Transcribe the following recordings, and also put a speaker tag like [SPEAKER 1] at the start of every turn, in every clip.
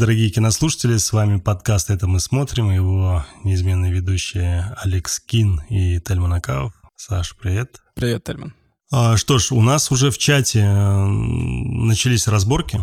[SPEAKER 1] Дорогие кинослушатели, с вами подкаст «Это мы смотрим», его неизменные ведущие Алекс Кин и Тельман Акаов. Саш, привет.
[SPEAKER 2] Привет, Тельман.
[SPEAKER 1] А, что ж, у нас уже в чате начались разборки.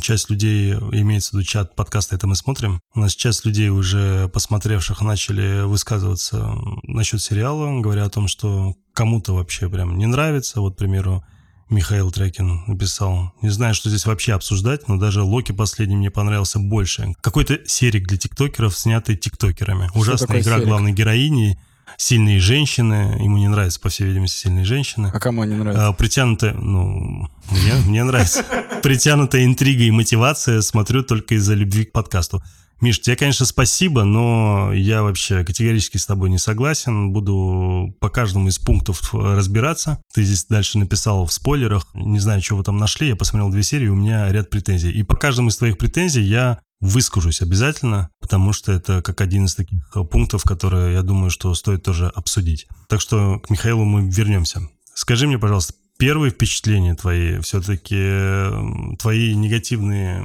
[SPEAKER 1] Часть людей, имеется в виду чат подкаста «Это мы смотрим», у нас часть людей, уже посмотревших, начали высказываться насчет сериала, говоря о том, что кому-то вообще прям не нравится. Вот, к примеру, Михаил Трекин написал. Не знаю, что здесь вообще обсуждать, но даже Локи последний мне понравился больше. Какой-то серик для тиктокеров, снятый тиктокерами. Что Ужасная игра серик? главной героини сильные женщины, ему не нравятся, по всей видимости, сильные женщины.
[SPEAKER 2] А кому они нравятся? А,
[SPEAKER 1] притянутая, ну, мне, мне нравится. Притянутая интрига и мотивация смотрю только из-за любви к подкасту. Миш, тебе, конечно, спасибо, но я вообще категорически с тобой не согласен. Буду по каждому из пунктов разбираться. Ты здесь дальше написал в спойлерах. Не знаю, что вы там нашли. Я посмотрел две серии, у меня ряд претензий. И по каждому из твоих претензий я выскажусь обязательно, потому что это как один из таких пунктов, которые, я думаю, что стоит тоже обсудить. Так что к Михаилу мы вернемся. Скажи мне, пожалуйста, первые впечатления твои, все-таки твои негативные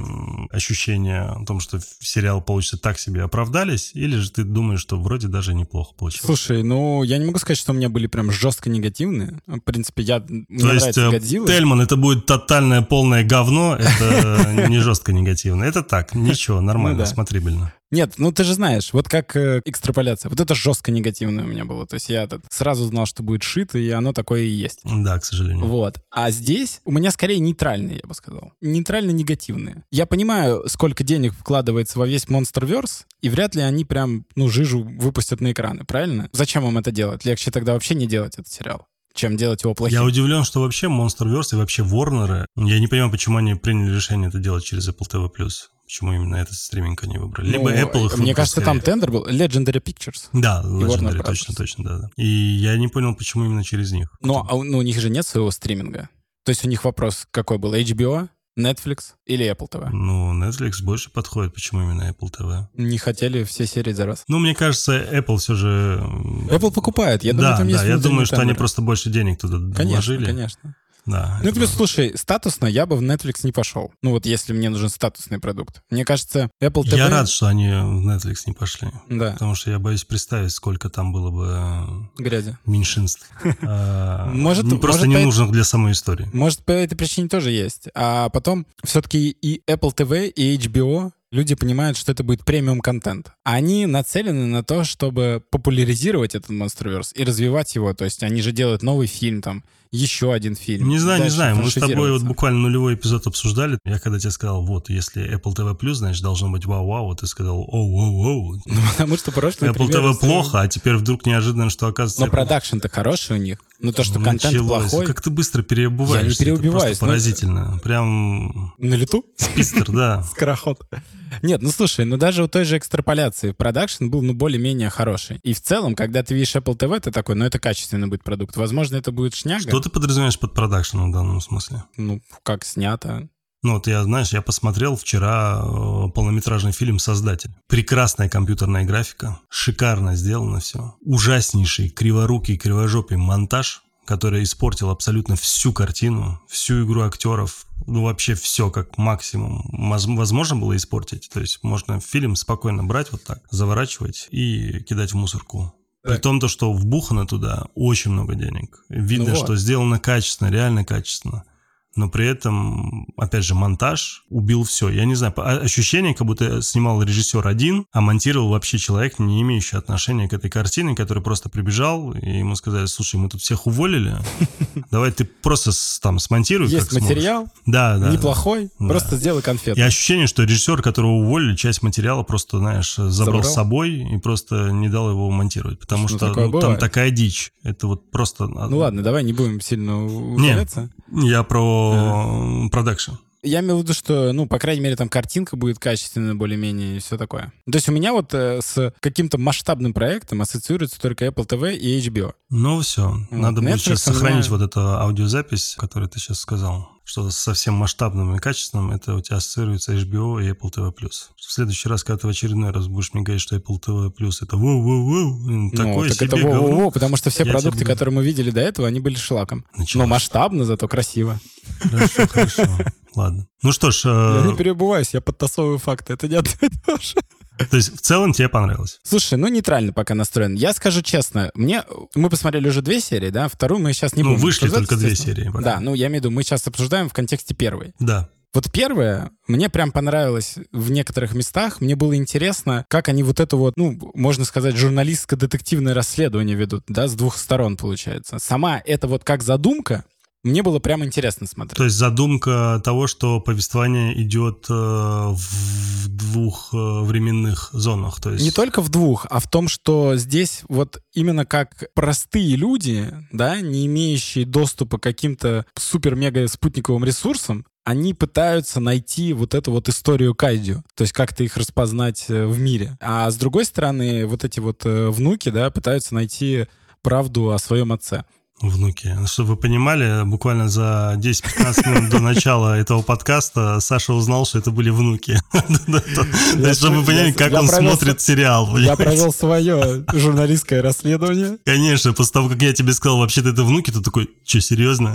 [SPEAKER 1] ощущения о том, что сериал получится так себе, оправдались? Или же ты думаешь, что вроде даже неплохо получилось?
[SPEAKER 2] Слушай, ну, я не могу сказать, что у меня были прям жестко негативные. В принципе, я... То
[SPEAKER 1] мне есть, э, Годзилла. Тельман, это будет тотальное полное говно, это не жестко негативно. Это так, ничего, нормально, ну смотрибельно.
[SPEAKER 2] Нет, ну ты же знаешь, вот как э, экстраполяция. Вот это жестко негативное у меня было. То есть я этот, сразу знал, что будет шито, и оно такое и есть.
[SPEAKER 1] Да, к сожалению.
[SPEAKER 2] Вот. А здесь у меня скорее нейтральные, я бы сказал. Нейтрально-негативные. Я понимаю, сколько денег вкладывается во весь Monsterverse, и вряд ли они прям, ну, жижу выпустят на экраны, правильно? Зачем им это делать? Легче тогда вообще не делать этот сериал чем делать его плохим.
[SPEAKER 1] Я удивлен, что вообще Monsterverse и вообще Warner, я не понимаю, почему они приняли решение это делать через Apple TV+. Почему именно этот стриминг они выбрали? Либо ну, Apple их
[SPEAKER 2] Мне кажется, скорее. там тендер был. Legendary Pictures.
[SPEAKER 1] Да, Legendary, точно, точно, да, да. И я не понял, почему именно через них.
[SPEAKER 2] Ну, а, ну, у них же нет своего стриминга. То есть у них вопрос какой был? HBO? Netflix или Apple TV?
[SPEAKER 1] Ну, Netflix больше подходит. Почему именно Apple TV?
[SPEAKER 2] Не хотели все серии за раз.
[SPEAKER 1] Ну, мне кажется, Apple все же...
[SPEAKER 2] Apple покупает. Я
[SPEAKER 1] да,
[SPEAKER 2] думаю, там
[SPEAKER 1] да,
[SPEAKER 2] есть
[SPEAKER 1] я думаю, что они просто больше денег туда
[SPEAKER 2] конечно,
[SPEAKER 1] вложили.
[SPEAKER 2] Конечно, конечно.
[SPEAKER 1] Да.
[SPEAKER 2] Ну, плюс, слушай, статусно я бы в Netflix не пошел. Ну, вот если мне нужен статусный продукт. Мне кажется, Apple TV...
[SPEAKER 1] Я рад, что они в Netflix не пошли.
[SPEAKER 2] Да.
[SPEAKER 1] Потому что я боюсь представить, сколько там было бы...
[SPEAKER 2] Э, Грязи.
[SPEAKER 1] Меньшинств. А, может, просто не нужных для самой истории.
[SPEAKER 2] Может, по этой причине тоже есть. А потом все-таки и Apple TV, и HBO люди понимают, что это будет премиум контент. Они нацелены на то, чтобы популяризировать этот Monsterverse и развивать его. То есть они же делают новый фильм там, еще один фильм.
[SPEAKER 1] Не знаю, не знаю. Мы с тобой вот буквально нулевой эпизод обсуждали. Я когда тебе сказал, вот, если Apple TV Plus, значит, должно быть вау-вау, ты сказал оу-оу-оу.
[SPEAKER 2] Ну, потому что прошлый
[SPEAKER 1] Apple TV плохо, а теперь вдруг неожиданно, что оказывается...
[SPEAKER 2] Но продакшн-то хороший у них. Ну, то, что контент плохой...
[SPEAKER 1] Как ты быстро переобуваешься. Я не
[SPEAKER 2] переубиваюсь.
[SPEAKER 1] Это поразительно. Прям...
[SPEAKER 2] На лету?
[SPEAKER 1] Спистер, да.
[SPEAKER 2] Скороход. Нет, ну слушай, ну даже у той же экстраполяции продакшн был, ну, более-менее хороший. И в целом, когда ты видишь Apple TV, ты такой, ну, это качественный будет продукт. Возможно, это будет шняга.
[SPEAKER 1] Что ты подразумеваешь под продакшном в данном смысле?
[SPEAKER 2] Ну, как снято.
[SPEAKER 1] Ну, вот я, знаешь, я посмотрел вчера э, полнометражный фильм «Создатель». Прекрасная компьютерная графика, шикарно сделано все. Ужаснейший, криворукий, кривожопый монтаж, который испортил абсолютно всю картину, всю игру актеров, ну вообще все как максимум возможно было испортить. То есть можно фильм спокойно брать вот так, заворачивать и кидать в мусорку. При том, то, что вбухано туда очень много денег. Видно, ну вот. что сделано качественно, реально качественно но при этом, опять же, монтаж убил все. Я не знаю, ощущение, как будто снимал режиссер один, а монтировал вообще человек, не имеющий отношения к этой картине, который просто прибежал, и ему сказали, слушай, мы тут всех уволили, давай ты просто там смонтируй,
[SPEAKER 2] Есть материал,
[SPEAKER 1] да, да,
[SPEAKER 2] неплохой, да. просто сделай конфет.
[SPEAKER 1] И ощущение, что режиссер, которого уволили, часть материала просто, знаешь, забрал, забрал? с собой и просто не дал его монтировать, потому ну, что ну, там такая дичь. Это вот просто...
[SPEAKER 2] Ну ладно, давай не будем сильно
[SPEAKER 1] удаляться. Не, я про продакшн.
[SPEAKER 2] Я имел в виду, что, ну, по крайней мере, там картинка будет качественная более-менее и все такое. То есть у меня вот э, с каким-то масштабным проектом ассоциируется только Apple TV и HBO.
[SPEAKER 1] Ну все, вот. надо Netflix будет сейчас сохранить меня... вот эту аудиозапись, которую ты сейчас сказал что совсем масштабным и качественным, это у тебя ассоциируется HBO и Apple TV+. В следующий раз, когда ты в очередной раз будешь мне говорить, что Apple TV+, это воу-воу-воу, ну, такое так себе это воу-воу,
[SPEAKER 2] потому что все продукты, тебе... которые мы видели до этого, они были шлаком. Началось. Но масштабно, зато красиво.
[SPEAKER 1] Хорошо, хорошо. ладно. Ну что ж...
[SPEAKER 2] Э... Я не перебываюсь, я подтасовываю факты, это не одно и то же.
[SPEAKER 1] То есть в целом тебе понравилось?
[SPEAKER 2] Слушай, ну нейтрально пока настроен. Я скажу честно, мне мы посмотрели уже две серии, да, вторую мы сейчас не
[SPEAKER 1] ну,
[SPEAKER 2] будем.
[SPEAKER 1] Ну вышли только две серии.
[SPEAKER 2] Пока. Да, ну я имею в виду, мы сейчас обсуждаем в контексте первой.
[SPEAKER 1] Да.
[SPEAKER 2] Вот первое, мне прям понравилось в некоторых местах. Мне было интересно, как они вот это вот, ну, можно сказать, журналистско-детективное расследование ведут, да, с двух сторон получается. Сама это вот как задумка, мне было прям интересно смотреть.
[SPEAKER 1] То есть задумка того, что повествование идет э, в двух э, временных зонах. То есть...
[SPEAKER 2] Не только в двух, а в том, что здесь вот именно как простые люди, да, не имеющие доступа к каким-то супер-мега спутниковым ресурсам, они пытаются найти вот эту вот историю Кайдю, то есть как-то их распознать э, в мире. А с другой стороны, вот эти вот внуки, да, пытаются найти правду о своем отце
[SPEAKER 1] внуки. Чтобы вы понимали, буквально за 10-15 минут до начала этого подкаста Саша узнал, что это были внуки. Чтобы вы поняли, как он смотрит сериал.
[SPEAKER 2] Я провел свое журналистское расследование.
[SPEAKER 1] Конечно, после того, как я тебе сказал, вообще-то это внуки, ты такой, что, серьезно?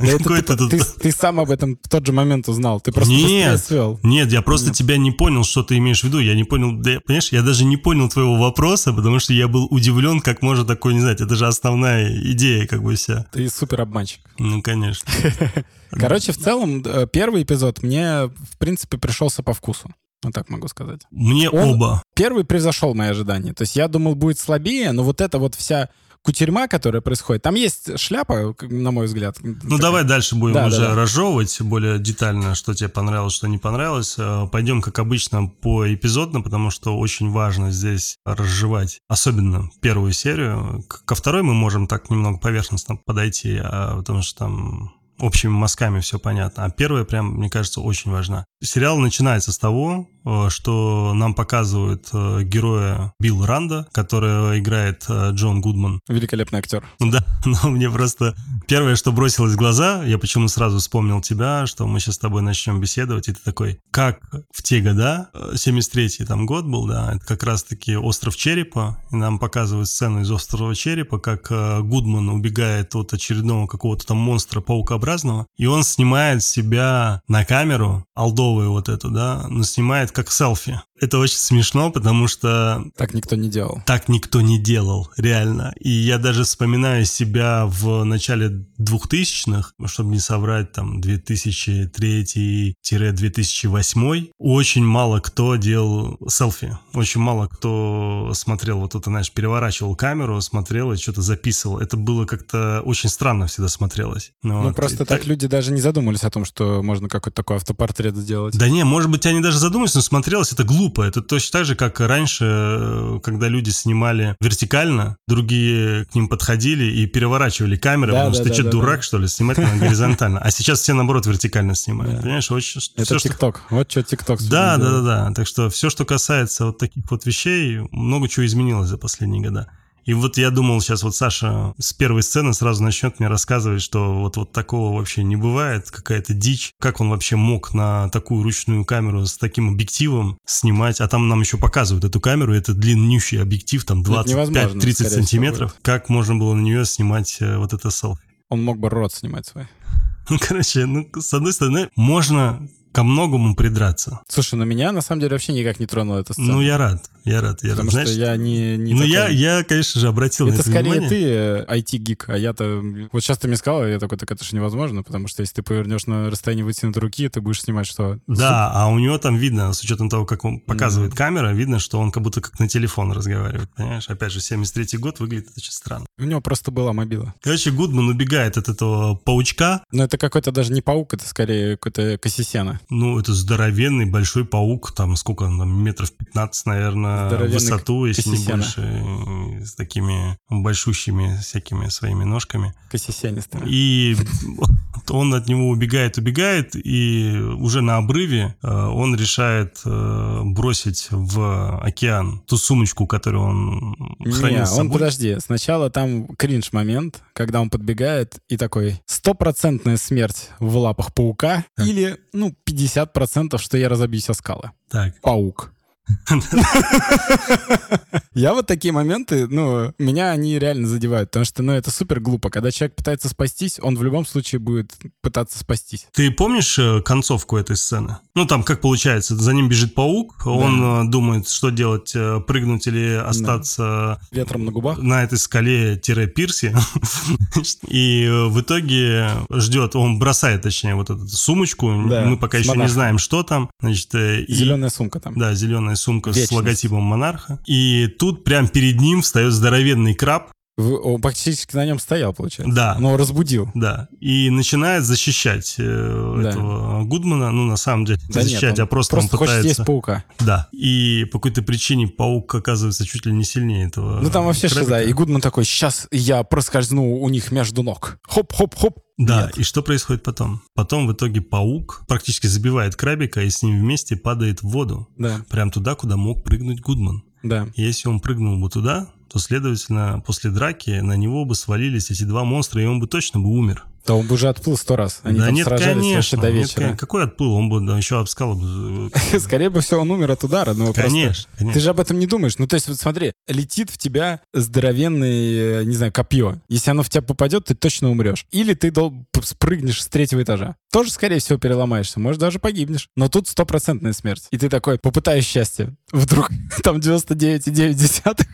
[SPEAKER 2] Ты сам об этом в тот же момент узнал. Ты просто
[SPEAKER 1] нет. Нет, я просто тебя не понял, что ты имеешь в виду. Я не понял, понимаешь, я даже не понял твоего вопроса, потому что я был удивлен, как можно такое не знать. Это же основная идея, как бы вся.
[SPEAKER 2] Ты супер обманщик.
[SPEAKER 1] Ну, конечно.
[SPEAKER 2] Короче, в целом, э, первый эпизод мне, в принципе, пришелся по вкусу. Вот так могу сказать.
[SPEAKER 1] Мне Он оба.
[SPEAKER 2] Первый превзошел мои ожидания. То есть я думал, будет слабее, но вот эта вот вся кутерьма, которая происходит. Там есть шляпа, на мой взгляд.
[SPEAKER 1] Ну, такая. давай дальше будем да, уже да, да. разжевывать более детально, что тебе понравилось, что не понравилось. Э, пойдем, как обычно, по эпизодно, потому что очень важно здесь разжевать, особенно первую серию. Ко второй мы можем так немного поверхностно подойти, а, потому что там общими мазками все понятно. А первая прям, мне кажется, очень важна. Сериал начинается с того, э, что нам показывают э, героя Билл Ранда, которого играет э, Джон Гудман.
[SPEAKER 2] Великолепный актер.
[SPEAKER 1] Да, но мне просто первое, что бросилось в глаза, я почему сразу вспомнил тебя, что мы сейчас с тобой начнем беседовать, и ты такой, как в те года, 73-й там год был, да, это как раз-таки «Остров черепа», и нам показывают сцену из «Острова черепа», как Гудман убегает от очередного какого-то там монстра паукообразного, и он снимает себя на камеру, алдовую вот эту, да, снимает как селфи. Это очень смешно, потому что...
[SPEAKER 2] Так никто не делал.
[SPEAKER 1] Так никто не делал, реально. И я даже вспоминаю себя в начале 2000-х, чтобы не соврать, там, 2003-2008, очень мало кто делал селфи. Очень мало кто смотрел, вот это, знаешь, переворачивал камеру, смотрел и что-то записывал. Это было как-то очень странно всегда смотрелось.
[SPEAKER 2] Ну, ну просто так, так люди даже не задумались о том, что можно какой-то такой автопортрет сделать.
[SPEAKER 1] Да не, может быть, они даже задумались, но смотрелось это глупо глупо. Это точно так же, как раньше, э, когда люди снимали вертикально, другие к ним подходили и переворачивали камеры, да, потому да, что да, ты что, да, дурак, да. что ли, снимать надо горизонтально. А сейчас все, наоборот, вертикально снимают. Да. Понимаешь, очень...
[SPEAKER 2] Это ТикТок. Что... Вот что ТикТок.
[SPEAKER 1] Да, да, да, да. Так что все, что касается вот таких вот вещей, много чего изменилось за последние года. И вот я думал, сейчас вот Саша с первой сцены сразу начнет мне рассказывать, что вот, вот такого вообще не бывает, какая-то дичь. Как он вообще мог на такую ручную камеру с таким объективом снимать? А там нам еще показывают эту камеру, это длиннющий объектив, там 25-30 сантиметров. Всего. Как можно было на нее снимать э, вот это селфи?
[SPEAKER 2] Он мог бы рот снимать свой.
[SPEAKER 1] Ну, короче, ну, с одной стороны, можно ко многому придраться.
[SPEAKER 2] Слушай, на меня на самом деле вообще никак не тронула эта сцена.
[SPEAKER 1] Ну, я рад. Я рад, я
[SPEAKER 2] Потому
[SPEAKER 1] рад.
[SPEAKER 2] что я не, не
[SPEAKER 1] Ну, я, я, конечно же, обратил
[SPEAKER 2] это
[SPEAKER 1] на это
[SPEAKER 2] скорее
[SPEAKER 1] внимание.
[SPEAKER 2] ты IT-гик, э, а я-то... Вот сейчас ты мне сказал, я такой, так это же невозможно, потому что если ты повернешь на расстоянии вытянутой руки, ты будешь снимать что?
[SPEAKER 1] Да, а у него там видно, с учетом того, как он показывает mm. камера, видно, что он как будто как на телефон разговаривает, понимаешь? Опять же, 73-й год выглядит очень странно.
[SPEAKER 2] У него просто была мобила.
[SPEAKER 1] Короче, Гудман убегает от этого паучка.
[SPEAKER 2] Но это какой-то даже не паук, это скорее какой-то кассисена.
[SPEAKER 1] Ну, это здоровенный большой паук, там сколько, там, метров 15, наверное, высоту, если не больше, с такими большущими всякими своими ножками.
[SPEAKER 2] Кассисянистыми.
[SPEAKER 1] И он от него убегает, убегает, и уже на обрыве э, он решает э, бросить в океан ту сумочку, которую он хранил Не, с собой.
[SPEAKER 2] он, подожди, сначала там кринж-момент, когда он подбегает и такой, стопроцентная смерть в лапах паука, или, ну, 50% процентов, что я разобьюсь о скалы.
[SPEAKER 1] Так.
[SPEAKER 2] Паук. Я вот такие моменты, ну, меня они реально задевают, потому что, ну, это супер глупо. Когда человек пытается спастись, он в любом случае будет пытаться спастись.
[SPEAKER 1] Ты помнишь э, концовку этой сцены? Ну, там, как получается, за ним бежит паук, он э, думает, что делать, э, прыгнуть или остаться
[SPEAKER 2] Ветром на губах?
[SPEAKER 1] на этой скале-пирсе. И э, в итоге ждет, он бросает, точнее, вот эту сумочку.
[SPEAKER 2] Да,
[SPEAKER 1] Мы пока еще не знаем, что там. Значит, и-
[SPEAKER 2] Зеленая сумка там.
[SPEAKER 1] Да, зеленая сумка с
[SPEAKER 2] Вечность.
[SPEAKER 1] логотипом монарха. И тут прям перед ним встает здоровенный краб.
[SPEAKER 2] Он практически на нем стоял, получается.
[SPEAKER 1] Да.
[SPEAKER 2] Но разбудил.
[SPEAKER 1] Да, и начинает защищать э,
[SPEAKER 2] Да.
[SPEAKER 1] этого Гудмана, ну, на самом деле,
[SPEAKER 2] Да нет,
[SPEAKER 1] защищать,
[SPEAKER 2] он
[SPEAKER 1] а просто, он
[SPEAKER 2] хочет
[SPEAKER 1] пытается...
[SPEAKER 2] есть паука.
[SPEAKER 1] Да, и по какой-то причине паук оказывается чуть ли не сильнее этого
[SPEAKER 2] Ну там вообще
[SPEAKER 1] крабика.
[SPEAKER 2] шиза. И Гудман такой, сейчас я проскользну у них между ног. Хоп-хоп-хоп.
[SPEAKER 1] Да,
[SPEAKER 2] Нет.
[SPEAKER 1] и что происходит потом? Потом в итоге паук практически забивает крабика и с ним вместе падает в воду.
[SPEAKER 2] Да,
[SPEAKER 1] Прям туда, куда мог прыгнуть Гудман.
[SPEAKER 2] да.
[SPEAKER 1] Если он прыгнул бы туда, то, следовательно, после драки на него бы свалились эти два монстра, и он бы точно бы умер.
[SPEAKER 2] Да он бы уже отплыл сто раз. Они
[SPEAKER 1] да
[SPEAKER 2] там
[SPEAKER 1] нет,
[SPEAKER 2] сражались
[SPEAKER 1] конечно.
[SPEAKER 2] вообще до
[SPEAKER 1] нет,
[SPEAKER 2] вечера.
[SPEAKER 1] конечно. какой отплыл? Он бы да, еще обскал бы.
[SPEAKER 2] Скорее бы все, он умер от удара. Но просто-
[SPEAKER 1] Конечно, конечно.
[SPEAKER 2] Ты же об этом не думаешь. Ну, то есть, вот смотри, летит в тебя здоровенный, э, не знаю, копье. Если оно в тебя попадет, ты точно умрешь. Или ты дол- спрыгнешь с третьего этажа. Тоже, скорее всего, переломаешься. Может, даже погибнешь. Но тут стопроцентная смерть. И ты такой, попытаюсь счастье. Вдруг там 99,9.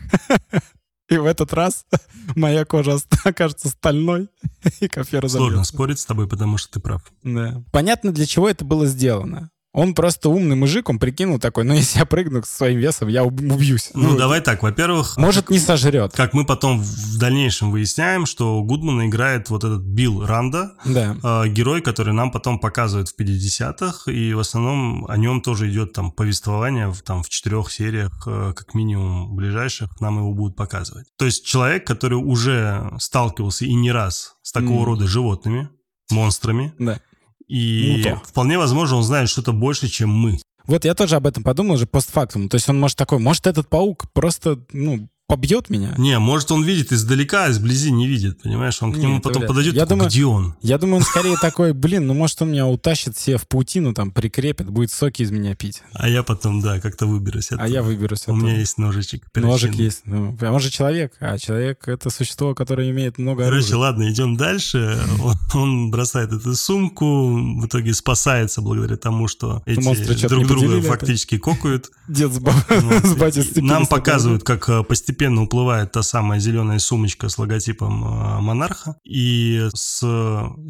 [SPEAKER 2] И в этот раз моя кожа окажется стальной, и
[SPEAKER 1] Сложно
[SPEAKER 2] разобьется.
[SPEAKER 1] спорить с тобой, потому что ты прав.
[SPEAKER 2] Да. Понятно, для чего это было сделано. Он просто умный мужик, он прикинул такой, ну если я прыгну со своим весом, я уб- убьюсь.
[SPEAKER 1] Ну, давай так, во-первых,
[SPEAKER 2] Может, не сожрет.
[SPEAKER 1] как мы потом в дальнейшем выясняем, что Гудмана играет вот этот Билл Ранда,
[SPEAKER 2] Да.
[SPEAKER 1] э, герой, который нам потом показывают в 50-х, и в основном о нем тоже идет там повествование в, там, в четырех сериях, э, как минимум ближайших, нам его будут показывать. То есть человек, который уже сталкивался и не раз с такого
[SPEAKER 2] Мгм.
[SPEAKER 1] рода животными, монстрами,
[SPEAKER 2] Да.
[SPEAKER 1] И
[SPEAKER 2] Ну,
[SPEAKER 1] вполне возможно, он знает что-то больше, чем мы.
[SPEAKER 2] Вот я тоже об этом подумал уже постфактум. То есть он может такой, может этот паук просто, ну, побьет меня?
[SPEAKER 1] Не, может, он видит издалека, а изблизи не видит, понимаешь? Он к
[SPEAKER 2] Не,
[SPEAKER 1] нему
[SPEAKER 2] это
[SPEAKER 1] потом
[SPEAKER 2] вряд
[SPEAKER 1] подойдет,
[SPEAKER 2] Я
[SPEAKER 1] такой,
[SPEAKER 2] думаю-
[SPEAKER 1] где он?
[SPEAKER 2] Я думаю, он скорее такой, блин, ну может он меня утащит себе в паутину, там, прикрепит, будет соки из меня пить.
[SPEAKER 1] А я потом, да, как-то выберусь.
[SPEAKER 2] А я выберусь.
[SPEAKER 1] У меня
[SPEAKER 2] оттуда.
[SPEAKER 1] есть ножичек.
[SPEAKER 2] Ножик
[SPEAKER 1] перочинный.
[SPEAKER 2] есть. Ну, а он же человек, а человек — это существо, которое имеет много
[SPEAKER 1] Короче,
[SPEAKER 2] оружия.
[SPEAKER 1] ладно, идем дальше. Он, он бросает эту сумку, в итоге спасается благодаря тому, что эти
[SPEAKER 2] монстры
[SPEAKER 1] друг друга фактически кокают.
[SPEAKER 2] Дед с, ба-
[SPEAKER 1] Вот.
[SPEAKER 2] с батей
[SPEAKER 1] Нам
[SPEAKER 2] на
[SPEAKER 1] показывают, как э, постепенно уплывает та самая зеленая сумочка с логотипом э, монарха. И с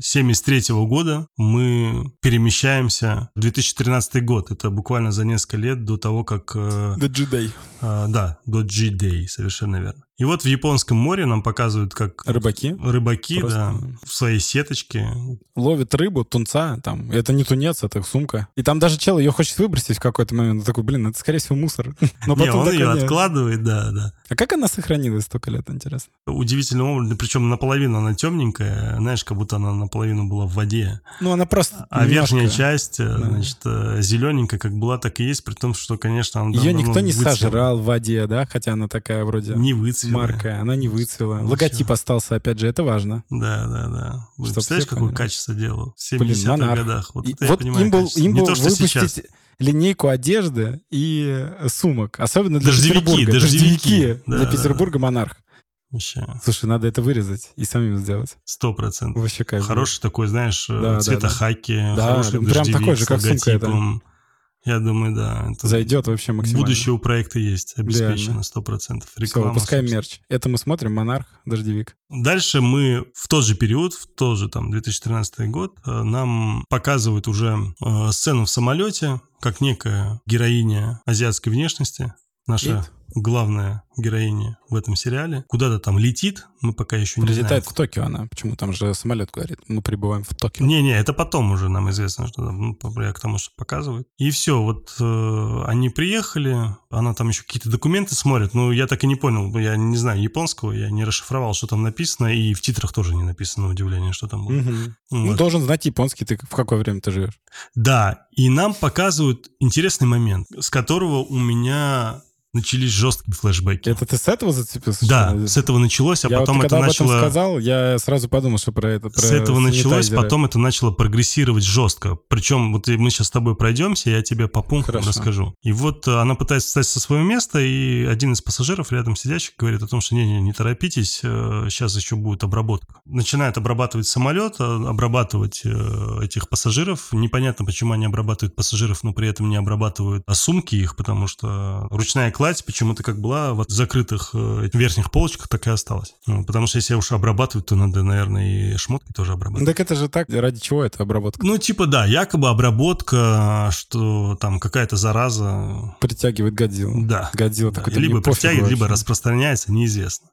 [SPEAKER 1] 73 года мы перемещаемся в 2013 год. Это буквально за несколько лет до того, как... э,
[SPEAKER 2] The G-Day.
[SPEAKER 1] э, да, до G-Day, совершенно верно. И вот в Японском море нам показывают, как
[SPEAKER 2] Рыбаки
[SPEAKER 1] рыбаки,
[SPEAKER 2] Просто-
[SPEAKER 1] да, в своей сеточке.
[SPEAKER 2] ловят рыбу, тунца, там, это не тунец, это сумка. И там даже чел ее хочет выбросить в какой-то момент. Он такой, блин, это скорее всего мусор. Но
[SPEAKER 1] Не,
[SPEAKER 2] потом
[SPEAKER 1] он
[SPEAKER 2] такой,
[SPEAKER 1] ее
[SPEAKER 2] «Нет».
[SPEAKER 1] откладывает, да, да.
[SPEAKER 2] А как она сохранилась столько лет, интересно?
[SPEAKER 1] Удивительным образом, причем наполовину она темненькая, знаешь, как будто она наполовину была в воде.
[SPEAKER 2] Ну, она просто
[SPEAKER 1] А
[SPEAKER 2] немножко-
[SPEAKER 1] верхняя часть, э,
[SPEAKER 2] Да.
[SPEAKER 1] значит, зелененькая, как была, так и есть, при том, что, конечно, она
[SPEAKER 2] Ее никто не
[SPEAKER 1] выцвела.
[SPEAKER 2] сожрал в воде, да? Хотя она такая вроде
[SPEAKER 1] Не выцвела.
[SPEAKER 2] Марка, она не выцвела.
[SPEAKER 1] Ничего.
[SPEAKER 2] Логотип остался, опять же, это важно.
[SPEAKER 1] Да, да, да. Вы
[SPEAKER 2] Чтоб
[SPEAKER 1] представляешь, какое
[SPEAKER 2] поняли.
[SPEAKER 1] качество делал в
[SPEAKER 2] Блин,
[SPEAKER 1] 70-х
[SPEAKER 2] монарх.
[SPEAKER 1] годах? Вот,
[SPEAKER 2] И
[SPEAKER 1] это я
[SPEAKER 2] вот
[SPEAKER 1] понимаю
[SPEAKER 2] им был,
[SPEAKER 1] качество.
[SPEAKER 2] им
[SPEAKER 1] Не
[SPEAKER 2] был
[SPEAKER 1] то, что сейчас.
[SPEAKER 2] выпустить линейку одежды и э, сумок. Особенно для
[SPEAKER 1] Дождевики,
[SPEAKER 2] Петербурга.
[SPEAKER 1] дождевики. Да,
[SPEAKER 2] для
[SPEAKER 1] да,
[SPEAKER 2] Петербурга монарх.
[SPEAKER 1] Вообще,
[SPEAKER 2] Слушай, надо это вырезать и самим сделать.
[SPEAKER 1] сто процентов.
[SPEAKER 2] Вообще кайф.
[SPEAKER 1] Хороший такой, знаешь, э,
[SPEAKER 2] Да, да,
[SPEAKER 1] цвета
[SPEAKER 2] да.
[SPEAKER 1] хаки,
[SPEAKER 2] Да,
[SPEAKER 1] хороший
[SPEAKER 2] да, прям такой же, как сумка эта.
[SPEAKER 1] Я думаю, да. это
[SPEAKER 2] Зайдет вообще максимально.
[SPEAKER 1] Будущее у проекта есть, обеспечено сто процентов.
[SPEAKER 2] Все, выпускаем мерч. Это мы смотрим, монарх, дождевик.
[SPEAKER 1] Дальше мы в тот же период, в тот же там 2013 год, э, нам показывают уже э, сцену в самолете, как некая героиня азиатской внешности, наша
[SPEAKER 2] Кейт.
[SPEAKER 1] Главная героиня в этом сериале, куда-то там летит, мы пока еще не
[SPEAKER 2] Прилетает
[SPEAKER 1] знаем.
[SPEAKER 2] в Токио она. Почему там же самолет говорит? Мы прибываем в Токио.
[SPEAKER 1] Не-не, это потом уже нам известно, что ну, я к тому, что показывают. И все, вот э, они приехали, она там еще какие-то документы смотрит, но я так и не понял, я не знаю японского, я не расшифровал, что там написано, и в титрах тоже не написано, на удивление, что там было.
[SPEAKER 2] Ну,
[SPEAKER 1] Вот.
[SPEAKER 2] должен знать японский, ты в какое время ты живешь.
[SPEAKER 1] Да, и нам показывают интересный момент, с которого у меня начались жесткие флешбеки.
[SPEAKER 2] Это ты с этого зацепился?
[SPEAKER 1] Да,
[SPEAKER 2] что
[SPEAKER 1] с этого началось, а
[SPEAKER 2] я
[SPEAKER 1] потом
[SPEAKER 2] вот,
[SPEAKER 1] это
[SPEAKER 2] когда
[SPEAKER 1] начало...
[SPEAKER 2] сказал, я сразу подумал, что про это, про
[SPEAKER 1] С этого началось, потом это начало прогрессировать жестко. Причем вот мы сейчас с тобой пройдемся, я тебе по пунктам
[SPEAKER 2] Хорошо.
[SPEAKER 1] расскажу. И вот э, она пытается встать со своего места, и один из пассажиров рядом сидящих говорит о том, что не-не, не торопитесь, э, сейчас еще будет обработка. Начинает обрабатывать самолет, э, обрабатывать э, этих пассажиров. Непонятно, почему они обрабатывают пассажиров, но при этом не обрабатывают а сумки их, потому что ручная кладь почему-то как была в закрытых э, верхних полочках, так и осталась. Ну, потому что если уж обрабатывать, то надо, наверное, и шмотки тоже обрабатывать.
[SPEAKER 2] Так это же так, ради чего это обработка?
[SPEAKER 1] Ну, типа, да, якобы обработка, что там какая-то зараза,
[SPEAKER 2] Притягивает Годзиллу.
[SPEAKER 1] да.
[SPEAKER 2] Годзилла
[SPEAKER 1] да,
[SPEAKER 2] такой,
[SPEAKER 1] либо притягивает, либо распространяется, неизвестно.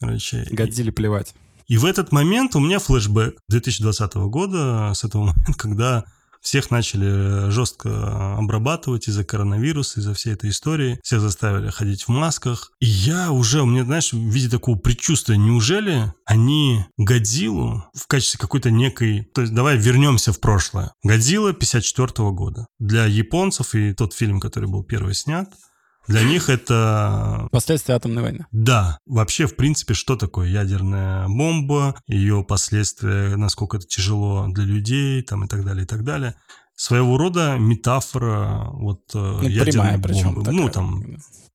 [SPEAKER 1] Короче, и-
[SPEAKER 2] Годзилле плевать.
[SPEAKER 1] и в этот момент у меня флешбэк 2020 года, с этого момента, когда всех начали жестко обрабатывать из-за коронавируса, из-за всей этой истории. Всех заставили ходить в масках. И я уже, у меня, знаешь, в виде такого предчувствия, неужели они Годзиллу в качестве какой-то некой... То есть давай вернемся в прошлое. Годзилла 54 года. Для японцев и тот фильм, который был первый снят, для них это
[SPEAKER 2] Последствия атомной войны.
[SPEAKER 1] да, вообще, в принципе, что такое ядерная бомба, ее последствия, насколько это тяжело для людей, там и так далее, и так далее. Своего рода метафора вот э,
[SPEAKER 2] Ну,
[SPEAKER 1] ядерной
[SPEAKER 2] прямая причем.
[SPEAKER 1] бомбы.
[SPEAKER 2] такая.
[SPEAKER 1] Ну, там,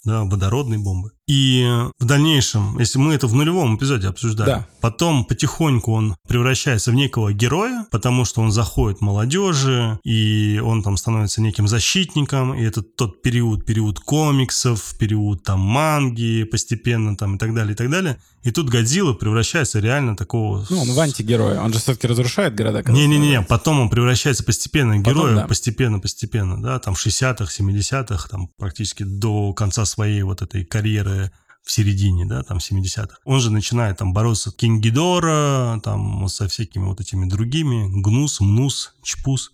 [SPEAKER 1] да, водородной бомбы. И в дальнейшем, если мы это в нулевом эпизоде обсуждали,
[SPEAKER 2] Да.
[SPEAKER 1] потом потихоньку он превращается в некого героя, потому что он заходит молодежи, и он там становится неким защитником, и это тот период, период комиксов, период там манги постепенно там и так далее, и так далее. И тут Годзилла превращается реально такого...
[SPEAKER 2] Ну, он в антигероя. Он же все-таки разрушает города.
[SPEAKER 1] Не-не-не, потом он превращается постепенно в героя,
[SPEAKER 2] да.
[SPEAKER 1] постепенно-постепенно, да, там в 60-х, 70-х, там практически до конца своей вот этой карьеры в середине, да, там 70-х. Он же начинает там бороться с Кингидора, там со всякими вот этими другими, Гнус, Мнус, Чпус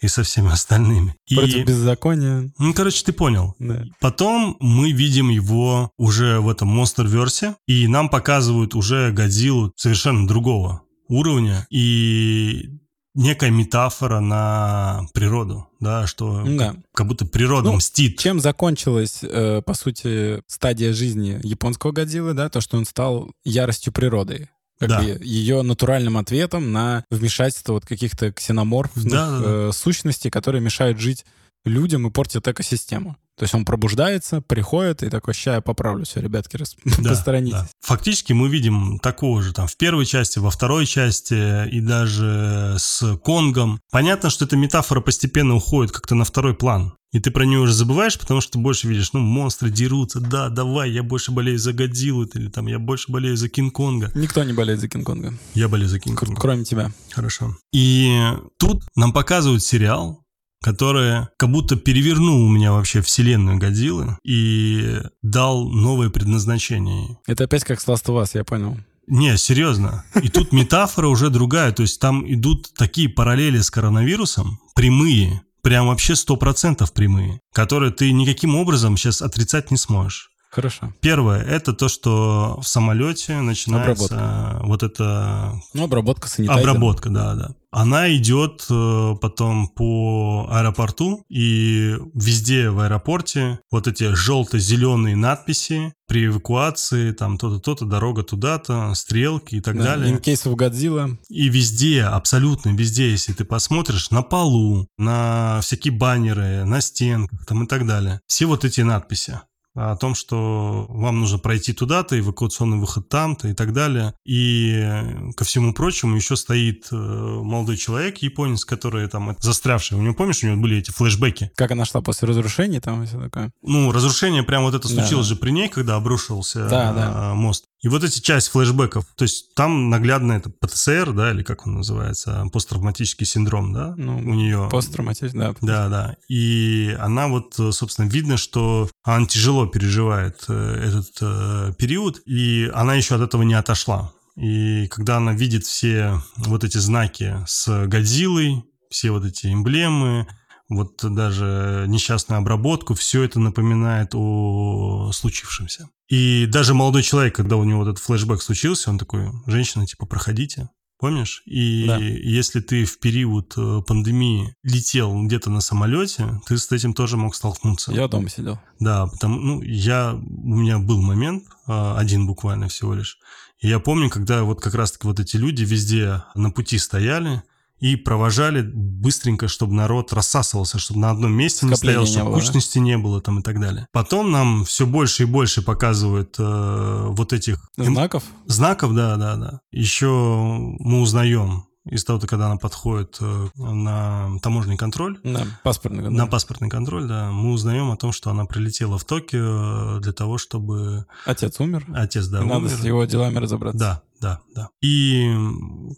[SPEAKER 1] и со всеми остальными.
[SPEAKER 2] Против
[SPEAKER 1] И,
[SPEAKER 2] беззакония.
[SPEAKER 1] ну, короче, ты понял.
[SPEAKER 2] Да.
[SPEAKER 1] Потом мы видим его уже в этом Monsterverse, и нам показывают уже Годзиллу совершенно другого уровня, и некая метафора на природу, да, что
[SPEAKER 2] Да.
[SPEAKER 1] как, как будто природа
[SPEAKER 2] Ну,
[SPEAKER 1] мстит.
[SPEAKER 2] Чем закончилась, э, по сути, стадия жизни японского Годзиллы, да, то, что он стал яростью природы. Как
[SPEAKER 1] Да.
[SPEAKER 2] бы ее натуральным ответом на вмешательство вот каких-то ксеноморфных
[SPEAKER 1] Да, да, да.
[SPEAKER 2] э, сущностей, которые мешают жить людям и портят экосистему. То есть он пробуждается, приходит и такой, ща я поправлю все, ребятки, рас-
[SPEAKER 1] Да,
[SPEAKER 2] посторонитесь.
[SPEAKER 1] да. Фактически мы видим такого же там в первой части, во второй части и даже с Конгом. Понятно, что эта метафора постепенно уходит как-то на второй план. И ты про нее уже забываешь, потому что ты больше видишь, ну, монстры дерутся, да, давай, я больше болею за Годзиллу, или там, я больше болею за Кинг-Конга.
[SPEAKER 2] Никто не болеет за Кинг-Конга,
[SPEAKER 1] Я болею за Кинг-Конга.
[SPEAKER 2] кроме тебя.
[SPEAKER 1] Хорошо. И тут нам показывают сериал, который как будто перевернул у меня вообще вселенную Годзиллы и дал новое предназначение
[SPEAKER 2] Это опять как с Last of Us, я понял.
[SPEAKER 1] Не, серьезно. И тут метафора уже другая. То есть там идут такие параллели с коронавирусом, прямые, прям вообще 100% прямые, которые ты никаким образом сейчас отрицать не сможешь.
[SPEAKER 2] Хорошо.
[SPEAKER 1] Первое, это то, что в самолете начинается вот эта
[SPEAKER 2] Ну, обработка санитайзером.
[SPEAKER 1] обработка, да, да. Она идет э, потом по аэропорту, и везде в аэропорте вот эти желто-зеленые надписи при эвакуации, там то-то, то-то, дорога туда-то, стрелки и так
[SPEAKER 2] Да,
[SPEAKER 1] далее.
[SPEAKER 2] Of Godzilla.
[SPEAKER 1] И везде, абсолютно везде, если ты посмотришь, на полу, на всякие баннеры, на стенках там и так далее, все вот эти надписи о том, что вам нужно пройти туда-то, эвакуационный выход там-то и так далее. И э, ко всему прочему еще стоит э, молодой человек, японец, который там застрявший. У него, помнишь, у него были эти флешбеки?
[SPEAKER 2] Как она шла после разрушения, там и все такое.
[SPEAKER 1] Ну, разрушение прям вот это случилось
[SPEAKER 2] да.
[SPEAKER 1] же при ней, когда обрушился
[SPEAKER 2] Да,
[SPEAKER 1] э,
[SPEAKER 2] да.
[SPEAKER 1] мост. И вот эти часть флешбеков, то есть там наглядно это ПТСР, да, или как он называется, посттравматический синдром, да,
[SPEAKER 2] Ну,
[SPEAKER 1] у нее.
[SPEAKER 2] Посттравматизм, да.
[SPEAKER 1] Да, да. И она вот, э, собственно, видно, что она тяжело переживает э, этот э, период, и она еще от этого не отошла. И когда она видит все вот эти знаки с Годзиллой, все вот эти эмблемы, вот даже несчастную обработку, все это напоминает о случившемся. И даже молодой человек, когда у него вот этот флешбэк случился, он такой, женщина, типа, проходите. Помнишь? И
[SPEAKER 2] Да.
[SPEAKER 1] если ты в период э, пандемии летел где-то на самолете, ты с этим тоже мог столкнуться.
[SPEAKER 2] Я дома сидел.
[SPEAKER 1] Да, потому, ну, я, у меня был момент, а, один буквально всего лишь. И я помню, когда вот как раз-таки вот эти люди везде на пути стояли и провожали быстренько, чтобы народ рассасывался, чтобы на одном месте не
[SPEAKER 2] Скопления
[SPEAKER 1] стоял,
[SPEAKER 2] не
[SPEAKER 1] чтобы
[SPEAKER 2] да?
[SPEAKER 1] кучности не было там и так далее. Потом нам все больше и больше показывают э, вот этих
[SPEAKER 2] Знаков?
[SPEAKER 1] Знаков, да, да, да. Еще мы узнаем из того, когда она подходит э, на таможенный контроль,
[SPEAKER 2] Да, паспортный контроль.
[SPEAKER 1] на паспортный контроль, да, мы узнаем о том, что она прилетела в Токио для того, чтобы
[SPEAKER 2] Отец умер.
[SPEAKER 1] отец, да,
[SPEAKER 2] Надо
[SPEAKER 1] умер.
[SPEAKER 2] с его делами разобраться.
[SPEAKER 1] Да, да, да. И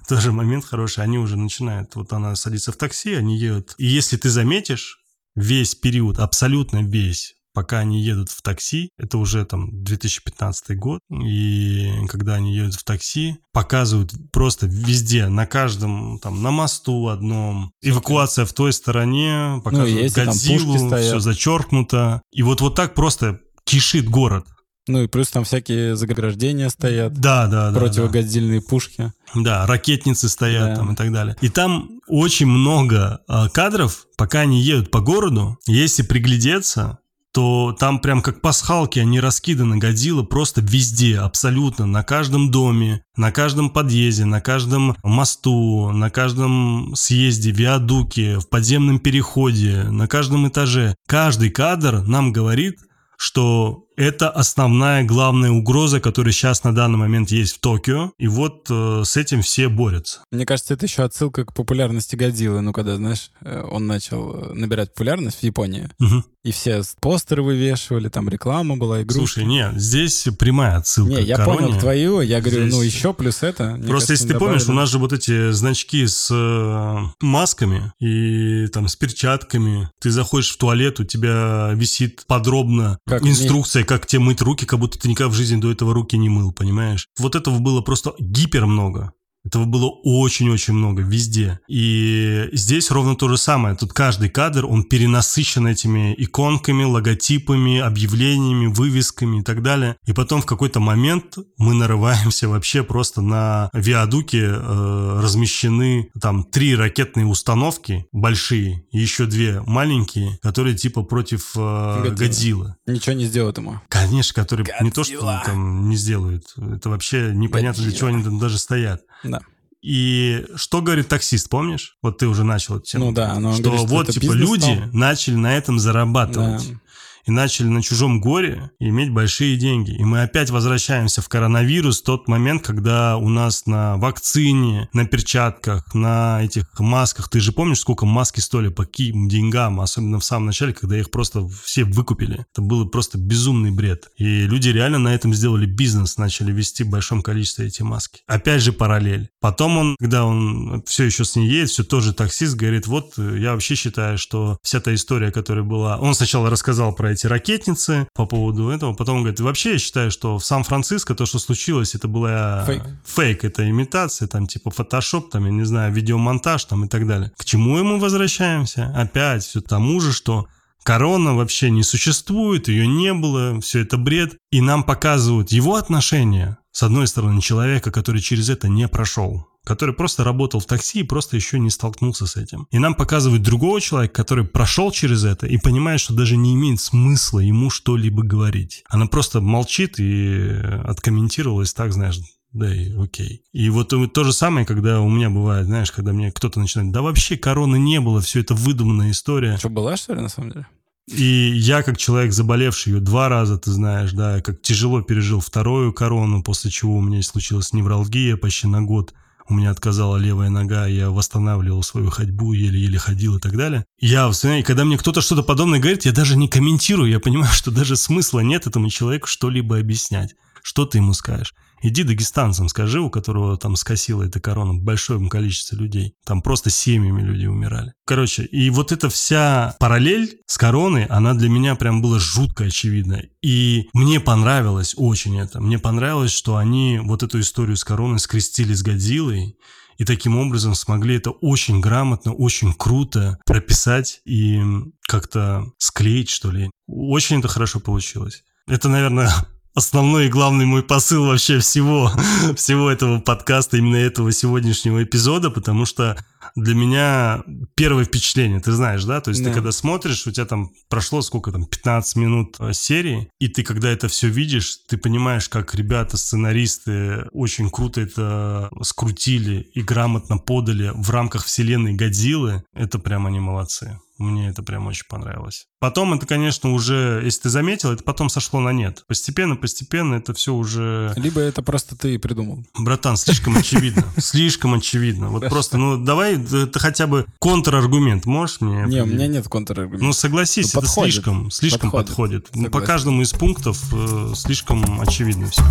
[SPEAKER 1] тоже момент хороший, они уже начинают, вот она садится в такси, они едут. И если ты заметишь, весь период, абсолютно весь, пока они едут в такси, это уже там 2015 год, и когда они едут в такси, показывают просто везде, на каждом, там, на мосту одном, эвакуация в той стороне, показывают
[SPEAKER 2] Ну, если
[SPEAKER 1] Годзиллу, все зачеркнуто. И вот, вот так просто кишит город.
[SPEAKER 2] Ну и плюс там всякие заграждения стоят.
[SPEAKER 1] Да, да, да. да.
[SPEAKER 2] противогадзильные пушки.
[SPEAKER 1] Да, ракетницы стоят
[SPEAKER 2] Да.
[SPEAKER 1] там и так далее. И там очень много а, кадров, пока они едут по городу. Если приглядеться, то там прям как пасхалки они раскиданы Годзилла просто везде, абсолютно, на каждом доме, на каждом подъезде, на каждом мосту, на каждом съезде, виадуке, в подземном переходе, на каждом этаже. Каждый кадр нам говорит, что это основная главная угроза, которая сейчас на данный момент есть в Токио. И вот э, с этим все борются.
[SPEAKER 2] Мне кажется, это еще отсылка к популярности Годзиллы. Ну, когда, знаешь, э, он начал э, набирать популярность в Японии,
[SPEAKER 1] Мгм.
[SPEAKER 2] и все постеры вывешивали, там реклама была, игрушки.
[SPEAKER 1] Слушай, нет, здесь прямая отсылка
[SPEAKER 2] Не, я
[SPEAKER 1] короне.
[SPEAKER 2] понял твою, я говорю,
[SPEAKER 1] Здесь-
[SPEAKER 2] ну еще плюс это.
[SPEAKER 1] Просто
[SPEAKER 2] кажется,
[SPEAKER 1] если ты
[SPEAKER 2] не
[SPEAKER 1] помнишь, у
[SPEAKER 2] добавили.
[SPEAKER 1] нас же вот эти значки с э, масками и там с перчатками. Ты заходишь в туалет, у тебя висит подробно
[SPEAKER 2] Как
[SPEAKER 1] инструкция, как тебе мыть руки, как будто ты никогда в жизни до этого руки не мыл, понимаешь? Вот этого было просто гипер много. Этого было очень-очень много везде. И здесь ровно то же самое. Тут каждый кадр, он перенасыщен этими иконками, логотипами, объявлениями, вывесками и так далее. И потом в какой-то момент мы нарываемся вообще просто на виадуке э, размещены там три ракетные установки большие и еще две маленькие, которые типа против э,
[SPEAKER 2] Годзиллы. Ничего не сделает ему.
[SPEAKER 1] Конечно, которые не то, что
[SPEAKER 2] Годзилла.
[SPEAKER 1] там не сделают. Это вообще непонятно, для чего они там даже стоят.
[SPEAKER 2] Да.
[SPEAKER 1] И что говорит таксист, помнишь? Вот ты уже начал эту тему.
[SPEAKER 2] Ну да, но
[SPEAKER 1] что
[SPEAKER 2] говорит, что
[SPEAKER 1] вот, типа, люди
[SPEAKER 2] стал.
[SPEAKER 1] начали на этом зарабатывать.
[SPEAKER 2] Да.
[SPEAKER 1] И начали на чужом горе иметь большие деньги. И мы опять возвращаемся в коронавирус, тот момент, когда у нас на вакцине, на перчатках, на этих масках, ты же помнишь, сколько маски стоили по каким деньгам, особенно в самом начале, когда их просто все выкупили. Это было просто безумный бред. И люди реально на этом сделали бизнес, начали вести в большом количестве эти маски. Опять же параллель. Потом он, когда он все еще с ней едет, все тоже таксист говорит, вот э, я вообще считаю, что вся та история, которая была... Он сначала рассказал про эти ракетницы по поводу этого, потом говорит, вообще я считаю, что в Сан-Франциско то, что случилось, это была...
[SPEAKER 2] Фейк.
[SPEAKER 1] Фейк, это имитация, там типа фотошоп, там, я не знаю, видеомонтаж там и так далее. К чему мы возвращаемся? Опять все тому же, что Корона вообще не существует, ее не было, все это бред. И нам показывают его отношения, с одной стороны, человека, который через это не прошел, который просто работал в такси и просто еще не столкнулся с этим. И нам показывают другого человека, который прошел через это и понимает, что даже не имеет смысла ему что-либо говорить. Она просто молчит и откомментировалась так, знаешь, да и окей. И вот то же самое, когда у меня бывает, знаешь, когда мне кто-то начинает, да вообще короны не было, все это выдуманная история.
[SPEAKER 2] Что, была, что ли, на самом деле?
[SPEAKER 1] И я, как человек, заболевший ее два раза, ты знаешь, да, как тяжело пережил вторую корону, после чего у меня случилась невралгия почти на год. У меня отказала левая нога, я восстанавливал свою ходьбу, еле-еле ходил и так далее. Я, вспоминаю, когда мне кто-то что-то подобное говорит, я даже не комментирую, я понимаю, что даже смысла нет этому человеку что-либо объяснять. Что ты ему скажешь? Иди дагестанцам скажи, у которого там скосила эта корона большое количество людей. Там просто семьями люди умирали. Короче, и вот эта вся параллель с короной, она для меня прям была жутко очевидна. И мне понравилось очень это. Мне понравилось, что они вот эту историю с короной скрестили с Годзиллой. И таким образом смогли это очень грамотно, очень круто прописать и как-то склеить, что ли. Очень это хорошо получилось. Это, наверное, основной и главный мой посыл вообще всего, всего этого подкаста, именно этого сегодняшнего эпизода, потому что для меня первое впечатление, ты знаешь, да? То есть да. ты когда смотришь, у тебя там прошло сколько там, 15 минут э, серии, и ты когда это все видишь, ты понимаешь, как ребята, сценаристы очень круто это скрутили и грамотно подали в рамках вселенной Годзиллы. Это прям они молодцы. Мне это прям очень понравилось. Потом это, конечно, уже, если ты заметил, это потом сошло на нет. Постепенно, постепенно это все уже...
[SPEAKER 2] Либо это просто ты придумал.
[SPEAKER 1] Братан, слишком очевидно. Слишком очевидно. Вот просто, ну, давай, ты хотя бы контраргумент можешь мне?
[SPEAKER 2] Не, у меня нет контраргумента.
[SPEAKER 1] Ну, согласись, это слишком, слишком подходит. По каждому из пунктов э, слишком очевидно все.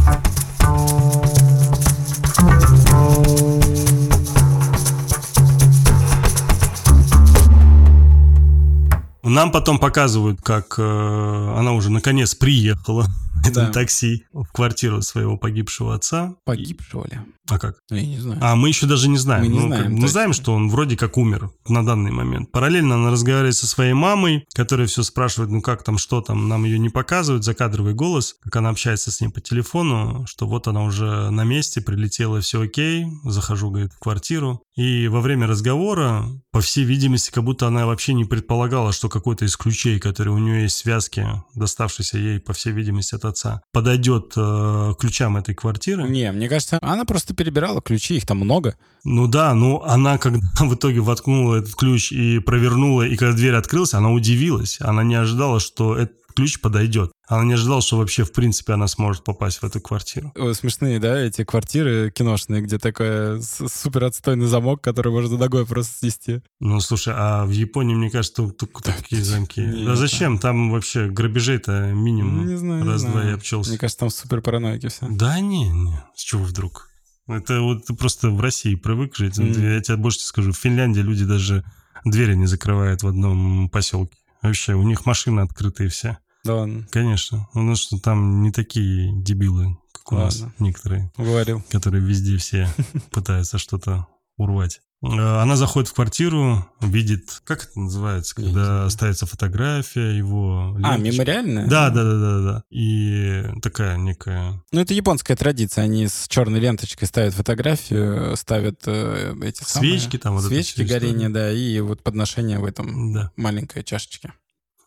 [SPEAKER 1] Нам потом показывают, как э, она уже наконец приехала да. на такси в квартиру своего погибшего отца.
[SPEAKER 2] Погибшего ли?
[SPEAKER 1] А как?
[SPEAKER 2] Ну, я не знаю.
[SPEAKER 1] А мы еще даже не знаем.
[SPEAKER 2] Мы не
[SPEAKER 1] ну,
[SPEAKER 2] знаем.
[SPEAKER 1] Мы знаем, что он вроде как умер на данный момент. Параллельно она разговаривает со своей мамой, которая все спрашивает, ну как там, что там, нам ее не показывают, закадровый голос, как она общается с ним по телефону, что вот она уже на месте, прилетела, все окей, захожу, говорит, в квартиру. И во время разговора, по всей видимости, как будто она вообще не предполагала, что какой-то из ключей, который у нее есть в связке, доставшийся ей, по всей видимости, от отца, подойдет э, ключам этой квартиры.
[SPEAKER 2] Не, мне кажется, она просто перебирала ключи, их там много.
[SPEAKER 1] Ну да, ну она когда в итоге воткнула этот ключ и провернула, и когда дверь открылась, она удивилась. Она не ожидала, что этот ключ подойдет. Она не ожидала, что вообще, в принципе, она сможет попасть в эту квартиру.
[SPEAKER 2] О, смешные, да, эти квартиры киношные, где такой супер отстойный замок, который можно ногой просто снести.
[SPEAKER 1] Ну, слушай, а в Японии, мне кажется, только такие замки. Да зачем? Там вообще грабежей-то минимум.
[SPEAKER 2] Не знаю,
[SPEAKER 1] Раз-два я обчелся.
[SPEAKER 2] Мне кажется, там супер параноики все.
[SPEAKER 1] Да не, не. С чего вдруг? Это вот ты просто в России привык жить. Mm. Я тебе больше скажу, в Финляндии люди даже двери не закрывают в одном поселке. Вообще, у них машины открытые все.
[SPEAKER 2] Да ладно.
[SPEAKER 1] Конечно. У нас что там не такие дебилы, как у ладно. нас некоторые.
[SPEAKER 2] Говорил.
[SPEAKER 1] Которые везде все пытаются что-то урвать. Э, она заходит в квартиру, видит, как это называется, когда ставится фотография его.
[SPEAKER 2] А, мемориальная?
[SPEAKER 1] Да, да, да, да, да. И такая некая.
[SPEAKER 2] Ну, это японская традиция. Они с черной ленточкой ставят фотографию, ставят э, эти
[SPEAKER 1] свечки
[SPEAKER 2] самые,
[SPEAKER 1] там, вот
[SPEAKER 2] свечки горения, да, и вот подношение в этом да. маленькой чашечке.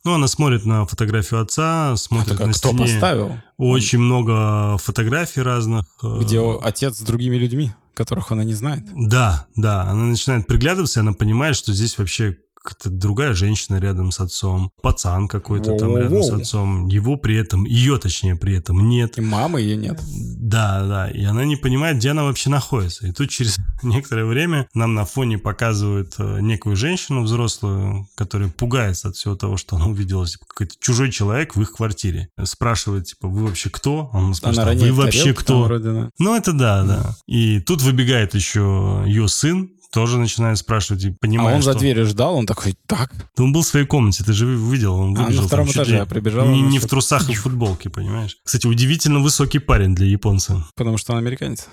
[SPEAKER 1] Ну, она смотрит на фотографию отца, смотрит а на
[SPEAKER 2] кто
[SPEAKER 1] стене.
[SPEAKER 2] поставил?
[SPEAKER 1] Очень много фотографий разных.
[SPEAKER 2] Э, Где отец с другими людьми, которых она не знает.
[SPEAKER 1] Да, да. Она начинает приглядываться, и она понимает, что здесь вообще другая женщина рядом с отцом, пацан какой-то там рядом с отцом, его при этом, ее точнее при этом нет.
[SPEAKER 2] И мамы ее нет.
[SPEAKER 1] Да, да, и она не понимает, где она вообще находится. И тут через некоторое время нам на фоне показывают э, некую женщину взрослую, которая пугается от всего того, что она увидела, типа, какой-то чужой человек в их квартире. Спрашивает, типа, вы вообще кто? Он спрашивает,
[SPEAKER 2] она
[SPEAKER 1] вы вообще кто? Ну, это да, да. И тут выбегает еще ее сын, тоже начинает спрашивать и понимает,
[SPEAKER 2] А он
[SPEAKER 1] что...
[SPEAKER 2] за дверью ждал, он такой, так?
[SPEAKER 1] Да он был в своей комнате, ты же видел, он выбежал.
[SPEAKER 2] А, на втором
[SPEAKER 1] там,
[SPEAKER 2] этаже я прибежал.
[SPEAKER 1] Не, не в трусах и в футболке, понимаешь? Кстати, удивительно высокий парень для японца.
[SPEAKER 2] Потому что он американец.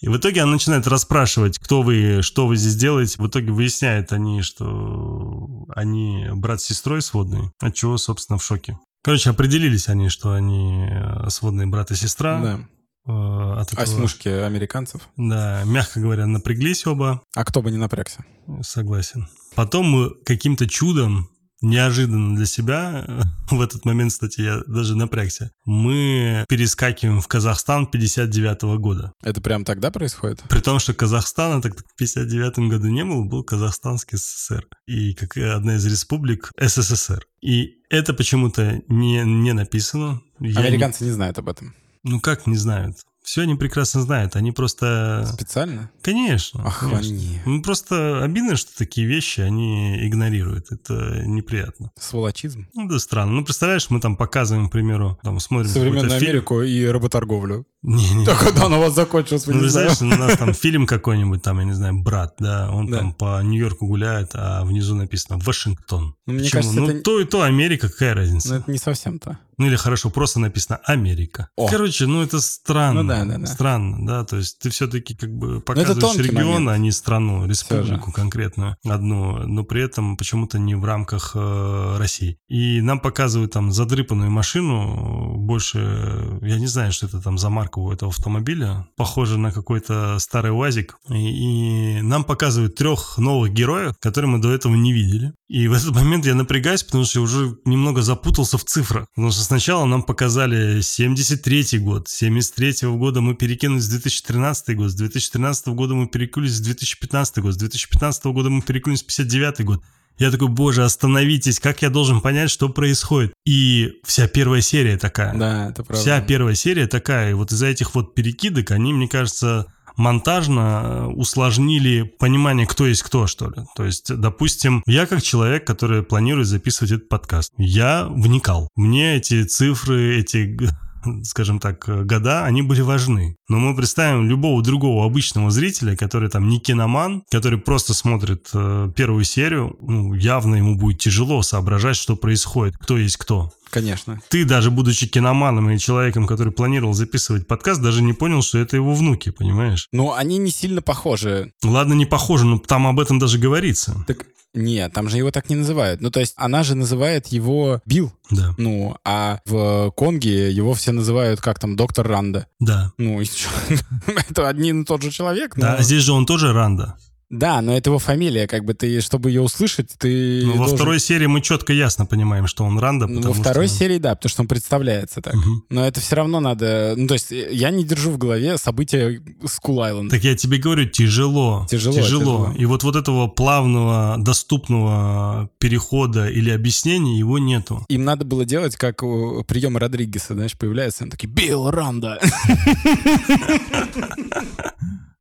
[SPEAKER 1] И в итоге она начинает расспрашивать, кто вы, что вы здесь делаете. В итоге выясняют они, что они брат с сестрой сводные, от чего, собственно, в шоке. Короче, определились они, что они э, сводные брат и сестра.
[SPEAKER 2] Да.
[SPEAKER 1] Э, от этого...
[SPEAKER 2] Осьмушки американцев.
[SPEAKER 1] Да, мягко говоря, напряглись оба.
[SPEAKER 2] А кто бы не напрягся?
[SPEAKER 1] Согласен. Потом мы каким-то чудом, неожиданно для себя, в этот момент, кстати, я даже напрягся, мы перескакиваем в Казахстан 59 -го года.
[SPEAKER 2] Это прям тогда происходит?
[SPEAKER 1] При том, что Казахстана так в 59 году не был, был Казахстанский СССР. И как одна из республик СССР. И это почему-то не, не написано.
[SPEAKER 2] Американцы не... не знают об этом.
[SPEAKER 1] Ну как не знают? Все они прекрасно знают, они просто...
[SPEAKER 2] Специально?
[SPEAKER 1] Конечно.
[SPEAKER 2] Ах,
[SPEAKER 1] конечно.
[SPEAKER 2] они.
[SPEAKER 1] Ну, просто обидно, что такие вещи они игнорируют. Это неприятно.
[SPEAKER 2] Сволочизм?
[SPEAKER 1] Ну, да странно. Ну, представляешь, мы там показываем, к примеру, там смотрим
[SPEAKER 2] Современную
[SPEAKER 1] фильм.
[SPEAKER 2] Америку и работорговлю.
[SPEAKER 1] Не-не.
[SPEAKER 2] Да когда он у вас закончился,
[SPEAKER 1] Ну,
[SPEAKER 2] не
[SPEAKER 1] знаешь, у нас там фильм какой-нибудь, там, я не знаю, брат, да, он
[SPEAKER 2] Да.
[SPEAKER 1] там по Нью-Йорку гуляет, а внизу написано Вашингтон.
[SPEAKER 2] Ну, мне
[SPEAKER 1] Почему?
[SPEAKER 2] кажется,
[SPEAKER 1] ну,
[SPEAKER 2] это-
[SPEAKER 1] то и то Америка, какая разница?
[SPEAKER 2] Ну, это не совсем то.
[SPEAKER 1] Ну или хорошо, просто написано Америка.
[SPEAKER 2] О.
[SPEAKER 1] Короче, ну это странно.
[SPEAKER 2] Ну да, да, да.
[SPEAKER 1] Странно, да. То есть ты все-таки как бы показываешь регион,
[SPEAKER 2] момент.
[SPEAKER 1] а не страну, республику конкретную одну, но при этом почему-то не в рамках э, России. И нам показывают там задрыпанную машину, больше, я не знаю, что это там за марка у этого автомобиля, похоже на какой-то старый УАЗик. И, и нам показывают трех новых героев, которые мы до этого не видели. И в этот момент я напрягаюсь, потому что я уже немного запутался в цифрах. Потому что сначала нам показали 73 год, с 73 года мы перекинулись в 2013 год, с 2013 года мы перекинулись в 2015 год, с 2015 года мы перекинулись в 59 год. Я такой, боже, остановитесь, как я должен понять, что происходит? И вся первая серия такая.
[SPEAKER 2] Да, это правда.
[SPEAKER 1] Вся первая серия такая. И вот из-за этих вот перекидок они, мне кажется, монтажно э, усложнили понимание, кто есть кто, что ли. То есть, допустим, я как человек, который планирует записывать этот подкаст, я вникал. Мне эти цифры, эти скажем так, э, года, они были важны. Но мы представим любого другого обычного зрителя, который там не киноман, который просто смотрит э, первую серию, ну, явно ему будет тяжело соображать, что происходит, кто есть кто
[SPEAKER 2] Конечно.
[SPEAKER 1] ты даже будучи киноманом и человеком, который планировал записывать подкаст, даже не понял, что это его внуки, понимаешь?
[SPEAKER 2] Ну, они не сильно похожи.
[SPEAKER 1] Ладно, не похоже, но там об этом даже говорится.
[SPEAKER 2] Так нет, там же его так не называют. Ну, то есть она же называет его Билл.
[SPEAKER 1] Да,
[SPEAKER 2] Ну, а в Конге его все называют как там доктор Ранда.
[SPEAKER 1] да.
[SPEAKER 2] Ну, это один и тот же человек. но-
[SPEAKER 1] Да, здесь же он тоже Ранда.
[SPEAKER 2] Да, но это его фамилия, как бы ты, чтобы ее услышать, ты
[SPEAKER 1] Ну, во
[SPEAKER 2] должен-
[SPEAKER 1] второй серии мы четко ясно понимаем, что он Ранда,
[SPEAKER 2] Ну, во второй
[SPEAKER 1] что...
[SPEAKER 2] серии, да, потому что он представляется так.
[SPEAKER 1] Мгм.
[SPEAKER 2] Но это все равно надо... Ну, то есть я не держу в голове события Skull Island.
[SPEAKER 1] Так я тебе говорю, тяжело.
[SPEAKER 2] Тяжело, тяжело.
[SPEAKER 1] И вот, вот этого плавного, доступного перехода или объяснения его нету.
[SPEAKER 2] Им надо было делать, как у приема Родригеса, знаешь, появляется, он такой, Билл Ранда.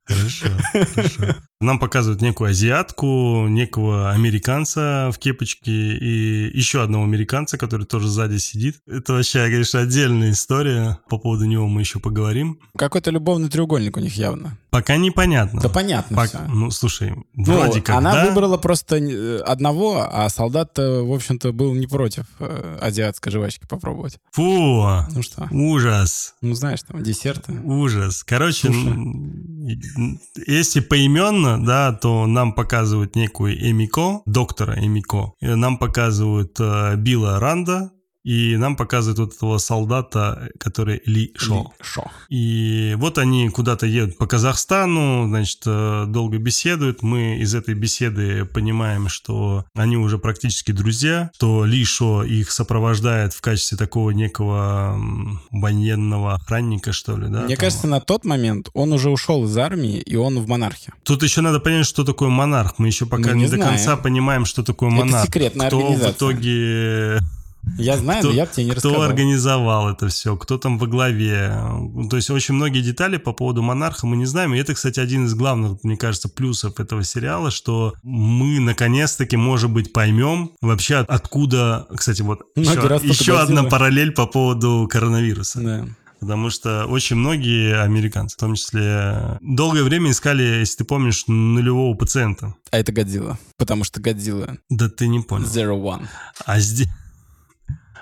[SPEAKER 1] Хорошо, хорошо. Нам показывают некую азиатку, некого американца в кепочке и еще одного американца, который тоже сзади сидит. Это вообще, конечно, отдельная история. По поводу него мы еще поговорим.
[SPEAKER 2] Какой-то любовный треугольник у них явно.
[SPEAKER 1] Пока непонятно.
[SPEAKER 2] Да понятно
[SPEAKER 1] Пок-
[SPEAKER 2] всё.
[SPEAKER 1] Ну, слушай,
[SPEAKER 2] Ну,
[SPEAKER 1] вроде как,
[SPEAKER 2] она
[SPEAKER 1] да?
[SPEAKER 2] выбрала просто э, одного, а солдат-то, в общем-то, был не против э, азиатской жвачки попробовать.
[SPEAKER 1] Фу,
[SPEAKER 2] Ну что,
[SPEAKER 1] ужас.
[SPEAKER 2] ну знаешь, там десерты.
[SPEAKER 1] Ужас. Короче,
[SPEAKER 2] Слушай.
[SPEAKER 1] Если поименно, да, то нам показывают некую Эмико, доктора Эмико. И Нам показывают э, Билла Ранда, и нам показывают вот этого солдата, который Ли Шо.
[SPEAKER 2] Ли Шо.
[SPEAKER 1] И вот они куда-то едут по Казахстану, значит, э, долго беседуют. Мы из этой беседы понимаем, что они уже практически друзья, что Лишо их сопровождает в качестве такого некого военного охранника, что ли, да?
[SPEAKER 2] Мне
[SPEAKER 1] там.
[SPEAKER 2] кажется, на тот момент он уже ушел из армии, и он в монархе.
[SPEAKER 1] Тут еще надо понять, что такое монарх. Мы еще пока
[SPEAKER 2] Мы
[SPEAKER 1] не,
[SPEAKER 2] не
[SPEAKER 1] до конца понимаем, что такое
[SPEAKER 2] Это
[SPEAKER 1] монарх.
[SPEAKER 2] секретная
[SPEAKER 1] кто
[SPEAKER 2] организация.
[SPEAKER 1] в итоге
[SPEAKER 2] Я знаю,
[SPEAKER 1] Кто-
[SPEAKER 2] но я бы тебе не
[SPEAKER 1] кто
[SPEAKER 2] рассказал.
[SPEAKER 1] организовал это все, кто там во главе. То есть очень многие детали по поводу монарха мы не знаем. И это, кстати, один из главных, мне кажется, плюсов этого сериала, что мы наконец-таки, может быть, поймем вообще от- откуда... Кстати, вот
[SPEAKER 2] Многие
[SPEAKER 1] еще,
[SPEAKER 2] раз
[SPEAKER 1] еще одна параллель по поводу коронавируса.
[SPEAKER 2] Да.
[SPEAKER 1] Потому что очень многие американцы, в том числе, долгое время искали, если ты помнишь, нулевого пациента.
[SPEAKER 2] А это Годзилла. Потому что Годзилла
[SPEAKER 1] Да ты не понял.
[SPEAKER 2] Zero One.
[SPEAKER 1] А здесь...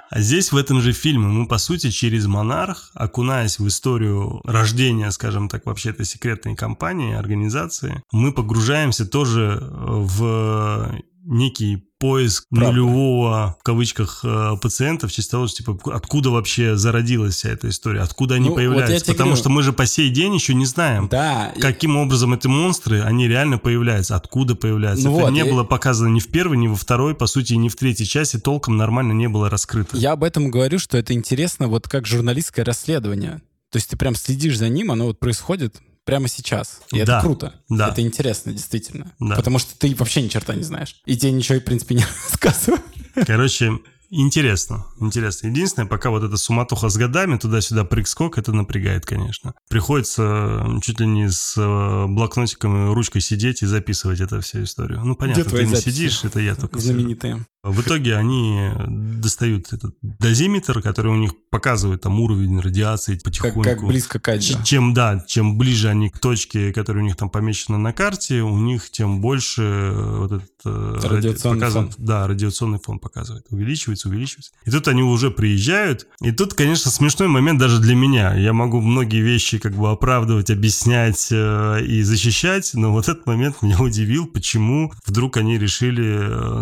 [SPEAKER 1] А здесь в этом же фильме мы, по сути, через «Монарх», окунаясь в историю рождения, скажем так, вообще этой секретной компании, организации, мы погружаемся тоже в некий поиск
[SPEAKER 2] Правда.
[SPEAKER 1] нулевого, в кавычках, э, пациента в честь того, что, типа, откуда вообще зародилась вся эта история, откуда они
[SPEAKER 2] Ну, вот я
[SPEAKER 1] появляются.
[SPEAKER 2] тебе
[SPEAKER 1] Потому
[SPEAKER 2] говорю.
[SPEAKER 1] что мы же по сей день еще не знаем,
[SPEAKER 2] Да.
[SPEAKER 1] каким образом эти монстры, они реально появляются, откуда появляются.
[SPEAKER 2] Ну
[SPEAKER 1] Это
[SPEAKER 2] вот,
[SPEAKER 1] не
[SPEAKER 2] и-
[SPEAKER 1] было показано ни в первой, ни во второй, по сути, ни в третьей части толком нормально не было раскрыто.
[SPEAKER 2] Я об этом говорю, что это интересно вот как журналистское расследование. То есть ты прям следишь за ним, оно вот происходит прямо сейчас. И
[SPEAKER 1] Да,
[SPEAKER 2] это круто.
[SPEAKER 1] да.
[SPEAKER 2] Это интересно, действительно.
[SPEAKER 1] Да.
[SPEAKER 2] Потому что ты вообще ни черта не знаешь. И тебе ничего, в принципе, не рассказывают.
[SPEAKER 1] Короче, интересно, интересно. Единственное, пока вот эта суматоха с годами, туда-сюда прыг-скок, это напрягает, конечно. Приходится чуть ли не с э, блокнотиком и ручкой сидеть и записывать эту всю историю. Ну, понятно,
[SPEAKER 2] Где
[SPEAKER 1] ты не
[SPEAKER 2] записи?
[SPEAKER 1] сидишь, это я только... сижу. В итоге они достают этот дозиметр, который у них показывает там уровень радиации потихоньку.
[SPEAKER 2] Как, как близко к Аджи.
[SPEAKER 1] Чем, да, чем ближе они к точке, которая у них там помечена на карте, у них тем больше э, вот этот э,
[SPEAKER 2] радиационный
[SPEAKER 1] показывает,
[SPEAKER 2] фон.
[SPEAKER 1] Да, радиационный фон показывает. Увеличивается, увеличивается. И тут они уже приезжают. И тут, конечно, смешной момент даже для меня. Я могу многие вещи как бы оправдывать, объяснять э, и защищать, но вот этот момент меня удивил, почему вдруг они решили э,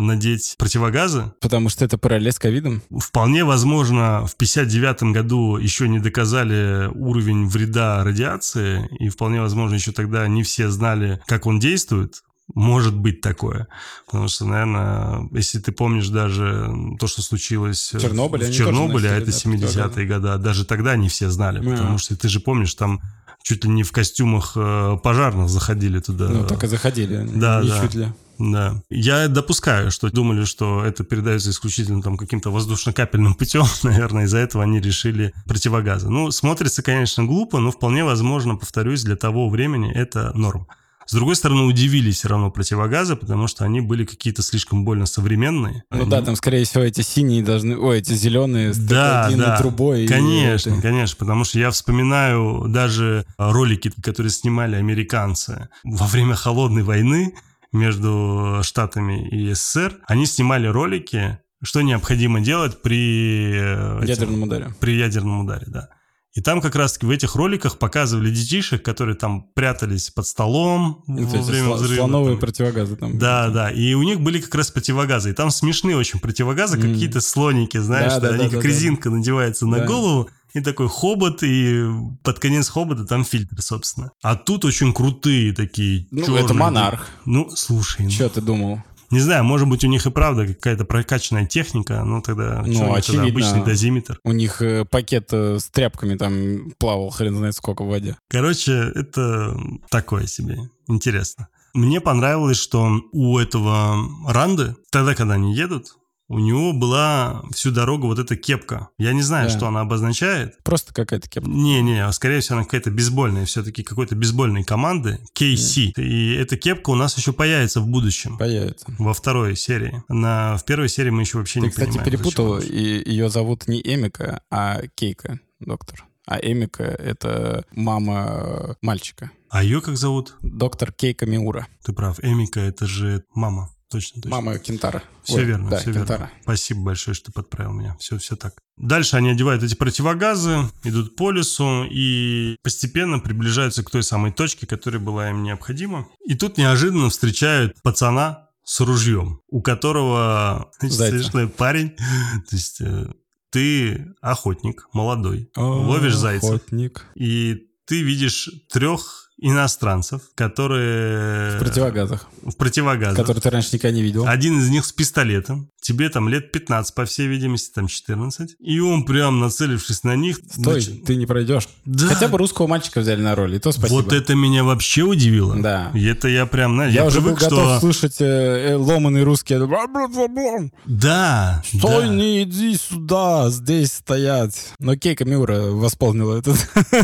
[SPEAKER 1] надеть противогазы.
[SPEAKER 2] Потому что это параллель с ковидом?
[SPEAKER 1] Вполне возможно, в 59 году еще не доказали уровень вреда радиации, и вполне возможно, еще тогда не все знали, как он действует. Может быть такое. Потому что, наверное, если ты помнишь даже то, что случилось
[SPEAKER 2] В Чернобыле,
[SPEAKER 1] в Чернобыле, а это
[SPEAKER 2] носили, да,
[SPEAKER 1] 70-е годы, даже тогда не все знали.
[SPEAKER 2] Да.
[SPEAKER 1] Потому что ты же помнишь, там чуть ли не в костюмах э, пожарных заходили туда.
[SPEAKER 2] Ну, так и заходили.
[SPEAKER 1] Да,
[SPEAKER 2] не
[SPEAKER 1] да.
[SPEAKER 2] чуть ли.
[SPEAKER 1] Да. Я допускаю, что думали, что это передается исключительно там каким-то воздушно-капельным путем, наверное, из-за этого они решили противогазы. Ну, смотрится, конечно, глупо, но вполне возможно, повторюсь, для того времени это норм. С другой стороны, удивили все равно противогазы, потому что они были какие-то слишком больно современные.
[SPEAKER 2] Ну
[SPEAKER 1] Они-
[SPEAKER 2] да, там, скорее всего, эти синие должны... Ой, эти зеленые с
[SPEAKER 1] да,
[SPEAKER 2] такой длинной
[SPEAKER 1] да.
[SPEAKER 2] трубой. и
[SPEAKER 1] Конечно,
[SPEAKER 2] это-
[SPEAKER 1] конечно, потому что я вспоминаю даже ролики, которые снимали американцы во время холодной войны между Штатами и СССР. Они снимали ролики, что необходимо делать при э, этим-
[SPEAKER 2] Ядерном ударе.
[SPEAKER 1] при ядерном ударе, да. И там как раз-таки в этих роликах показывали детишек, которые там прятались под столом
[SPEAKER 2] Вот
[SPEAKER 1] во время
[SPEAKER 2] сло-
[SPEAKER 1] взрыва.
[SPEAKER 2] Слоновые
[SPEAKER 1] там.
[SPEAKER 2] противогазы там.
[SPEAKER 1] Да, да, и у них были как раз противогазы. И там смешные очень противогазы,
[SPEAKER 2] Мгм.
[SPEAKER 1] какие-то слоники, знаешь,
[SPEAKER 2] Да,
[SPEAKER 1] что
[SPEAKER 2] да,
[SPEAKER 1] они
[SPEAKER 2] да,
[SPEAKER 1] как
[SPEAKER 2] да, да.
[SPEAKER 1] резинка надевается на
[SPEAKER 2] Да.
[SPEAKER 1] голову, и такой хобот, и под конец хобота там фильтр, собственно. А тут очень крутые такие
[SPEAKER 2] Ну,
[SPEAKER 1] чёрные.
[SPEAKER 2] это монарх.
[SPEAKER 1] Ну, слушай, ну,
[SPEAKER 2] Че ты думал?
[SPEAKER 1] не знаю, может быть, у них и правда какая-то прокачанная техника, ну тогда,
[SPEAKER 2] Ну,
[SPEAKER 1] них тогда
[SPEAKER 2] очевидно.
[SPEAKER 1] обычный дозиметр.
[SPEAKER 2] У них э, пакет э, с тряпками там плавал хрен знает сколько в воде.
[SPEAKER 1] Короче, это такое себе. Интересно. Мне понравилось, что у этого Ранды, тогда, когда они едут, у него была всю дорогу вот эта кепка. Я не знаю,
[SPEAKER 2] Да.
[SPEAKER 1] что она обозначает.
[SPEAKER 2] Просто какая-то кепка.
[SPEAKER 1] Не-не, а скорее всего, она какая-то бейсбольная, все-таки какой-то бейсбольной команды, KC. И эта кепка у нас еще появится в будущем.
[SPEAKER 2] Появится.
[SPEAKER 1] Во второй серии. На, в первой серии мы еще вообще
[SPEAKER 2] Ты,
[SPEAKER 1] не
[SPEAKER 2] кстати,
[SPEAKER 1] понимаем.
[SPEAKER 2] перепутал,
[SPEAKER 1] зачем.
[SPEAKER 2] и ее зовут не Эмика, а Кейка, доктор. А Эмика — это мама мальчика.
[SPEAKER 1] А ее как зовут?
[SPEAKER 2] Доктор Кейка Миура.
[SPEAKER 1] Ты прав. Эмика это же мама. Точно, точно.
[SPEAKER 2] Мама Кентара.
[SPEAKER 1] Все
[SPEAKER 2] Ой,
[SPEAKER 1] верно,
[SPEAKER 2] Да,
[SPEAKER 1] все
[SPEAKER 2] Кентара.
[SPEAKER 1] верно. Спасибо большое, что подправил меня. Все, все так. Дальше они одевают эти противогазы, идут по лесу и постепенно приближаются к той самой точке, которая была им необходима. И тут неожиданно встречают пацана с ружьем, у которого значит, парень. То есть э, ты охотник, молодой, ловишь зайцев,
[SPEAKER 2] Охотник.
[SPEAKER 1] и ты видишь трех иностранцев, которые
[SPEAKER 2] В противогазах,
[SPEAKER 1] в противогазах.
[SPEAKER 2] который ты раньше никогда не видел.
[SPEAKER 1] Один из них с пистолетом. Тебе там лет 15, по всей видимости, там 14. И он прям, нацелившись на них...
[SPEAKER 2] Стой,
[SPEAKER 1] нач-
[SPEAKER 2] ты не пройдешь.
[SPEAKER 1] Да.
[SPEAKER 2] Хотя бы русского мальчика взяли на роль, и то спасибо.
[SPEAKER 1] Вот это меня вообще удивило.
[SPEAKER 2] Да.
[SPEAKER 1] И это я прям, знаешь,
[SPEAKER 2] Я,
[SPEAKER 1] я,
[SPEAKER 2] уже был
[SPEAKER 1] привык,
[SPEAKER 2] готов
[SPEAKER 1] что...
[SPEAKER 2] слышать э, э, ломаный русский. Думаю,
[SPEAKER 1] Да,
[SPEAKER 2] Стой,
[SPEAKER 1] да.
[SPEAKER 2] не иди сюда, здесь стоять. Но Кейка Миура восполнила этот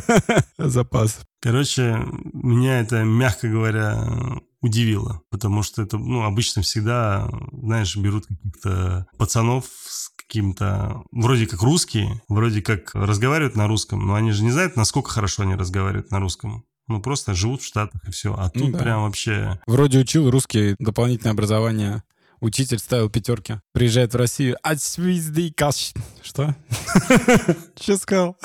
[SPEAKER 2] запас.
[SPEAKER 1] Короче, меня это, мягко говоря, удивило. Потому что это, ну, обычно всегда, знаешь, берут каких-то пацанов с каким-то... Вроде как русские, вроде как разговаривают на русском, но они же не знают, насколько хорошо они разговаривают на русском. Ну, просто живут в Штатах и все. А тут
[SPEAKER 2] Ну да.
[SPEAKER 1] прям вообще...
[SPEAKER 2] Вроде учил русский, дополнительное образование. Учитель ставил пятерки. Приезжает в Россию. А звезды каш... Что? Че сказал?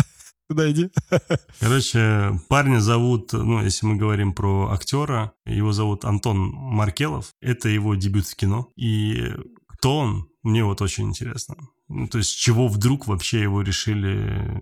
[SPEAKER 2] Куда иди?
[SPEAKER 1] Короче, парня зовут, ну, если мы говорим про актера, его зовут Антон Маркелов. Это его дебют в кино. И кто он, мне вот очень интересно. Ну, то есть, чего вдруг вообще его решили...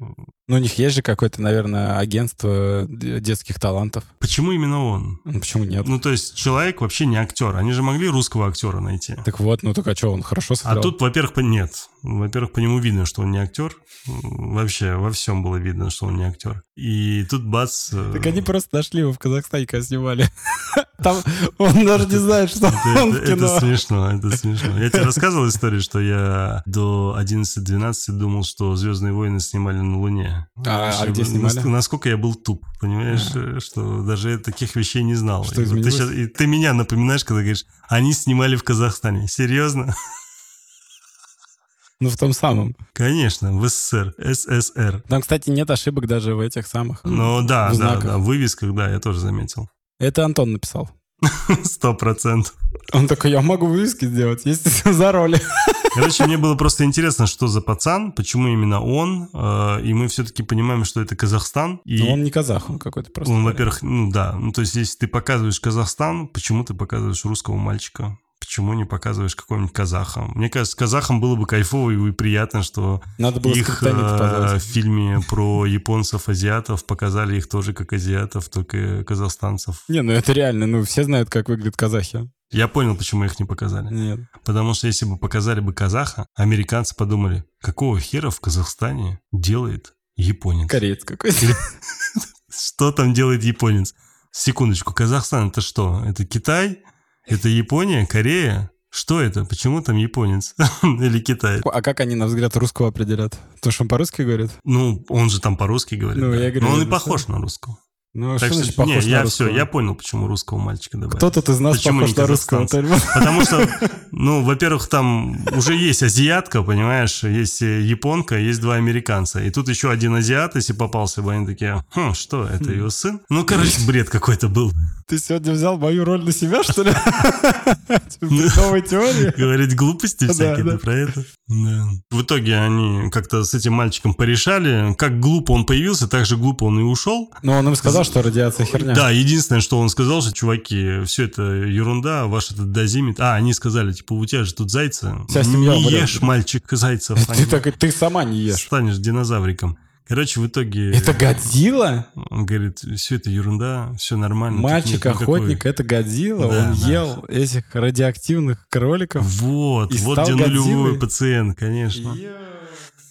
[SPEAKER 2] Ну, у них есть же какое-то, наверное, агентство д- детских талантов.
[SPEAKER 1] Почему именно он?
[SPEAKER 2] Ну, почему нет?
[SPEAKER 1] Ну, то есть, человек вообще не актер. Они же могли русского актера найти.
[SPEAKER 2] Так вот, ну так а что, он хорошо
[SPEAKER 1] А
[SPEAKER 2] сыграл?
[SPEAKER 1] тут, во-первых, по- нет. Во-первых, по нему видно, что он не актер. Вообще, во всем было видно, что он не актер. И тут бац... э,
[SPEAKER 2] Так они просто нашли его в Казахстане, когда снимали. Там он даже не знает, что
[SPEAKER 1] Это,
[SPEAKER 2] он
[SPEAKER 1] это-
[SPEAKER 2] в
[SPEAKER 1] это
[SPEAKER 2] кино.
[SPEAKER 1] смешно, это смешно. Я тебе рассказывал историю, что я до 11-12 думал, что «Звездные войны» снимали на Луне.
[SPEAKER 2] А- а
[SPEAKER 1] Вообще,
[SPEAKER 2] где снимали?
[SPEAKER 1] Насколько я был туп, понимаешь, э, что даже таких вещей не знал.
[SPEAKER 2] Что
[SPEAKER 1] И вот ты, щас- и ты меня напоминаешь, когда говоришь, они снимали в Казахстане. Серьезно?
[SPEAKER 2] Ну, в том самом.
[SPEAKER 1] Конечно, в СССР, СССР.
[SPEAKER 2] Там, кстати, нет ошибок даже в этих самых.
[SPEAKER 1] Ну да, да, да, в вывесках, да, я тоже заметил.
[SPEAKER 2] Это Антон написал.
[SPEAKER 1] Сто процентов.
[SPEAKER 2] Он такой, я могу вывески сделать, если за роли.
[SPEAKER 1] Короче, мне было просто интересно, что за пацан, почему именно он, э, и мы все-таки понимаем, что это Казахстан. И
[SPEAKER 2] Но он не казах, он какой-то просто.
[SPEAKER 1] он, во-первых, ну да, ну то есть если ты показываешь Казахстан, почему ты показываешь русского мальчика? Почему не показываешь какого-нибудь казаха? Мне кажется, казахам было бы кайфово и приятно, что
[SPEAKER 2] Надо было
[SPEAKER 1] их э, в фильме про японцев-азиатов показали их тоже как азиатов, только казахстанцев.
[SPEAKER 2] Не, ну это реально, ну все знают, как выглядят казахи.
[SPEAKER 1] Я понял, почему их не показали.
[SPEAKER 2] Нет.
[SPEAKER 1] Потому что если бы показали бы казаха, американцы подумали, какого хера в Казахстане делает японец?
[SPEAKER 2] Кореец какой-то.
[SPEAKER 1] Что там делает японец? Секундочку, Казахстан это что? Это Китай? Это Япония? Корея? Что это? Почему там японец? Или Китай?
[SPEAKER 2] А как они, на взгляд, русского определят? То, что он по-русски говорит?
[SPEAKER 1] Ну, он же там по-русски говорит.
[SPEAKER 2] Ну,
[SPEAKER 1] да.
[SPEAKER 2] я говорю,
[SPEAKER 1] Но он и похож на русского.
[SPEAKER 2] Ну, а
[SPEAKER 1] Так
[SPEAKER 2] что значит похож
[SPEAKER 1] не,
[SPEAKER 2] на
[SPEAKER 1] я
[SPEAKER 2] русского?
[SPEAKER 1] все, я понял, почему русского мальчика добавили.
[SPEAKER 2] Кто тут из нас
[SPEAKER 1] Почему
[SPEAKER 2] похож на русского?
[SPEAKER 1] Потому что, ну, во-первых, там уже есть азиатка, понимаешь, есть э, японка, есть два американца. И тут еще один азиат, если попался бы, они такие, хм, что, это его сын? Ну, короче, бред какой-то был.
[SPEAKER 2] Ты сегодня взял мою роль на себя, что ли? Новой теории?
[SPEAKER 1] Говорить глупости всякие про это. В итоге они как-то с этим мальчиком порешали. Как глупо он появился, так же глупо он и ушел.
[SPEAKER 2] Ну, он им сказал, что радиация херня.
[SPEAKER 1] Да, единственное, что он сказал, что, чуваки, все это ерунда, ваш этот дозимит. А, они сказали, типа, у тебя же тут зайцы.
[SPEAKER 2] Семья
[SPEAKER 1] Не ешь, мальчик, зайцев.
[SPEAKER 2] Ты сама не ешь.
[SPEAKER 1] Станешь динозавриком. Короче, в итоге...
[SPEAKER 2] Это Годзилла?
[SPEAKER 1] Он говорит, все это ерунда, все нормально.
[SPEAKER 2] Мальчик-охотник,
[SPEAKER 1] никакой-
[SPEAKER 2] это Годзилла.
[SPEAKER 1] Да,
[SPEAKER 2] Он
[SPEAKER 1] да.
[SPEAKER 2] ел этих радиоактивных кроликов.
[SPEAKER 1] Вот,
[SPEAKER 2] И
[SPEAKER 1] вот где нулевой
[SPEAKER 2] Годзиллой?
[SPEAKER 1] пациент, конечно.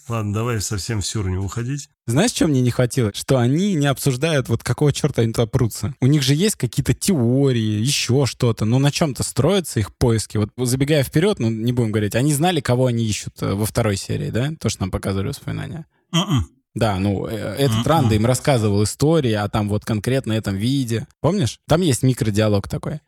[SPEAKER 1] Ладно, давай совсем в сюр не уходить.
[SPEAKER 2] Знаешь, что мне не хватило? Что они не обсуждают, вот какого черта они туда прутся. У них же есть какие-то теории, еще что-то. Но на чем-то строятся их поиски. Вот забегая вперед, ну, не будем говорить, они знали, кого они ищут э, во второй серии, да? То, что нам показывали воспоминания.
[SPEAKER 1] М-м.
[SPEAKER 2] Да, ну, э, этот. Ранда им рассказывал истории, а там вот конкретно этом виде. Помнишь? Там есть микродиалог такой.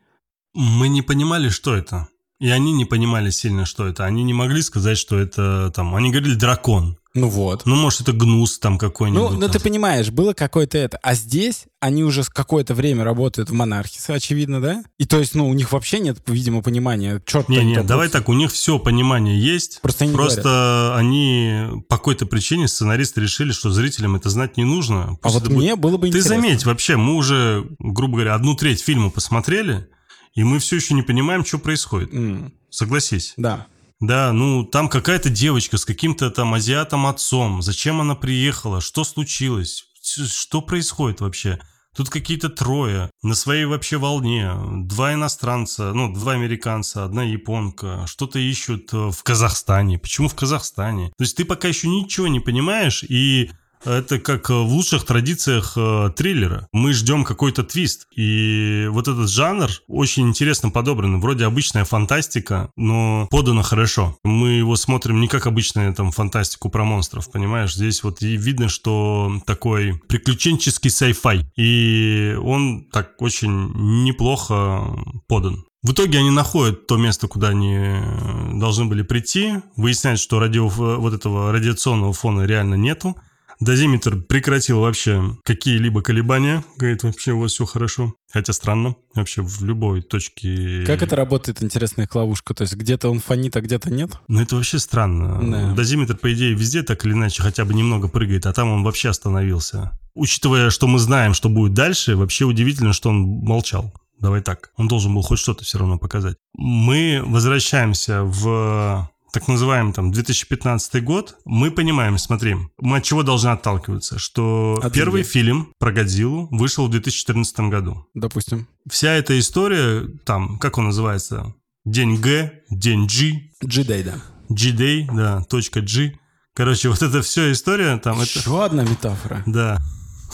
[SPEAKER 1] Мы не понимали, что это. И они не понимали сильно, что это. Они не могли сказать, что это там... Они говорили дракон.
[SPEAKER 2] Ну вот.
[SPEAKER 1] Ну, может, это гнус там какой-нибудь.
[SPEAKER 2] Ну, ну ты понимаешь, было какое-то это. А здесь они уже какое-то время работают в монархисе, очевидно, да? И то есть, ну, у них вообще нет, видимо, понимания. Черт,
[SPEAKER 1] Не, не, давай так, у них все понимание есть.
[SPEAKER 2] Просто они
[SPEAKER 1] Просто они по какой-то причине сценаристы решили, что зрителям это знать не нужно.
[SPEAKER 2] А
[SPEAKER 1] Пусть
[SPEAKER 2] вот
[SPEAKER 1] это будет-
[SPEAKER 2] мне было бы
[SPEAKER 1] Ты
[SPEAKER 2] интересно.
[SPEAKER 1] заметь, вообще, мы уже, грубо говоря, одну треть фильма посмотрели, и мы все еще не понимаем, что происходит.
[SPEAKER 2] М,
[SPEAKER 1] Согласись.
[SPEAKER 2] Да.
[SPEAKER 1] Да, ну там какая-то девочка с каким-то там азиатом отцом. Зачем она приехала? Что случилось? Что происходит вообще? Тут какие-то трое на своей вообще волне. Два иностранца, ну, два американца, одна японка. Что-то ищут э, в Казахстане. Почему в Казахстане? То есть ты пока еще ничего не понимаешь, и это как э, в лучших традициях э, триллера. Мы ждем какой-то твист. И вот этот жанр очень интересно подобран. Вроде обычная фантастика, но подано хорошо. Мы его смотрим не как обычную там фантастику про монстров, понимаешь? Здесь вот и видно, что такой приключенческий sci-fi. И он так очень неплохо подан. В итоге они находят то место, куда они э, должны были прийти. Выясняют, что радио, вот этого радиационного фона реально нету. Дозиметр прекратил вообще какие-либо колебания. Говорит, вообще у вас все хорошо. Хотя странно. Вообще в любой точке...
[SPEAKER 2] Как это работает, интересная их ловушка? То есть где-то он фонит, а где-то нет?
[SPEAKER 1] Ну, это вообще странно.
[SPEAKER 2] Да.
[SPEAKER 1] Дозиметр, по идее, везде так или иначе хотя бы немного прыгает, а там он вообще остановился. Учитывая, что мы знаем, что будет дальше, вообще удивительно, что он молчал. Давай так. Он должен был хоть что-то все равно показать. Мы возвращаемся в так называемый там 2015 год, мы понимаем, смотри, мы от чего должны отталкиваться, что
[SPEAKER 2] От
[SPEAKER 1] первый
[SPEAKER 2] земли.
[SPEAKER 1] фильм про Годзиллу вышел в 2014 году.
[SPEAKER 2] Допустим.
[SPEAKER 1] Вся эта история, там, как он называется, день Г, день G,
[SPEAKER 2] G-Day, да.
[SPEAKER 1] G-Day, да, точка G. Короче, вот эта вся история, там, это...
[SPEAKER 2] Еще одна метафора.
[SPEAKER 1] Да.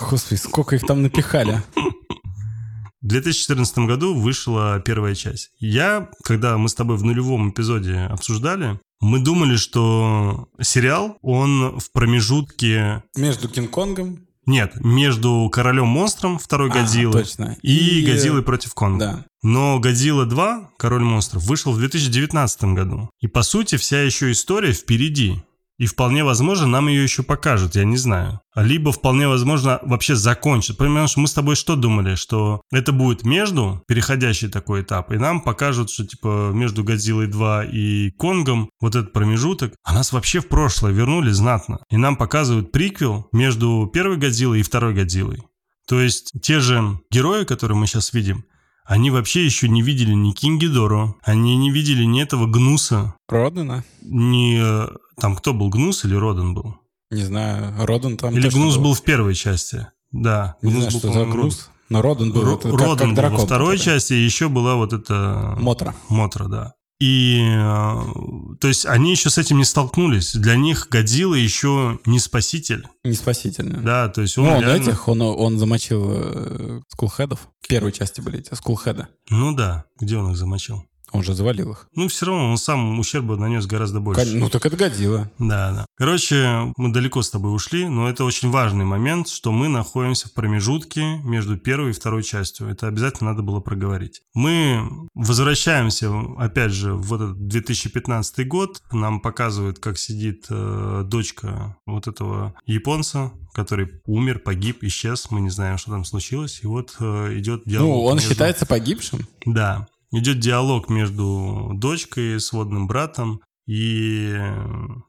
[SPEAKER 2] Господи, сколько их там напихали.
[SPEAKER 1] В 2014 году вышла первая часть. Я, когда мы с тобой в нулевом эпизоде обсуждали, мы думали, что сериал, он в промежутке...
[SPEAKER 2] Между Кинг-Конгом
[SPEAKER 1] Нет, между Королем-монстром, второй
[SPEAKER 2] А,
[SPEAKER 1] Годзиллы,
[SPEAKER 2] точно.
[SPEAKER 1] и,
[SPEAKER 2] И,
[SPEAKER 1] Годзиллой против Конга.
[SPEAKER 2] Да.
[SPEAKER 1] Но «Годзилла 2. Король монстров» вышел в 2019 году. И, по сути, вся еще история впереди. И вполне возможно, нам ее еще покажут, я не знаю. Либо вполне возможно вообще закончат. Понимаешь, мы с тобой что думали? Что это будет между, переходящий такой этап, и нам покажут, что типа между «Годзиллой 2» и «Конгом» вот этот промежуток, а нас вообще в прошлое вернули знатно. И нам показывают приквел между первой «Годзиллой» и второй «Годзиллой». То есть те же герои, которые мы сейчас видим, они вообще еще не видели ни Кинги Доро, они не видели ни этого Гнуса,
[SPEAKER 2] Родана?
[SPEAKER 1] ни... э, Там кто был, Гнус или Родан был?
[SPEAKER 2] Не знаю. Родан там
[SPEAKER 1] Или Гнус был в первой части? Да,
[SPEAKER 2] Не
[SPEAKER 1] Гнус
[SPEAKER 2] знаю,
[SPEAKER 1] был,
[SPEAKER 2] что Гнус. Но Родан был.
[SPEAKER 1] Ро-
[SPEAKER 2] это как-
[SPEAKER 1] Родан
[SPEAKER 2] как
[SPEAKER 1] был
[SPEAKER 2] дракон,
[SPEAKER 1] во второй
[SPEAKER 2] который.
[SPEAKER 1] части, еще была вот эта...
[SPEAKER 2] Мотра.
[SPEAKER 1] Мотра, да. И, э, то есть, они еще с этим не столкнулись. Для них Годзилла еще не спаситель.
[SPEAKER 2] Не спасительно.
[SPEAKER 1] Да, то есть он,
[SPEAKER 2] Ну,
[SPEAKER 1] реально-
[SPEAKER 2] этих, он, он замочил э, скулхедов. В первой части были эти скулхеда.
[SPEAKER 1] Ну да, где он их замочил?
[SPEAKER 2] Он же завалил их.
[SPEAKER 1] Ну, все равно он сам ущерба нанес гораздо больше.
[SPEAKER 2] Ну, так это годило.
[SPEAKER 1] Да, да. Короче, мы далеко с тобой ушли, но это очень важный момент, что мы находимся в промежутке между первой и второй частью. Это обязательно надо было проговорить. Мы возвращаемся, опять же, в этот 2015 год. Нам показывают, как сидит э, дочка вот этого японца, который умер, погиб, исчез. Мы не знаем, что там случилось. И вот э, идет диалог.
[SPEAKER 2] Ну, он
[SPEAKER 1] между-
[SPEAKER 2] считается погибшим.
[SPEAKER 1] Да. Идет диалог между дочкой, сводным братом и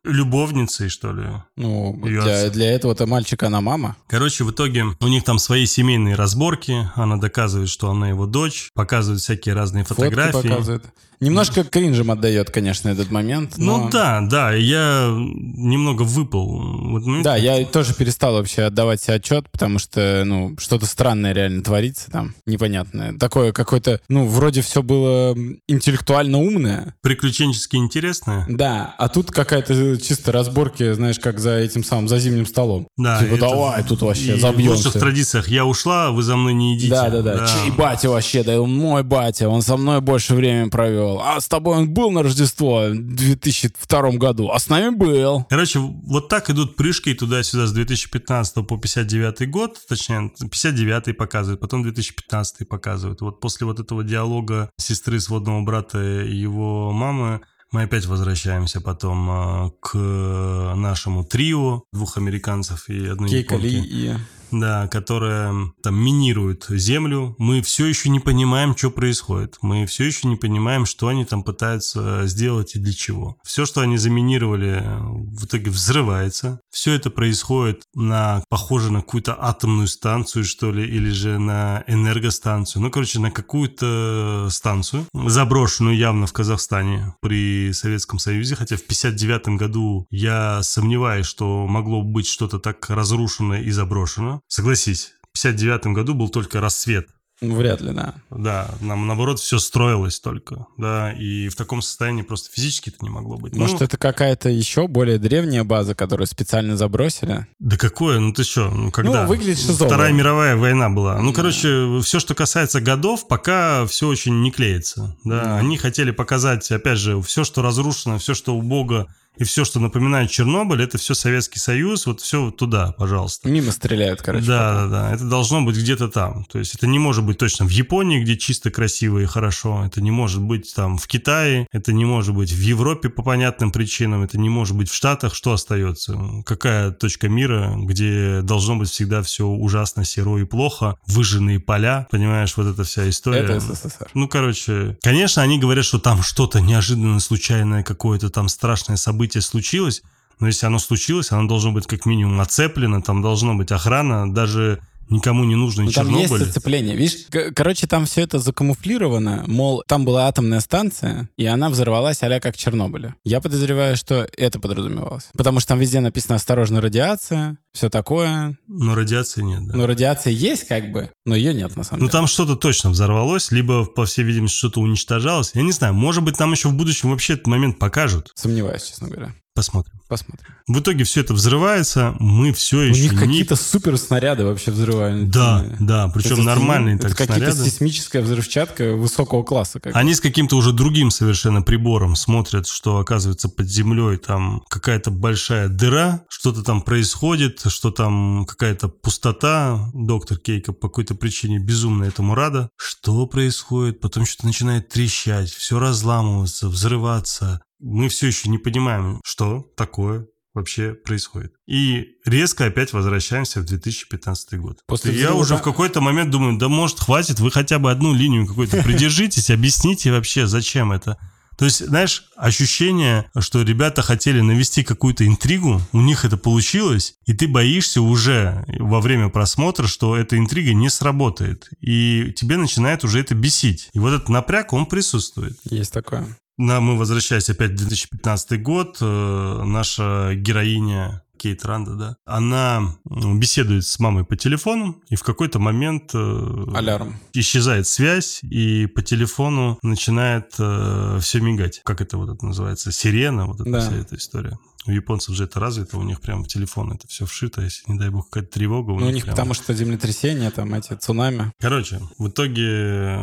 [SPEAKER 1] любовницей, что ли.
[SPEAKER 2] Ну, для,
[SPEAKER 1] отца.
[SPEAKER 2] для этого-то мальчика она мама.
[SPEAKER 1] Короче, в итоге у них там свои семейные разборки. Она доказывает, что она его дочь, показывает всякие разные
[SPEAKER 2] Фотки
[SPEAKER 1] фотографии.
[SPEAKER 2] показывает. Немножко кринжем отдает, конечно, этот момент.
[SPEAKER 1] Ну
[SPEAKER 2] но-
[SPEAKER 1] да, да, я немного выпал. Ну,
[SPEAKER 2] Да, я тоже перестал вообще отдавать себе отчет, потому что, ну, что-то странное реально творится там, непонятное. Такое какое-то, ну, вроде все было интеллектуально умное,
[SPEAKER 1] Приключенчески интересное.
[SPEAKER 2] да, а тут какая-то чисто разборки, знаешь, как за этим самым, за зимним столом.
[SPEAKER 1] Да,
[SPEAKER 2] Типа,
[SPEAKER 1] это-
[SPEAKER 2] давай тут вообще
[SPEAKER 1] И в
[SPEAKER 2] забьемся.
[SPEAKER 1] лучших традициях я ушла, вы за мной не идите.
[SPEAKER 2] Да, да, да. Чей батя вообще? Да он мой батя, он со мной больше времени провел. А с тобой он был на Рождество в 2002 году, а с нами был.
[SPEAKER 1] Короче, вот так идут прыжки туда-сюда с 2015 по 59 год, точнее, 59 показывают, потом 2015 показывают. Вот после вот этого диалога сестры сводного брата и его мамы мы опять возвращаемся потом а, к нашему трио двух американцев и одной
[SPEAKER 2] Кейкали
[SPEAKER 1] японки.
[SPEAKER 2] и...
[SPEAKER 1] Да, которая там минирует землю. Мы все еще не понимаем, что происходит. Мы все еще не понимаем, что они там пытаются сделать и для чего. Все, что они заминировали, в итоге взрывается. Все это происходит на, похоже на какую-то атомную станцию, что ли, или же на энергостанцию. Ну, короче, на какую-то станцию, заброшенную явно в Казахстане при Советском Союзе, хотя в 59 году я сомневаюсь, что могло быть что-то так разрушенное и заброшено. Согласись, в 59 году был только рассвет.
[SPEAKER 2] Ну, вряд ли, да.
[SPEAKER 1] Да, нам наоборот все строилось только, да, и в таком состоянии просто физически это не могло быть.
[SPEAKER 2] Может,
[SPEAKER 1] Ну,
[SPEAKER 2] это какая-то еще более древняя база, которую специально забросили?
[SPEAKER 1] Да какое, ну ты что, ну когда?
[SPEAKER 2] Ну, выглядит шизово.
[SPEAKER 1] Вторая мировая война была. Ну, короче, все, что касается годов, пока все очень не клеится. Да,
[SPEAKER 2] Да.
[SPEAKER 1] они хотели показать, опять же, все, что разрушено, все, что убого, и все, что напоминает Чернобыль, это все Советский Союз, вот все туда, пожалуйста.
[SPEAKER 2] Мимо стреляют, короче.
[SPEAKER 1] да,
[SPEAKER 2] пока.
[SPEAKER 1] да, да. Это должно быть где-то там. То есть это не может быть точно в Японии, где чисто, красиво и хорошо. Это не может быть там в Китае. Это не может быть в Европе по понятным причинам. Это не может быть в Штатах. Что остается? Какая точка мира, где должно быть всегда все ужасно, серо и плохо? Выжженные поля, понимаешь, вот эта вся история.
[SPEAKER 2] Это СССР.
[SPEAKER 1] Ну, короче, конечно, они говорят, что там что-то неожиданно случайное, какое-то там страшное событие случилось, но если оно случилось, оно должно быть как минимум оцеплено, там должно быть охрана, даже никому не нужно
[SPEAKER 2] Ну, там есть
[SPEAKER 1] Чернобыль.
[SPEAKER 2] зацепление. Видишь, короче, там все это закамуфлировано. Мол, там была атомная станция, и она взорвалась а как в Чернобыле. Я подозреваю, что это подразумевалось. Потому что там везде написано «осторожно, радиация», все такое.
[SPEAKER 1] Но радиации нет, да.
[SPEAKER 2] Но радиация есть как бы, но ее нет на самом
[SPEAKER 1] Ну,
[SPEAKER 2] деле.
[SPEAKER 1] там что-то точно взорвалось, либо, по всей видимости, что-то уничтожалось. Я не знаю, может быть, там еще в будущем вообще этот момент покажут.
[SPEAKER 2] Сомневаюсь, честно говоря.
[SPEAKER 1] Посмотрим.
[SPEAKER 2] Посмотрим.
[SPEAKER 1] В итоге все это взрывается, мы все
[SPEAKER 2] У
[SPEAKER 1] еще
[SPEAKER 2] них
[SPEAKER 1] не...
[SPEAKER 2] какие-то супер снаряды вообще взрывают.
[SPEAKER 1] Да, да, причем
[SPEAKER 2] Это-
[SPEAKER 1] нормальные
[SPEAKER 2] это
[SPEAKER 1] так
[SPEAKER 2] какие-то
[SPEAKER 1] снаряды.
[SPEAKER 2] сейсмическая взрывчатка высокого класса. Как бы.
[SPEAKER 1] Они с каким-то уже другим совершенно прибором смотрят, что оказывается под землей там какая-то большая дыра, что-то там происходит, что там какая-то пустота, доктор Кейка по какой-то причине безумно этому рада. Что происходит? Потом что-то начинает трещать, все разламываться, взрываться. Мы все еще не понимаем, что такое вообще происходит. И резко опять возвращаемся в 2015 год. После я взрыва... уже в какой-то момент думаю, да может хватит, вы хотя бы одну линию какую-то придержитесь, объясните вообще, зачем это. То есть, знаешь, ощущение, что ребята хотели навести какую-то интригу, у них это получилось, и ты боишься уже во время просмотра, что эта интрига не сработает. И тебе начинает уже это бесить. И вот этот напряг, он присутствует.
[SPEAKER 2] Есть такое.
[SPEAKER 1] На, мы возвращаясь опять в 2015 год, э, наша героиня Кейт Ранда, да, она беседует с мамой по телефону, и в какой-то момент... Э,
[SPEAKER 2] Алярм.
[SPEAKER 1] Исчезает связь, и по телефону начинает э, все мигать. Как это вот это называется? Сирена, вот эта да. вся эта история. У японцев же это развито, у них прям в телефон это все вшито, если, не дай бог, какая-то тревога.
[SPEAKER 2] У ну, них у них прям... потому что землетрясение, там эти цунами.
[SPEAKER 1] Короче, в итоге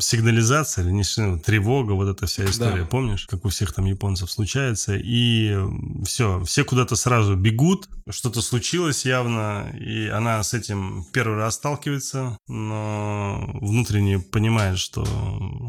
[SPEAKER 1] сигнализация или не тревога, вот эта вся история, да. помнишь, как у всех там японцев случается, и все, все куда-то сразу бегут, что-то случилось явно, и она с этим первый раз сталкивается, но внутренне понимает, что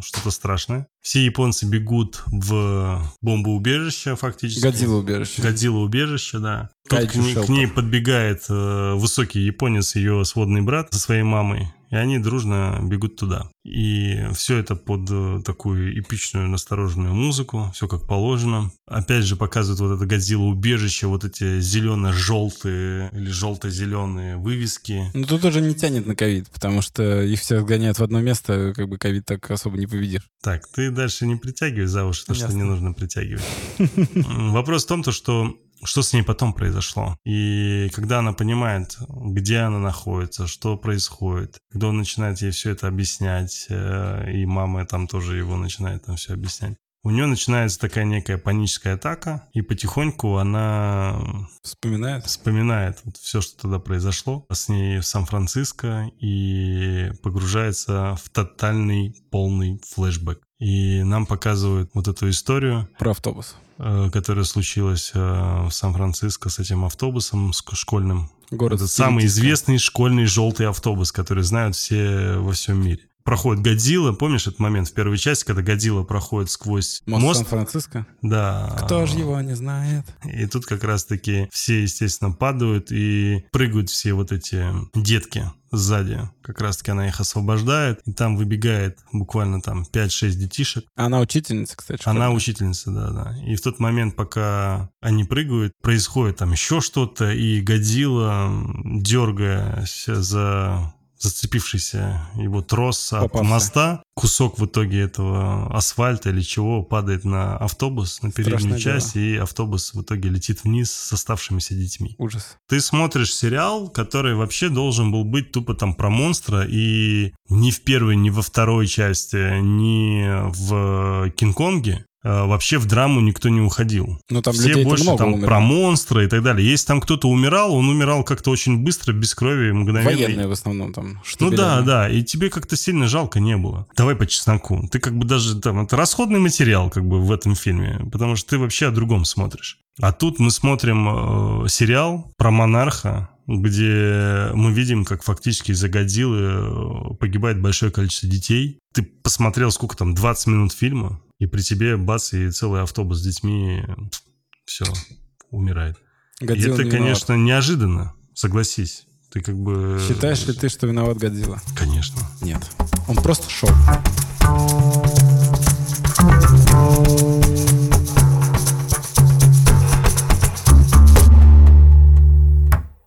[SPEAKER 1] что-то страшное. Все японцы бегут в бомбоубежище фактически.
[SPEAKER 2] Годзилла убежище.
[SPEAKER 1] Годзилла убежище, да. Тут к ней, к ней подбегает э, высокий японец, ее сводный брат со своей мамой и они дружно бегут туда. И все это под э, такую эпичную, настороженную музыку, все как положено. Опять же показывают вот это Годзилла убежище, вот эти зелено-желтые или желто-зеленые вывески.
[SPEAKER 2] Ну тут уже не тянет на ковид, потому что их все гоняют в одно место, как бы ковид так особо не победишь.
[SPEAKER 1] Так, ты дальше не притягивай за уши то, Ясно. что не нужно притягивать. Вопрос в том, то, что что с ней потом произошло. И когда она понимает, где она находится, что происходит, когда он начинает ей все это объяснять, э, и мама там тоже его начинает там все объяснять, у нее начинается такая некая паническая атака, и потихоньку она
[SPEAKER 2] вспоминает,
[SPEAKER 1] вспоминает вот все, что тогда произошло с ней в Сан-Франциско, и погружается в тотальный полный флешбэк. И нам показывают вот эту историю.
[SPEAKER 2] Про автобус.
[SPEAKER 1] Э, которая случилась э, в Сан-Франциско с этим автобусом с школьным.
[SPEAKER 2] Город
[SPEAKER 1] Это самый известный школьный желтый автобус, который знают все во всем мире проходит Годзилла. Помнишь этот момент в первой части, когда Годзилла проходит сквозь мост? Мост
[SPEAKER 2] Сан-Франциско?
[SPEAKER 1] Да.
[SPEAKER 2] Кто же его не знает?
[SPEAKER 1] И тут как раз-таки все, естественно, падают и прыгают все вот эти детки сзади. Как раз-таки она их освобождает, и там выбегает буквально там 5-6 детишек.
[SPEAKER 2] Она учительница, кстати.
[SPEAKER 1] Она учительница, да-да. И в тот момент, пока они прыгают, происходит там еще что-то, и Годзилла, дергаясь за зацепившийся его трос от Попался. моста. Кусок в итоге этого асфальта или чего падает на автобус, на переднюю Страшное часть, дело. и автобус в итоге летит вниз с оставшимися детьми.
[SPEAKER 2] Ужас.
[SPEAKER 1] Ты смотришь сериал, который вообще должен был быть тупо там про монстра, и ни в первой, ни во второй части, ни в Кинг-Конге вообще в драму никто не уходил.
[SPEAKER 2] Ну, там
[SPEAKER 1] Все больше там умирало. про монстры и так далее. Если там кто-то умирал, он умирал как-то очень быстро, без крови, мгновенно.
[SPEAKER 2] Военные в основном там.
[SPEAKER 1] Ну да, да, и тебе как-то сильно жалко не было. Давай по чесноку. Ты как бы даже там, это расходный материал как бы в этом фильме, потому что ты вообще о другом смотришь. А тут мы смотрим э, сериал про монарха, где мы видим, как фактически из-за Годзиллы э, погибает большое количество детей. Ты посмотрел, сколько там, 20 минут фильма, и при тебе бац, и целый автобус с детьми, все, умирает. Годзилла и это, не конечно, виноват. неожиданно, согласись. Ты как бы...
[SPEAKER 2] Считаешь ли ты, что виноват Годзилла?
[SPEAKER 1] Конечно.
[SPEAKER 2] Нет. Он просто шел.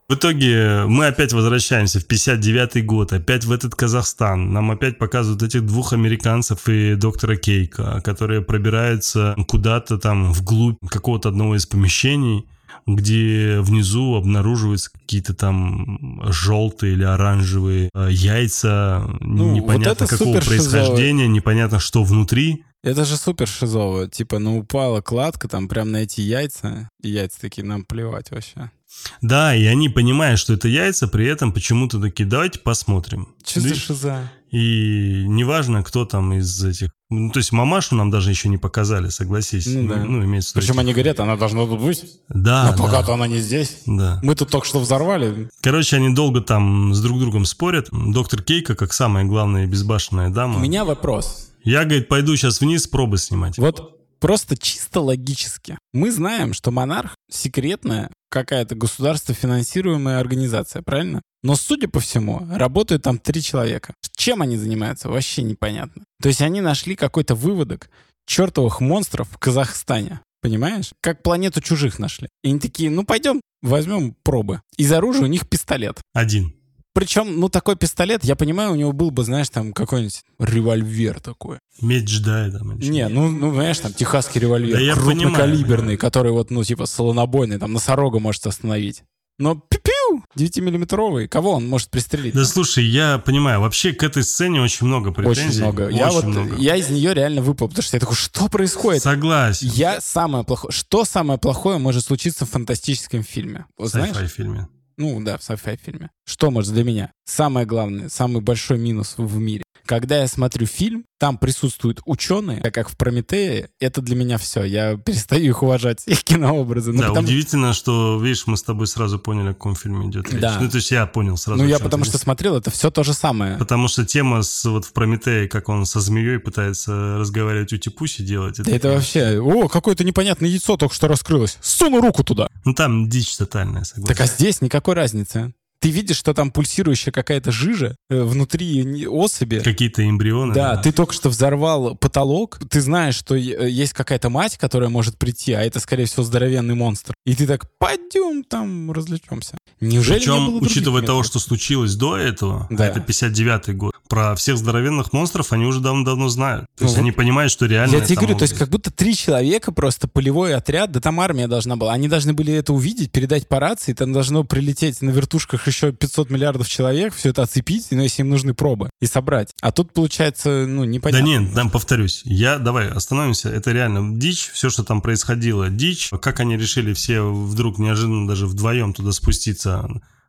[SPEAKER 1] В итоге мы опять возвращаемся в 59 год, опять в этот Казахстан. Нам опять показывают этих двух американцев и доктора Кейка, которые пробираются куда-то там вглубь какого-то одного из помещений где внизу обнаруживаются какие-то там желтые или оранжевые э, яйца, ну, непонятно вот какого происхождения, непонятно что внутри.
[SPEAKER 2] Это же супер шизово. Типа, ну упала кладка там прям на эти яйца, и яйца такие, нам плевать вообще.
[SPEAKER 1] Да, и они понимают, что это яйца, при этом почему-то такие, давайте посмотрим.
[SPEAKER 2] Что
[SPEAKER 1] Да
[SPEAKER 2] за шиза?
[SPEAKER 1] И неважно, кто там из этих... Ну, то есть мамашу нам даже еще не показали, согласись.
[SPEAKER 2] Ну да.
[SPEAKER 1] Ну, имеется в виду
[SPEAKER 2] Причем
[SPEAKER 1] этих-
[SPEAKER 2] они говорят, она должна тут быть.
[SPEAKER 1] Да,
[SPEAKER 2] Но пока-то
[SPEAKER 1] да,
[SPEAKER 2] она не здесь.
[SPEAKER 1] да.
[SPEAKER 2] Мы тут только что взорвали.
[SPEAKER 1] Короче, они долго там с друг другом спорят. Доктор Кейка, как самая главная безбашенная дама.
[SPEAKER 2] У меня вопрос.
[SPEAKER 1] Я, говорит, пойду сейчас вниз пробы снимать.
[SPEAKER 2] Вот просто чисто логически. Мы знаем, что монарх секретная какая-то государство финансируемая организация, правильно? Но, судя по всему, работают там три человека. Чем они занимаются, вообще непонятно. То есть они нашли какой-то выводок чертовых монстров в Казахстане. Понимаешь? Как планету чужих нашли. И они такие, ну пойдем, возьмем пробы. Из оружия у них пистолет.
[SPEAKER 1] Один.
[SPEAKER 2] Причем, ну, такой пистолет, я понимаю, у него был бы, знаешь, там какой-нибудь револьвер такой.
[SPEAKER 1] Медь ждает там. или
[SPEAKER 2] Не, ну, ну, знаешь, там техасский револьвер,
[SPEAKER 1] Да я
[SPEAKER 2] крупнокалиберный,
[SPEAKER 1] понимаю,
[SPEAKER 2] который вот, ну, типа, слонобойный, там, носорога может остановить. Но пиу 9-миллиметровый, кого он может пристрелить?
[SPEAKER 1] Да слушай, я понимаю, вообще к этой сцене очень много претензий.
[SPEAKER 2] Очень много. я
[SPEAKER 1] Очень
[SPEAKER 2] вот,
[SPEAKER 1] много.
[SPEAKER 2] я из нее реально выпал, потому что я такой, что происходит?
[SPEAKER 1] Согласен.
[SPEAKER 2] Я самое плохое. Что самое плохое может случиться в фантастическом фильме? Вот знаешь?
[SPEAKER 1] Фильме.
[SPEAKER 2] Ну да, в sci-fi фильме. Что может для меня? Самое главное, самый большой минус в мире. Когда я смотрю фильм, там присутствуют ученые, так как в Прометее, это для меня все. Я перестаю их уважать, их кинообразы. Ну,
[SPEAKER 1] да,
[SPEAKER 2] потому-
[SPEAKER 1] удивительно, что, видишь, мы с тобой сразу поняли, о каком фильме идет речь.
[SPEAKER 2] Да.
[SPEAKER 1] Ну, то есть я понял сразу.
[SPEAKER 2] ну, я потому что смотрел, это все то же самое.
[SPEAKER 1] Потому что тема с, вот в Прометее, как он со змеей пытается разговаривать ути-пуси делать.
[SPEAKER 2] Да это вообще... О, какое-то непонятное яйцо только что раскрылось. Суну руку туда.
[SPEAKER 1] Ну там дичь тотальная, согласен.
[SPEAKER 2] Так а здесь никакой разницы. Ты видишь, что там пульсирующая какая-то жижа э, внутри не- особи.
[SPEAKER 1] Какие-то эмбрионы.
[SPEAKER 2] Да, ты только что взорвал потолок, ты знаешь, что е- есть какая-то мать, которая может прийти, а это, скорее всего, здоровенный монстр. И ты так, пойдем там развлечемся. Неужели не
[SPEAKER 1] Причем,
[SPEAKER 2] было других
[SPEAKER 1] учитывая того,
[SPEAKER 2] методов?
[SPEAKER 1] что случилось до этого,
[SPEAKER 2] Да.
[SPEAKER 1] а это 59-й год, про всех здоровенных монстров они уже давно-давно знают. То
[SPEAKER 2] Ну
[SPEAKER 1] есть
[SPEAKER 2] вот.
[SPEAKER 1] они понимают, что реально...
[SPEAKER 2] Я тебе говорю, то есть как будто три человека, просто полевой отряд, да там армия должна была. Они должны были это увидеть, передать по рации, там должно прилететь на вертушках еще 500 миллиардов человек, все это оцепить, но если им нужны пробы, и собрать. А тут получается, ну,
[SPEAKER 1] Да
[SPEAKER 2] непонятно.
[SPEAKER 1] нет, там повторюсь. Я, давай, остановимся. Это реально дичь. Все, что там происходило, дичь. Как они решили все вдруг неожиданно даже вдвоем туда спуститься?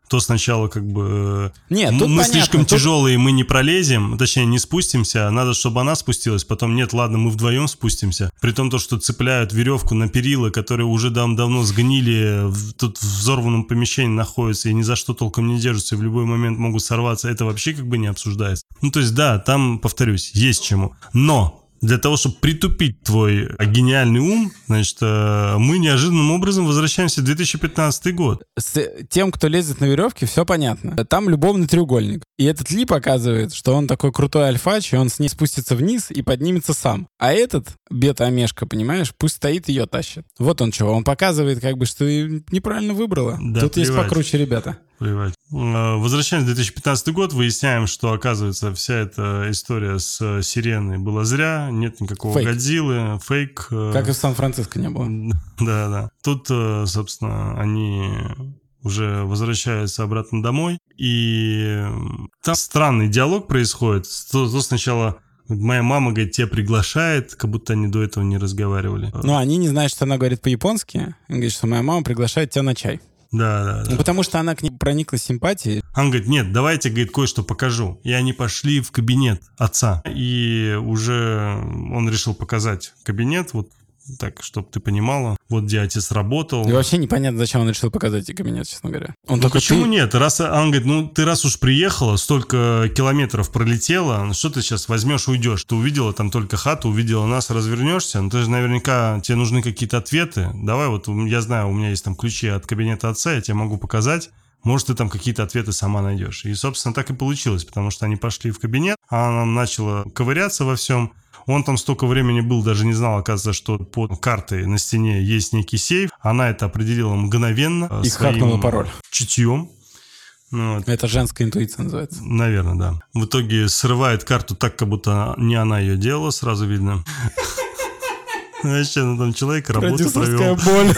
[SPEAKER 1] То сначала как бы... э,
[SPEAKER 2] Нет,
[SPEAKER 1] мы
[SPEAKER 2] понятно,
[SPEAKER 1] слишком
[SPEAKER 2] тут-
[SPEAKER 1] тяжелые, мы не пролезем, точнее не спустимся, надо, чтобы она спустилась, потом нет, ладно, мы вдвоем спустимся. При том, то, что цепляют веревку на перила, которые уже дав- давно сгнили, в- тут в взорванном помещении находятся и ни за что толком не держатся, и в любой момент могут сорваться, это вообще как бы не обсуждается. Ну, то есть, да, там, повторюсь, есть чему. Но для того, чтобы притупить твой э, гениальный ум, значит, э, мы неожиданным образом возвращаемся в 2015 год.
[SPEAKER 2] с тем, кто лезет на веревке, все понятно. Там любовный треугольник. И этот Ли показывает, что он такой крутой альфач, и он с ней спустится вниз и поднимется сам. А этот, бета-омешка, понимаешь, пусть стоит ее тащит. Вот он чего. Он показывает, как бы, что неправильно выбрала.
[SPEAKER 1] Да,
[SPEAKER 2] Тут есть
[SPEAKER 1] плевать.
[SPEAKER 2] покруче ребята.
[SPEAKER 1] Плевать. Э, Возвращаемся в 2015 год, выясняем, что, оказывается, вся эта история с э, сиреной была зря, нет никакого
[SPEAKER 2] Фейк.
[SPEAKER 1] Годзиллы, фейк. э,
[SPEAKER 2] Как и в Сан-Франциско не было.
[SPEAKER 1] Да, да. Тут, собственно, они уже возвращаются обратно домой, и там странный диалог происходит. То, то сначала моя мама, говорит, тебя приглашает, как будто они до этого не разговаривали.
[SPEAKER 2] Но они не знают, что она говорит по-японски. Он говорит, что моя мама приглашает тебя на чай.
[SPEAKER 1] Да, да, да.
[SPEAKER 2] Ну, потому что она к ней прониклась симпатией.
[SPEAKER 1] Он говорит, нет, давайте, говорит, кое-что покажу. И они пошли в кабинет отца. И уже он решил показать кабинет, вот так, чтобы ты понимала, вот отец работал.
[SPEAKER 2] И вообще непонятно, зачем он решил показать ей кабинет, честно говоря. Он
[SPEAKER 1] Ну
[SPEAKER 2] такой,
[SPEAKER 1] почему
[SPEAKER 2] «Ты-
[SPEAKER 1] нет? Раз, он говорит, ну ты раз уж приехала, столько километров пролетела, ну что ты сейчас возьмешь, уйдешь? Ты увидела там только хату, увидела нас, развернешься, ну ты же наверняка, тебе нужны какие-то ответы. Давай вот, я знаю, у меня есть там ключи от кабинета отца, я тебе могу показать. Может, ты там какие-то ответы сама найдешь. И, собственно, так и получилось, потому что они пошли в кабинет, а она начала ковыряться во всем. Он там столько времени был, даже не знал, оказывается, что под картой на стене есть некий сейф. Она это определила мгновенно. э,
[SPEAKER 2] И хакнула пароль.
[SPEAKER 1] Чутьем. Ну, вот,
[SPEAKER 2] Это женская интуиция называется.
[SPEAKER 1] наверное, да. В итоге срывает карту так, как будто не она ее делала, сразу видно. Вообще, ну там человек работу провел.
[SPEAKER 2] боль.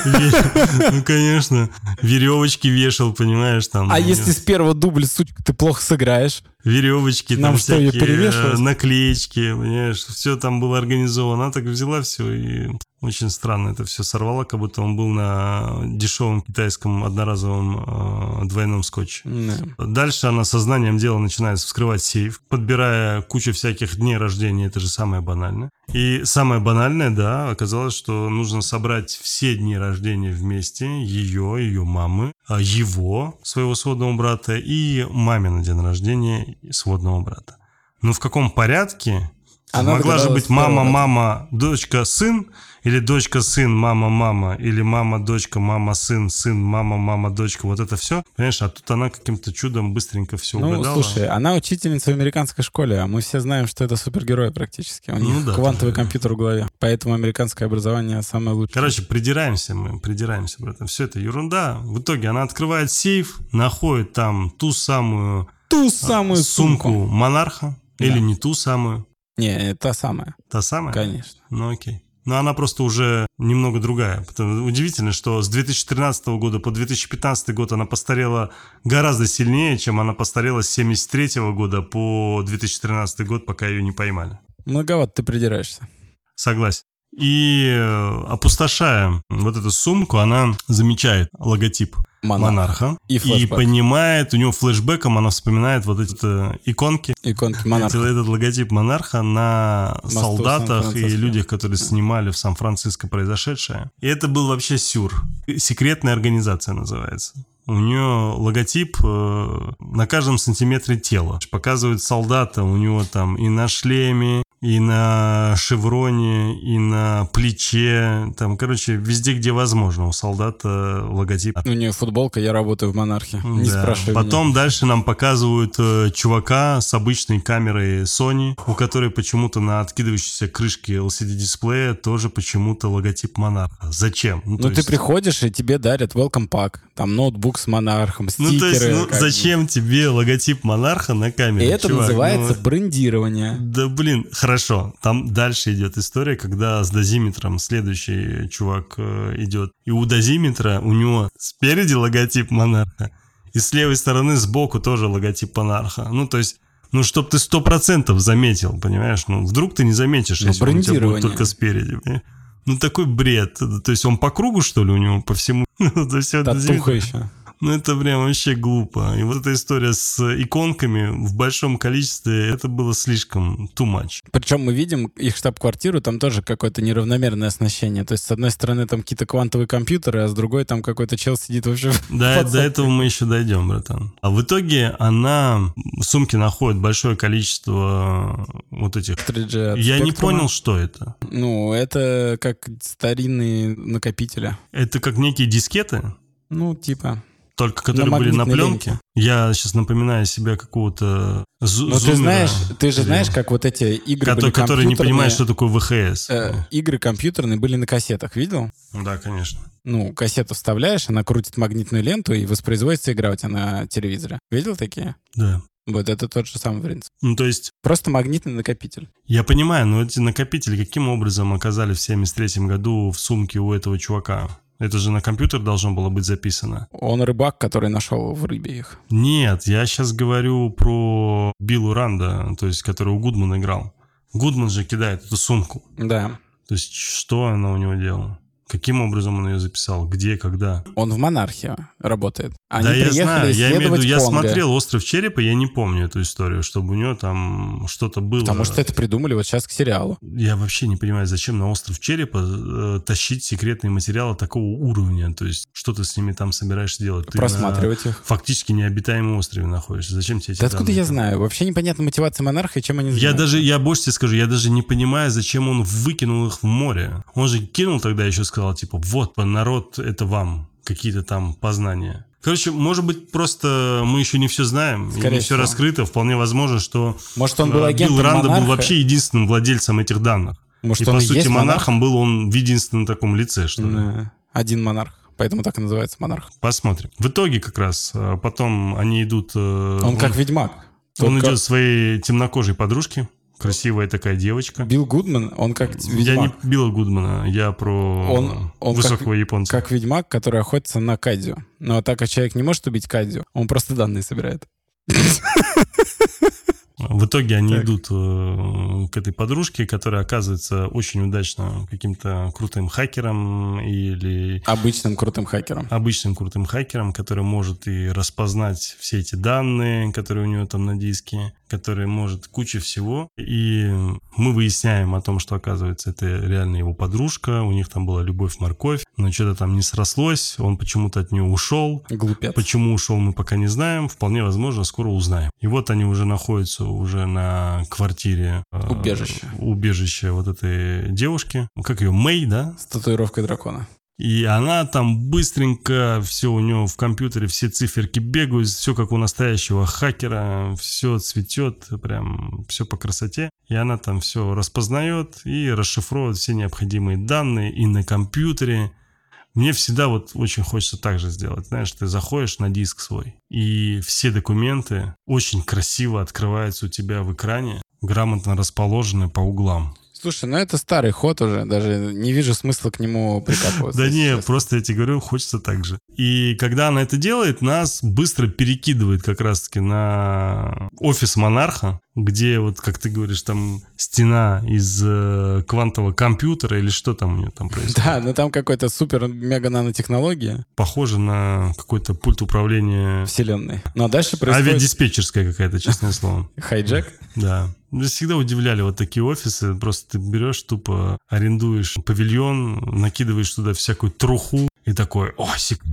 [SPEAKER 1] Ну, конечно. Веревочки вешал, понимаешь, там.
[SPEAKER 2] А если с первого дубля, сучка, ты плохо сыграешь?
[SPEAKER 1] Веревочки,
[SPEAKER 2] Нам
[SPEAKER 1] там
[SPEAKER 2] что,
[SPEAKER 1] всякие наклеечки, понимаешь, все там было организовано. Она так взяла все и очень странно это все сорвала, как будто он был на дешевом китайском одноразовом э, двойном скотче.
[SPEAKER 2] Да.
[SPEAKER 1] Дальше она сознанием дела начинает вскрывать сейф, подбирая кучу всяких дней рождения, это же самое банальное. И самое банальное, да, оказалось, что нужно собрать все дни рождения вместе, ее, ее мамы, а, его, своего сводного брата, и мамина день рождения сводного брата. Ну в каком порядке?
[SPEAKER 2] Она
[SPEAKER 1] Могла же быть мама, мама, дочка, сын, или дочка, сын, мама, мама, или мама, дочка, мама, сын, сын, мама, мама, дочка. Вот это все. Понимаешь, а тут она каким-то чудом быстренько все
[SPEAKER 2] Ну,
[SPEAKER 1] угадала.
[SPEAKER 2] слушай, она учительница в американской школе, а мы все знаем, что это супергерой практически. У
[SPEAKER 1] Ну
[SPEAKER 2] них
[SPEAKER 1] да,
[SPEAKER 2] квантовый
[SPEAKER 1] тоже.
[SPEAKER 2] компьютер в голове. Поэтому американское образование самое лучшее.
[SPEAKER 1] Короче, придираемся мы, придираемся, братан. Все это ерунда. В итоге она открывает сейф, находит там ту самую
[SPEAKER 2] ту
[SPEAKER 1] а,
[SPEAKER 2] самую
[SPEAKER 1] сумку,
[SPEAKER 2] сумку.
[SPEAKER 1] монарха.
[SPEAKER 2] Да.
[SPEAKER 1] Или не ту самую.
[SPEAKER 2] Не, та самая,
[SPEAKER 1] Та самая?
[SPEAKER 2] конечно.
[SPEAKER 1] Ну окей. Но она просто уже немного другая. Потому- Удивительно, что с 2013 года по 2015 год она постарела гораздо сильнее, чем она постарела с 73 года по 2013 год, пока ее не поймали.
[SPEAKER 2] Многовато ты придираешься.
[SPEAKER 1] Согласен. И э, опустошая вот эту сумку, она замечает логотип
[SPEAKER 2] Монарх.
[SPEAKER 1] монарха
[SPEAKER 2] И флешбэк.
[SPEAKER 1] понимает, у него флешбеком она вспоминает вот эти э, иконки,
[SPEAKER 2] Иконки монарха.
[SPEAKER 1] этот, логотип монарха на
[SPEAKER 2] Мосту
[SPEAKER 1] солдатах и людях, которые снимали в Сан-Франциско произошедшее. И это был вообще сюр. Секретная организация называется. У нее логотип э, на каждом сантиметре тела. Показывает солдата, у него там и на шлеме, и на шевроне, и на плече. Там, короче, везде, где возможно, у солдата логотип.
[SPEAKER 2] У нее футболка «Я работаю в монархе». Не
[SPEAKER 1] Да.
[SPEAKER 2] спрашивай меня.
[SPEAKER 1] Потом дальше нам показывают э, чувака с обычной камерой Sony, у которой почему-то на откидывающейся крышке LCD-дисплея тоже почему-то логотип монарха. Зачем?
[SPEAKER 2] Ну, ты
[SPEAKER 1] есть-
[SPEAKER 2] приходишь, и тебе дарят welcome pack. Там ноутбук с монархом,
[SPEAKER 1] Ну,
[SPEAKER 2] стикеры.
[SPEAKER 1] то есть, ну, зачем тебе логотип монарха на
[SPEAKER 2] И
[SPEAKER 1] камере?
[SPEAKER 2] это
[SPEAKER 1] чувак?
[SPEAKER 2] называется
[SPEAKER 1] Ну,
[SPEAKER 2] брендирование.
[SPEAKER 1] Да блин, хорошо. Там дальше идет история, когда с дозиметром следующий чувак э, идет. И у дозиметра у него спереди логотип монарха, и с левой стороны сбоку тоже логотип монарха. Ну, то есть, ну, чтоб ты сто процентов заметил, понимаешь? Ну, вдруг ты не заметишь,
[SPEAKER 2] Ну,
[SPEAKER 1] если он у тебя будет только спереди. понимаешь? Ну, такой бред. То есть он по кругу, что ли, у него по всему? Это
[SPEAKER 2] Татуха еще.
[SPEAKER 1] Ну, это прям вообще глупо. И вот эта история с иконками в большом количестве, это было слишком too much.
[SPEAKER 2] Причем мы видим их штаб-квартиру, там тоже какое-то неравномерное оснащение. То есть, с одной стороны, там какие-то квантовые компьютеры, а с другой там какой-то чел сидит вообще...
[SPEAKER 1] Да, до этого мы еще дойдем, братан. А в итоге она в сумке находит большое количество вот этих...
[SPEAKER 2] Картриджи от
[SPEAKER 1] Я не
[SPEAKER 2] Spectrum.
[SPEAKER 1] понял, что это.
[SPEAKER 2] Ну, это как старинные накопители.
[SPEAKER 1] Это как некие дискеты,
[SPEAKER 2] Ну, типа.
[SPEAKER 1] Только которые были на пленке.
[SPEAKER 2] ленте.
[SPEAKER 1] Я сейчас напоминаю себя какого-то зу-
[SPEAKER 2] Ну, ты знаешь, ты же знаешь, как вот эти игры были
[SPEAKER 1] Который, который не понимает, что такое ВХС.
[SPEAKER 2] э, игры компьютерные были на кассетах, видел?
[SPEAKER 1] Да, конечно.
[SPEAKER 2] Ну, кассету вставляешь, она крутит магнитную ленту, и воспроизводится игра у тебя на телевизоре. Видел такие?
[SPEAKER 1] Да.
[SPEAKER 2] Вот это тот же самый принцип.
[SPEAKER 1] Ну, то есть
[SPEAKER 2] Просто магнитный накопитель.
[SPEAKER 1] Я понимаю, но эти накопители каким образом оказались в 73 году в сумке у этого чувака? Это же на компьютер должно было быть записано.
[SPEAKER 2] Он рыбак, который нашел в рыбе их.
[SPEAKER 1] Нет, я сейчас говорю про Биллу Ранда, то есть который у Гудмана играл. Гудман же кидает эту сумку.
[SPEAKER 2] Да.
[SPEAKER 1] То есть что она у него делала? Каким образом он ее записал? Где, когда?
[SPEAKER 2] Он в монархии работает. Они
[SPEAKER 1] да, я знаю. Я имею в виду, я смотрел «Остров черепа», я не помню эту историю, чтобы у него там что-то было.
[SPEAKER 2] Потому что это придумали вот сейчас к сериалу.
[SPEAKER 1] Я вообще не понимаю, зачем на остров Черепа э, тащить секретные материалы такого уровня. То есть, что ты с ними там собираешься делать? Ты
[SPEAKER 2] Просматривать
[SPEAKER 1] на
[SPEAKER 2] их.
[SPEAKER 1] фактически необитаемом острове находишься. Зачем тебе эти
[SPEAKER 2] Да откуда я
[SPEAKER 1] там?
[SPEAKER 2] знаю? Вообще непонятна мотивация монарха и чем они
[SPEAKER 1] Я
[SPEAKER 2] занимаются.
[SPEAKER 1] даже, я больше тебе скажу, я даже не понимаю, зачем он выкинул их в море. Он же кинул тогда еще сказал, типа, вот, народ, это вам, какие-то там познания. Короче, может быть, просто мы еще не все знаем, и не все раскрыто. Вполне возможно, что
[SPEAKER 2] Может, он был
[SPEAKER 1] э,
[SPEAKER 2] агентом
[SPEAKER 1] Билл Ранда был
[SPEAKER 2] монарха?
[SPEAKER 1] вообще единственным владельцем этих данных.
[SPEAKER 2] Может,
[SPEAKER 1] и
[SPEAKER 2] он
[SPEAKER 1] по
[SPEAKER 2] и
[SPEAKER 1] сути
[SPEAKER 2] есть
[SPEAKER 1] монархом был он в единственном таком лице, что ли.
[SPEAKER 2] Один монарх. Поэтому так и называется монарх.
[SPEAKER 1] Посмотрим. В итоге как раз э, потом они идут... э,
[SPEAKER 2] Он как ведьмак.
[SPEAKER 1] он
[SPEAKER 2] Только
[SPEAKER 1] идет своей темнокожей подружке. Красивая такая девочка.
[SPEAKER 2] Билл Гудман, он как
[SPEAKER 1] Я
[SPEAKER 2] ведьмак.
[SPEAKER 1] не Билла Гудмана, я про
[SPEAKER 2] Он- он
[SPEAKER 1] высокого японца.
[SPEAKER 2] Как ведьмак, который охотится на Кадзю. Но так как человек не может убить Кадзю, он просто данные собирает.
[SPEAKER 1] В итоге они так. идут э, к этой подружке, которая оказывается очень удачно каким-то крутым хакером или...
[SPEAKER 2] Обычным крутым хакером.
[SPEAKER 1] Обычным крутым хакером, который может и распознать все эти данные, которые у него там на диске, который может куча всего. И мы выясняем о том, что, оказывается, это реально его подружка, у них там была любовь-морковь, но что-то там не срослось, он почему-то от нее ушел.
[SPEAKER 2] Глупец.
[SPEAKER 1] Почему ушел, мы пока не знаем, вполне возможно, скоро узнаем. И вот они уже находятся уже на квартире...
[SPEAKER 2] Убежище.
[SPEAKER 1] Э, убежище вот этой девушки. Как ее, Мэй, да?
[SPEAKER 2] С татуировкой дракона.
[SPEAKER 1] И она там быстренько, все у нее в компьютере, все циферки бегают, все как у настоящего хакера, все цветет, прям все по красоте. И она там все распознает и расшифровывает все необходимые данные и на компьютере. Мне всегда вот очень хочется так же сделать. Знаешь, ты заходишь на диск свой, и все документы очень красиво открываются у тебя в экране, грамотно расположены по углам.
[SPEAKER 2] Слушай, ну это старый ход уже, даже не вижу смысла к нему прикапываться.
[SPEAKER 1] Да не, просто я тебе говорю, хочется так же. И когда она это делает, нас быстро перекидывает как раз-таки на офис монарха, где вот, как ты говоришь, там стена из э, квантового компьютера или что там у нее там происходит.
[SPEAKER 2] Да, но там какой-то супер-мега-нанотехнология.
[SPEAKER 1] Похоже на какой-то пульт управления...
[SPEAKER 2] Вселенной. Ну а дальше происходит...
[SPEAKER 1] Авиадиспетчерская какая-то, честное слово.
[SPEAKER 2] Хайджек?
[SPEAKER 1] Да. Меня всегда удивляли вот такие офисы. Просто ты берешь, тупо арендуешь павильон, накидываешь туда всякую труху и такой, о, секрет.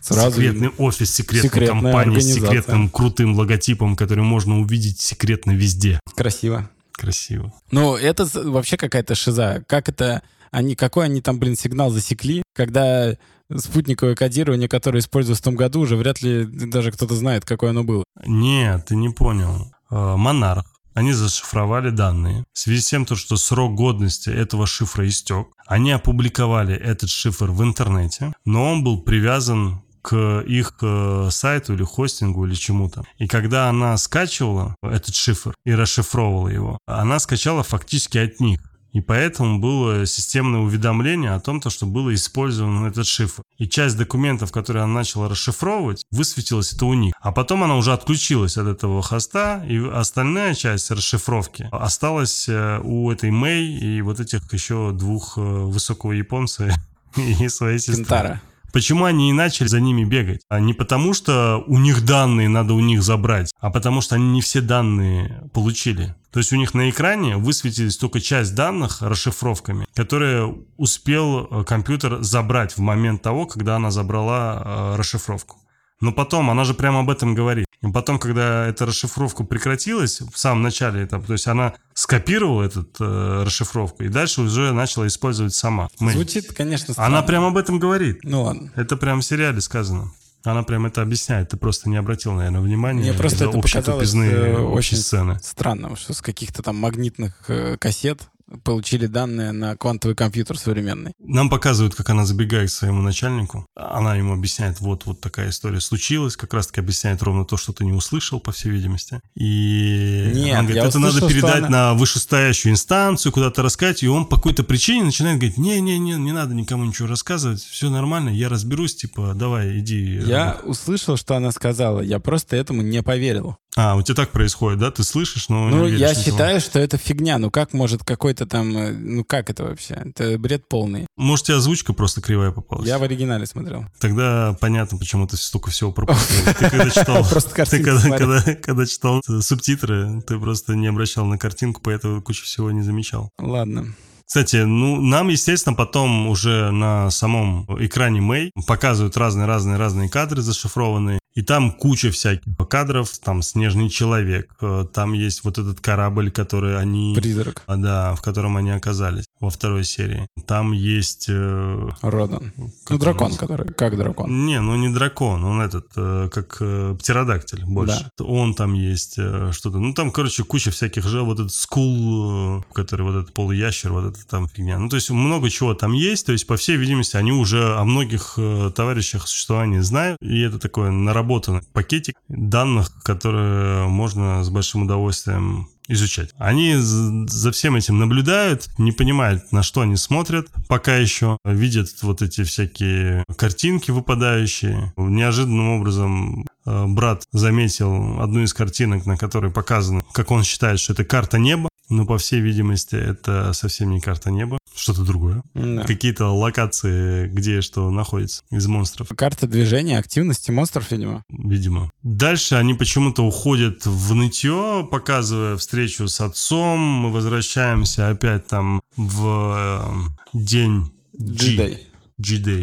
[SPEAKER 1] Сразу секретный офис, секретной компании с секретным крутым логотипом, который можно увидеть секретно везде.
[SPEAKER 2] Красиво.
[SPEAKER 1] Красиво.
[SPEAKER 2] Ну, это вообще какая-то шиза. Как это... Они, какой они там, блин, сигнал засекли, когда спутниковое кодирование, которое используется в том году, уже вряд ли даже кто-то знает, какое оно было.
[SPEAKER 1] Нет, ты не понял. Э, монарх. Они зашифровали данные. В связи с тем, что срок годности этого шифра истек, они опубликовали этот шифр в интернете, но он был привязан к их э, сайту или хостингу или чему-то. И когда она скачивала этот шифр и расшифровывала его, она скачала фактически от них. И поэтому было системное уведомление о том, что было использован этот шифр. И часть документов, которые она начала расшифровывать, высветилась это у них. А потом она уже отключилась от этого хоста, и остальная часть расшифровки осталась э, у этой Мэй и вот этих еще двух э, высокого японца и своей сестры. Почему они и начали за ними бегать? А не потому, что у них данные надо у них забрать, а потому что они не все данные получили. То есть у них на экране высветились только часть данных расшифровками, которые успел э, компьютер забрать в момент того, когда она забрала э, расшифровку. Но потом, она же прямо об этом говорит. И потом, когда эта расшифровка прекратилась, в самом начале этапа, то есть она скопировала эту э, расшифровку и дальше уже начала использовать сама.
[SPEAKER 2] Мы. Звучит, конечно, странно.
[SPEAKER 1] Она прямо об этом говорит.
[SPEAKER 2] Ну ладно.
[SPEAKER 1] Это прямо в сериале сказано. Она прям это объясняет. Ты просто не обратил, наверное, внимания.
[SPEAKER 2] Мне просто это показалось э, очень сцены. странно, что с каких-то там магнитных э, кассет получили данные на квантовый компьютер современный.
[SPEAKER 1] Нам показывают, как она забегает к своему начальнику. Она ему объясняет, вот, вот такая история случилась. Как раз-таки объясняет ровно то, что ты не услышал, по всей видимости. И
[SPEAKER 2] Нет,
[SPEAKER 1] он говорит, это услышал, надо передать она... на вышестоящую инстанцию, куда-то рассказать. И он по какой-то причине начинает говорить, не-не-не, не надо никому ничего рассказывать. Все нормально, я разберусь, типа, давай, иди.
[SPEAKER 2] Я услышал, что она сказала. Я просто этому не поверил.
[SPEAKER 1] А, у тебя так происходит, да? Ты слышишь, но
[SPEAKER 2] Ну, я никому. считаю, что это фигня. Ну, как может какой-то там... Э, ну, как это вообще? Это бред полный.
[SPEAKER 1] Может, тебе озвучка просто кривая попалась?
[SPEAKER 2] Я в оригинале смотрел.
[SPEAKER 1] Тогда понятно, почему ты столько всего пропустил. Ты когда читал... Ты когда читал субтитры, ты просто не обращал на картинку, поэтому кучу всего не замечал.
[SPEAKER 2] Ладно.
[SPEAKER 1] Кстати, ну, нам, естественно, потом уже на самом экране Мэй показывают разные-разные-разные кадры зашифрованные. И там куча всяких кадров, там снежный человек, э, там есть вот этот корабль, который они...
[SPEAKER 2] Призрак.
[SPEAKER 1] А, да, в котором они оказались во второй серии. Там есть... Э,
[SPEAKER 2] Родан. Ну, дракон, который... Как дракон?
[SPEAKER 1] Не, ну не дракон, он этот, э, как э, птеродактиль больше. Да. Он там есть э, что-то. Ну, там, короче, куча всяких же, вот этот скул, э, который вот этот полуящер, вот это там фигня. Ну, то есть много чего там есть, то есть, по всей видимости, они уже о многих э, товарищах существовании знают, и это такое наработанный пакетик данных, которые можно с большим удовольствием изучать. Они за всем этим наблюдают, не понимают, на что они смотрят, пока еще видят вот эти всякие картинки выпадающие. Неожиданным образом э, брат заметил одну из картинок, на которой показано, как он считает, что это карта неба, но по всей видимости это совсем не карта неба, что-то другое. Да. Какие-то локации, где что находится из монстров.
[SPEAKER 2] Карта движения, активности монстров, видимо.
[SPEAKER 1] Видимо. Дальше они почему-то уходят в нытье, показывая встречу с отцом. Мы возвращаемся опять там в э, день
[SPEAKER 2] G.
[SPEAKER 1] G-Day,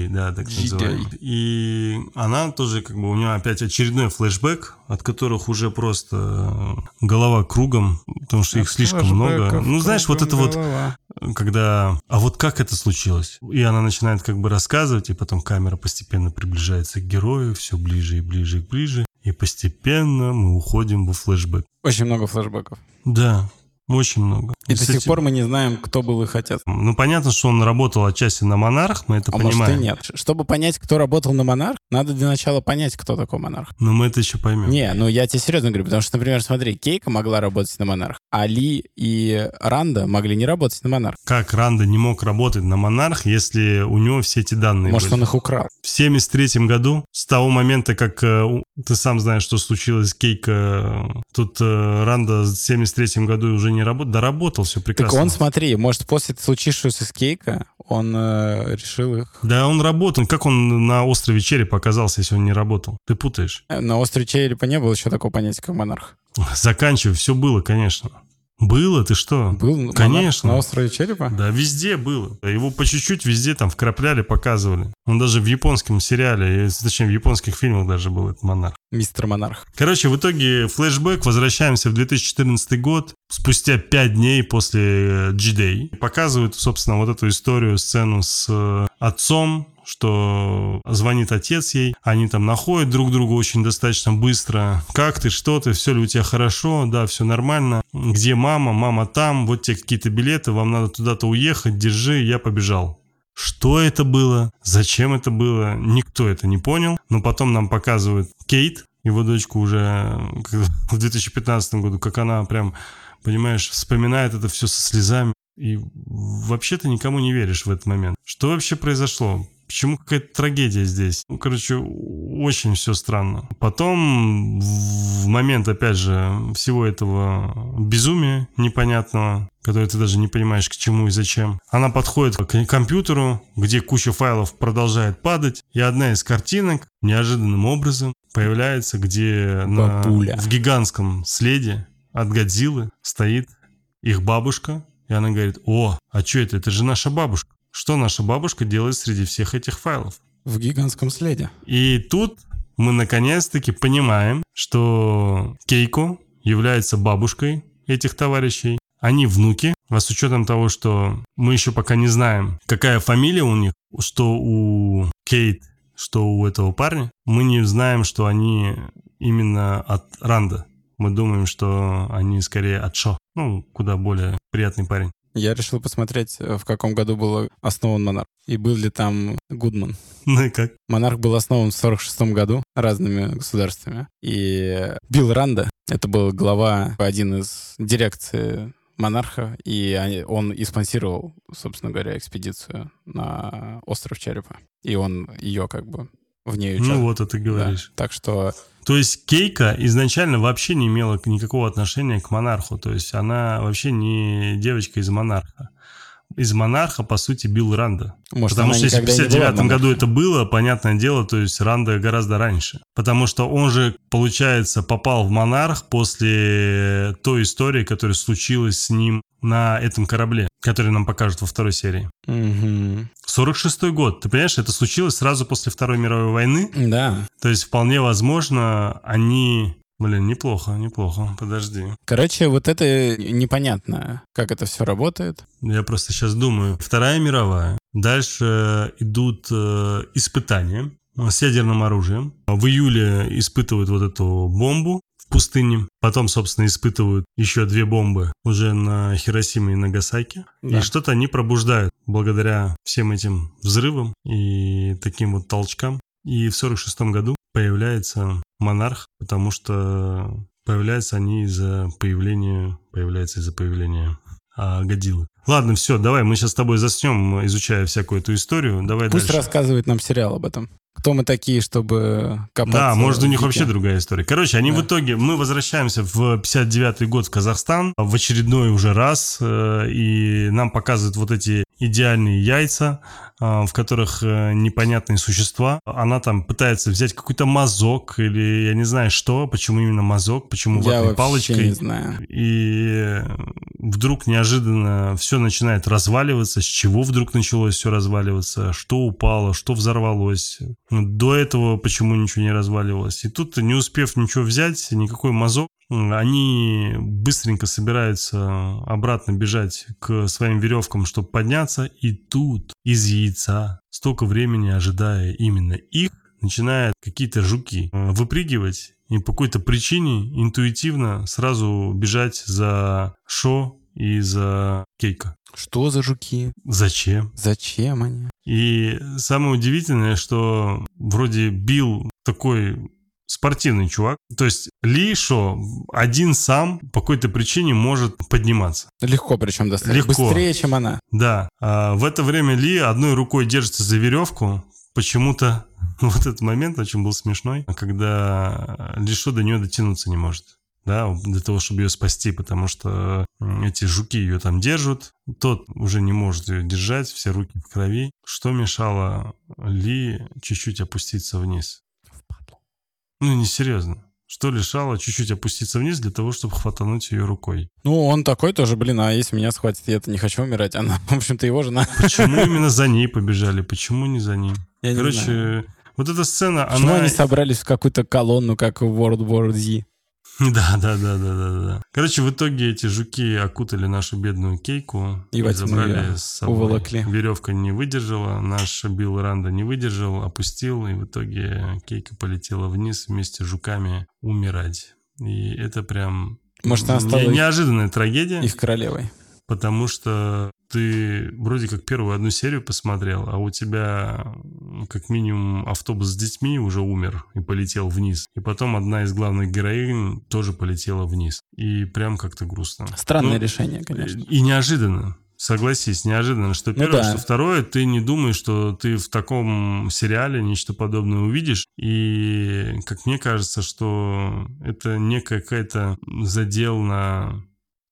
[SPEAKER 1] да, так называемый. И она тоже, как бы, у нее опять очередной флешбэк, от которых уже просто голова кругом, потому что от их слишком много. Ну, знаешь, вот это голова. вот, когда... А вот как это случилось? И она начинает как бы рассказывать, и потом камера постепенно приближается к герою, все ближе и ближе и ближе. И постепенно мы уходим во флешбэк.
[SPEAKER 2] Очень много флешбеков.
[SPEAKER 1] Да, очень много.
[SPEAKER 2] И Кстати, до сих пор мы не знаем, кто был их отец.
[SPEAKER 1] Ну, понятно, что он работал отчасти на Монарх, мы это а понимаем. может
[SPEAKER 2] и нет. Чтобы понять, кто работал на Монарх, надо для начала понять, кто такой Монарх.
[SPEAKER 1] Но мы это еще поймем.
[SPEAKER 2] Не, ну я тебе серьезно говорю, потому что, например, смотри, Кейка могла работать на Монарх, а Ли и Ранда могли не работать на Монарх.
[SPEAKER 1] Как Ранда не мог работать на Монарх, если у него все эти данные
[SPEAKER 2] Может, были? он их украл?
[SPEAKER 1] В 73 году, с того момента, как э, ты сам знаешь, что случилось с Кейка, тут э, Ранда в 73 году уже не работал, да работал, все прекрасно.
[SPEAKER 2] Так он, смотри, может, после случившегося с Кейка он э, решил их...
[SPEAKER 1] Да, он работал. Как он на острове Черепа оказался, если он не работал? Ты путаешь.
[SPEAKER 2] На острове Черепа не было еще такого понятия, как монарх.
[SPEAKER 1] Заканчивай, все было, конечно. Было, ты что?
[SPEAKER 2] Был,
[SPEAKER 1] конечно.
[SPEAKER 2] На острове Черепа?
[SPEAKER 1] Да, везде было. Его по чуть-чуть везде там вкрапляли, показывали. Он даже в японском сериале, точнее в японских фильмах даже был этот монарх.
[SPEAKER 2] Мистер Монарх.
[SPEAKER 1] Короче, в итоге флешбэк, возвращаемся в 2014 год, спустя 5 дней после G-Day. Показывают, собственно, вот эту историю, сцену с э, отцом, что звонит отец ей, они там находят друг друга очень достаточно быстро. Как ты, что ты, все ли у тебя хорошо, да, все нормально. Где мама, мама там, вот тебе какие-то билеты, вам надо туда-то уехать, держи, я побежал. Что это было, зачем это было, никто это не понял. Но потом нам показывают Кейт, его дочку уже в 2015 году, как она прям, понимаешь, вспоминает это все со слезами. И вообще ты никому не веришь в этот момент. Что вообще произошло? Почему какая-то трагедия здесь? Ну, короче, очень все странно. Потом, в момент, опять же, всего этого безумия непонятного, которое ты даже не понимаешь, к чему и зачем, она подходит к компьютеру, где куча файлов продолжает падать, и одна из картинок неожиданным образом появляется, где на, в гигантском следе от Годзиллы стоит их бабушка, и она говорит, о, а что это? Это же наша бабушка. Что наша бабушка делает среди всех этих файлов?
[SPEAKER 2] В гигантском следе.
[SPEAKER 1] И тут мы наконец-таки понимаем, что Кейко является бабушкой этих товарищей. Они внуки, а с учетом того, что мы еще пока не знаем, какая фамилия у них, что у Кейт, что у этого парня, мы не знаем, что они именно от Ранда. Мы думаем, что они скорее от Шо. Ну, куда более приятный парень.
[SPEAKER 2] Я решил посмотреть, э, в каком году был основан Монарх. И был ли там Гудман.
[SPEAKER 1] Ну и как?
[SPEAKER 2] Монарх был основан в 46 году разными государствами. И Билл Ранда, это был глава, один из дирекции монарха, и он и спонсировал, собственно говоря, экспедицию на остров Черепа. И он ее как бы в ней
[SPEAKER 1] участвовал. Ну вот, это ты говоришь.
[SPEAKER 2] Да. Так что
[SPEAKER 1] то есть Кейка изначально вообще не имела никакого отношения к монарху. То есть она вообще не девочка из монарха. Из монарха, по сути, бил Ранда. Может, Потому что если в 59 году это было, понятное дело, то есть Ранда гораздо раньше. Потому что он же, получается, попал в монарх после той истории, которая случилась с ним на этом корабле, который нам покажут во второй серии.
[SPEAKER 2] Угу.
[SPEAKER 1] 46-й год. Ты понимаешь, это случилось сразу после Второй мировой войны.
[SPEAKER 2] Да.
[SPEAKER 1] То есть вполне возможно, они Блин, неплохо, неплохо. Подожди.
[SPEAKER 2] Короче, вот это непонятно, как это все работает.
[SPEAKER 1] Я просто сейчас думаю. Вторая мировая. Дальше идут э, испытания с ядерным оружием. В июле испытывают вот эту бомбу пустыне. Потом, собственно, испытывают еще две бомбы уже на Хиросиме и Нагасаки. Да. И что-то они пробуждают благодаря всем этим взрывам и таким вот толчкам. И в 46 году появляется монарх, потому что Появляются они из-за появления, появляются из-за появления а, Годзиллы. Ладно, все, давай, мы сейчас с тобой заснем, изучая всякую эту историю. Давай
[SPEAKER 2] Пусть
[SPEAKER 1] дальше.
[SPEAKER 2] рассказывает нам сериал об этом. Кто мы такие, чтобы копаться?
[SPEAKER 1] Да, может, у них вообще другая история. Короче, они
[SPEAKER 2] Да.
[SPEAKER 1] в итоге... Мы возвращаемся в 59-й год в Казахстан в очередной уже раз, э, и нам показывают вот эти идеальные яйца, э, в которых э, непонятные существа. Она там пытается взять какой-то мазок или я не знаю что, почему именно мазок, почему
[SPEAKER 2] Я
[SPEAKER 1] ватной палочкой.
[SPEAKER 2] не знаю.
[SPEAKER 1] И вдруг неожиданно все начинает разваливаться. С чего вдруг началось все разваливаться? Что упало? Что взорвалось? До этого почему ничего не разваливалось? И тут, не успев ничего взять, никакой мазок, они быстренько собираются обратно бежать к своим веревкам, чтобы подняться. И тут из яйца, столько времени ожидая именно их, начинают какие-то жуки э, выпрыгивать и по какой-то причине интуитивно сразу бежать за Шо и за Кейка.
[SPEAKER 2] Что за жуки?
[SPEAKER 1] Зачем?
[SPEAKER 2] Зачем они?
[SPEAKER 1] И самое удивительное, что вроде Билл такой спортивный чувак. То есть Ли Шо один сам по какой-то причине может подниматься.
[SPEAKER 2] Легко причем достать.
[SPEAKER 1] Легко.
[SPEAKER 2] Быстрее, чем она.
[SPEAKER 1] Да. А в это время Ли одной рукой держится за веревку. Почему-то вот этот момент очень был смешной, когда Ли Шо до нее дотянуться не может. Да, для того, чтобы ее спасти, потому что эти жуки ее там держат. Тот уже не может ее держать, все руки в крови. Что мешало Ли чуть-чуть опуститься вниз? Ну, не серьезно. Что лишало чуть-чуть опуститься вниз для того, чтобы хватануть ее рукой?
[SPEAKER 2] Ну, он такой тоже, блин, а если меня схватит, я-то не хочу умирать. Она, в общем-то, его жена.
[SPEAKER 1] Почему именно за ней побежали? Почему не за ним?
[SPEAKER 2] Я не знаю.
[SPEAKER 1] Короче, вот эта сцена,
[SPEAKER 2] Почему
[SPEAKER 1] она...
[SPEAKER 2] они собрались в какую-то колонну, как в World War Z?
[SPEAKER 1] Да, да, да, да, да, да. Короче, в итоге эти жуки окутали нашу бедную кейку
[SPEAKER 2] И тьму
[SPEAKER 1] забрали с собой.
[SPEAKER 2] уволокли.
[SPEAKER 1] Веревка не выдержала, наш Билл Ранда не выдержал, опустил, и в итоге кейка полетела вниз вместе с жуками умирать. И это прям
[SPEAKER 2] Может, она
[SPEAKER 1] не-
[SPEAKER 2] стала их-
[SPEAKER 1] неожиданная трагедия.
[SPEAKER 2] их королевой.
[SPEAKER 1] Потому что ты вроде как первую одну серию посмотрел, а у тебя как минимум автобус с детьми уже умер и полетел вниз. И потом одна из главных героинь тоже полетела вниз. И прям как-то грустно.
[SPEAKER 2] Странное
[SPEAKER 1] Ну,
[SPEAKER 2] решение, конечно.
[SPEAKER 1] И неожиданно. Согласись, неожиданно, что
[SPEAKER 2] Ну
[SPEAKER 1] первое,
[SPEAKER 2] да.
[SPEAKER 1] что второе, ты не думаешь, что ты в таком сериале нечто подобное увидишь. И, как мне кажется, что это некая какая-то задел на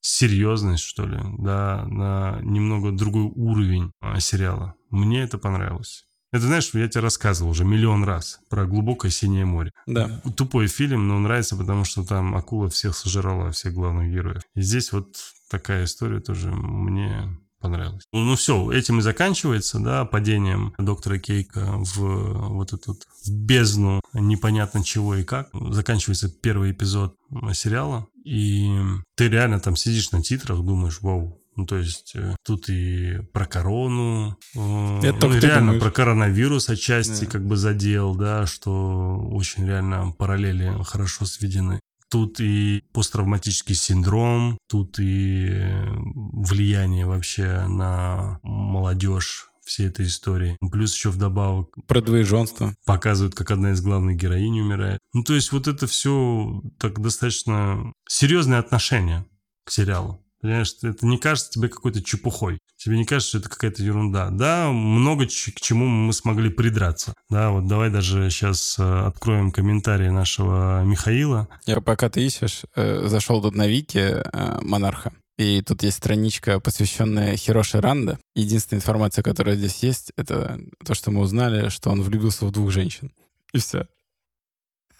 [SPEAKER 1] серьезность, что ли, да, на немного другой уровень а, сериала. Мне это понравилось. Это, знаешь, я тебе рассказывал уже миллион раз про глубокое синее море.
[SPEAKER 2] Да.
[SPEAKER 1] Тупой фильм, но нравится, потому что там акула всех сожрала, всех главных героев. И здесь вот такая история тоже мне понравилась. Ну, ну все, этим и заканчивается, да, падением доктора Кейка в вот эту вот бездну непонятно чего и как. Заканчивается первый эпизод сериала, и ты реально там сидишь на титрах, думаешь, вау, ну, то есть э, тут и про корону, э,
[SPEAKER 2] Это
[SPEAKER 1] ну, реально
[SPEAKER 2] думаешь.
[SPEAKER 1] про коронавирус отчасти
[SPEAKER 2] Да.
[SPEAKER 1] как бы задел, да, что очень реально параллели хорошо сведены. Тут и посттравматический синдром, тут и э, влияние вообще на молодежь всей этой истории. Плюс еще вдобавок
[SPEAKER 2] Про двоеженство.
[SPEAKER 1] показывают, как одна из главных героинь умирает. Ну, то есть вот это все так достаточно серьезное отношение к сериалу. Понимаешь, это не кажется тебе какой-то чепухой. Тебе не кажется, что это какая-то ерунда. Да, много ч- к чему мы смогли придраться. Да, вот давай даже сейчас э, откроем комментарии нашего Михаила.
[SPEAKER 2] Я пока ты ищешь, э, зашел тут на вики э, Монарха. И тут есть страничка, посвященная Хироши Ранда. Единственная информация, которая здесь есть, это то, что мы узнали, что он влюбился в двух женщин. И все.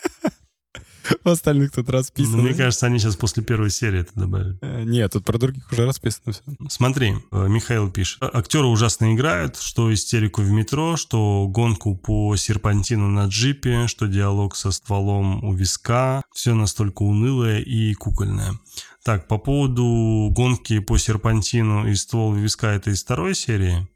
[SPEAKER 2] У остальных тут
[SPEAKER 1] Ну,
[SPEAKER 2] расписано.
[SPEAKER 1] мне кажется, они сейчас после первой серии это добавили.
[SPEAKER 2] Э, Нет, тут про других уже расписано все.
[SPEAKER 1] Смотри, э, Михаил пишет. Актеры ужасно играют, что истерику в метро, что гонку по серпантину на джипе, что диалог со стволом у виска. Все настолько унылое и кукольное. Так, по поводу гонки по серпантину и ствол виска, это из второй серии.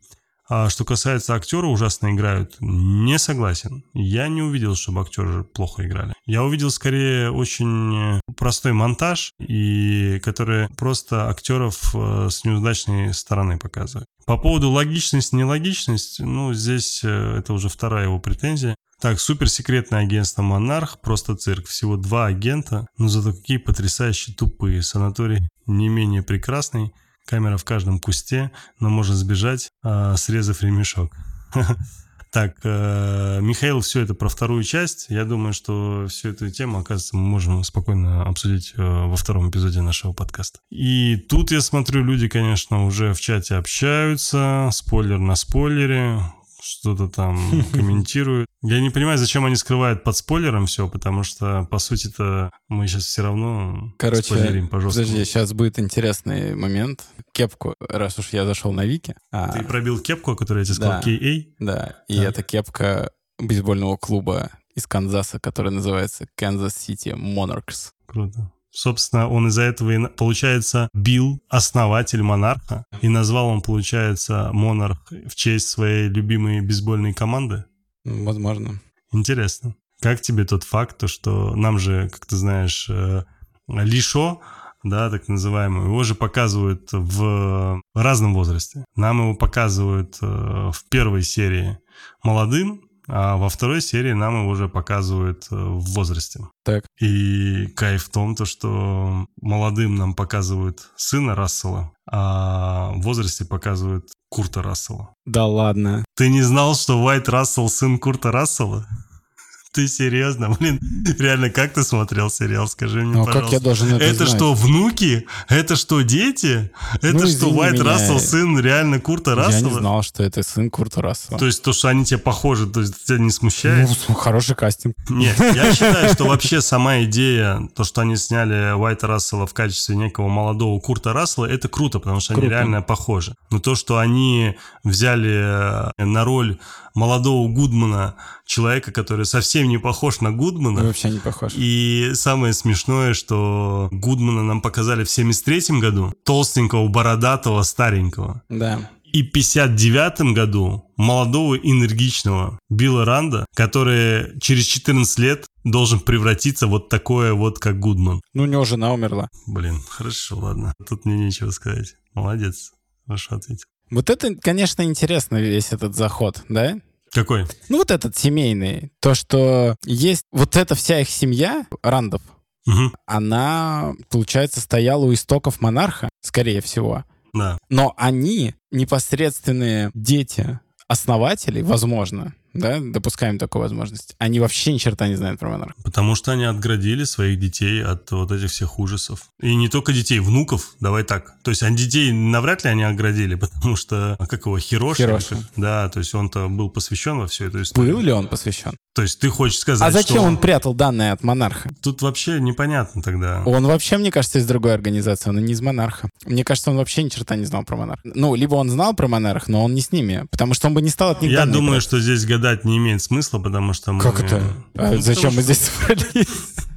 [SPEAKER 1] А что касается актера, ужасно играют. Не согласен. Я не увидел, чтобы актеры плохо играли. Я увидел скорее очень э, простой монтаж, и который просто актеров э, с неудачной стороны показывает. По поводу логичность, нелогичность, ну, здесь э, это уже вторая его претензия. Так, суперсекретное агентство «Монарх», просто цирк. Всего два агента, но зато какие потрясающие тупые. Санаторий не менее прекрасный. Камера в каждом кусте, но можно сбежать, а, срезав ремешок. Так, э, Михаил, все это про вторую часть. Я думаю, что всю эту тему, оказывается, мы можем спокойно обсудить э, во втором эпизоде нашего подкаста. И тут я смотрю, люди, конечно, уже в чате общаются, спойлер на спойлере что-то там комментируют. Я не понимаю, зачем они скрывают под спойлером все, потому что, по сути-то, мы сейчас все равно
[SPEAKER 2] Короче,
[SPEAKER 1] спойлерим, пожалуйста.
[SPEAKER 2] Подожди, сейчас будет интересный момент. Кепку, раз уж я зашел на Вики. А,
[SPEAKER 1] Ты пробил кепку, о которой я тебе сказал,
[SPEAKER 2] Да.
[SPEAKER 1] KA?
[SPEAKER 2] да, и
[SPEAKER 1] Так.
[SPEAKER 2] это кепка бейсбольного клуба из Канзаса, который называется Kansas City Monarchs.
[SPEAKER 1] Круто. Собственно, он из-за этого, и, получается, бил основатель Монарха. И назвал он, получается, Монарх в честь своей любимой бейсбольной команды.
[SPEAKER 2] Возможно.
[SPEAKER 1] Интересно. Как тебе тот факт, то, что нам же, как ты знаешь, э, Лишо, да, так называемый, его же показывают в разном возрасте. Нам его показывают э, в первой серии молодым, а во второй серии нам его уже показывают э, в возрасте.
[SPEAKER 2] Так.
[SPEAKER 1] И кайф в том, то, что молодым нам показывают сына Рассела, а в возрасте показывают Курта Рассела.
[SPEAKER 2] Да ладно.
[SPEAKER 1] Ты не знал, что Уайт Рассел сын Курта Рассела? Ты серьезно? Блин, реально, как ты смотрел сериал? Скажи мне,
[SPEAKER 2] Ну, как
[SPEAKER 1] пожалуйста.
[SPEAKER 2] я должен это
[SPEAKER 1] Это
[SPEAKER 2] знать?
[SPEAKER 1] что, внуки? Это что, дети? Это
[SPEAKER 2] Ну,
[SPEAKER 1] что, Уайт
[SPEAKER 2] меня.
[SPEAKER 1] Рассел сын реально Курта
[SPEAKER 2] Я
[SPEAKER 1] Рассела?
[SPEAKER 2] не знал, что это сын Курта Рассела.
[SPEAKER 1] То есть то, что они тебе похожи, то есть тебя не смущает?
[SPEAKER 2] Ну, хороший кастинг.
[SPEAKER 1] Нет, я считаю, что вообще сама идея, то, что они сняли Уайта Рассела в качестве некого молодого Курта Рассела, это круто, потому что они
[SPEAKER 2] Круто.
[SPEAKER 1] реально похожи. Но то, что они взяли э, на роль молодого Гудмана человека, который совсем не похож на Гудмана,
[SPEAKER 2] вообще не похож.
[SPEAKER 1] и самое смешное, что Гудмана нам показали в 73 году, толстенького, бородатого, старенького.
[SPEAKER 2] Да.
[SPEAKER 1] И в 59 году молодого энергичного Билла Ранда, который через 14 лет должен превратиться вот такое вот, как Гудман.
[SPEAKER 2] Ну, у него жена умерла.
[SPEAKER 1] Блин, хорошо, ладно. Тут мне нечего сказать. Молодец. Хорошо ответил.
[SPEAKER 2] Вот это, конечно, интересно, весь этот заход, да?
[SPEAKER 1] Какой?
[SPEAKER 2] Ну, вот этот семейный. То, что есть вот эта вся их семья, Рандов,
[SPEAKER 1] Мгм,
[SPEAKER 2] она, получается, стояла у истоков монарха, скорее всего.
[SPEAKER 1] Да.
[SPEAKER 2] Но они непосредственные дети основателей, возможно, да, допускаем такую возможность, они вообще ни черта не знают про монарха.
[SPEAKER 1] Потому что они отградили своих детей от вот этих всех ужасов. И не только детей, внуков, давай так. То есть они детей навряд ли они оградили, потому что, а как его, Хироши?
[SPEAKER 2] Хироши.
[SPEAKER 1] Да, то есть он-то был посвящен во всю эту историю.
[SPEAKER 2] Был ли он посвящен?
[SPEAKER 1] То есть ты хочешь сказать,
[SPEAKER 2] А зачем
[SPEAKER 1] что
[SPEAKER 2] он прятал данные от монарха?
[SPEAKER 1] Тут вообще непонятно тогда.
[SPEAKER 2] Он вообще, мне кажется, из другой организации, он не из монарха. Мне кажется, он вообще ни черта не знал про монарха. Ну, либо он знал про монарх, но он не с ними, потому что он бы не стал от них
[SPEAKER 1] Я думаю,
[SPEAKER 2] брать.
[SPEAKER 1] что здесь гадать не имеет смысла, потому что мы...
[SPEAKER 2] Как это? А
[SPEAKER 1] Ну,
[SPEAKER 2] зачем
[SPEAKER 1] потому
[SPEAKER 2] мы
[SPEAKER 1] что
[SPEAKER 2] здесь собрались?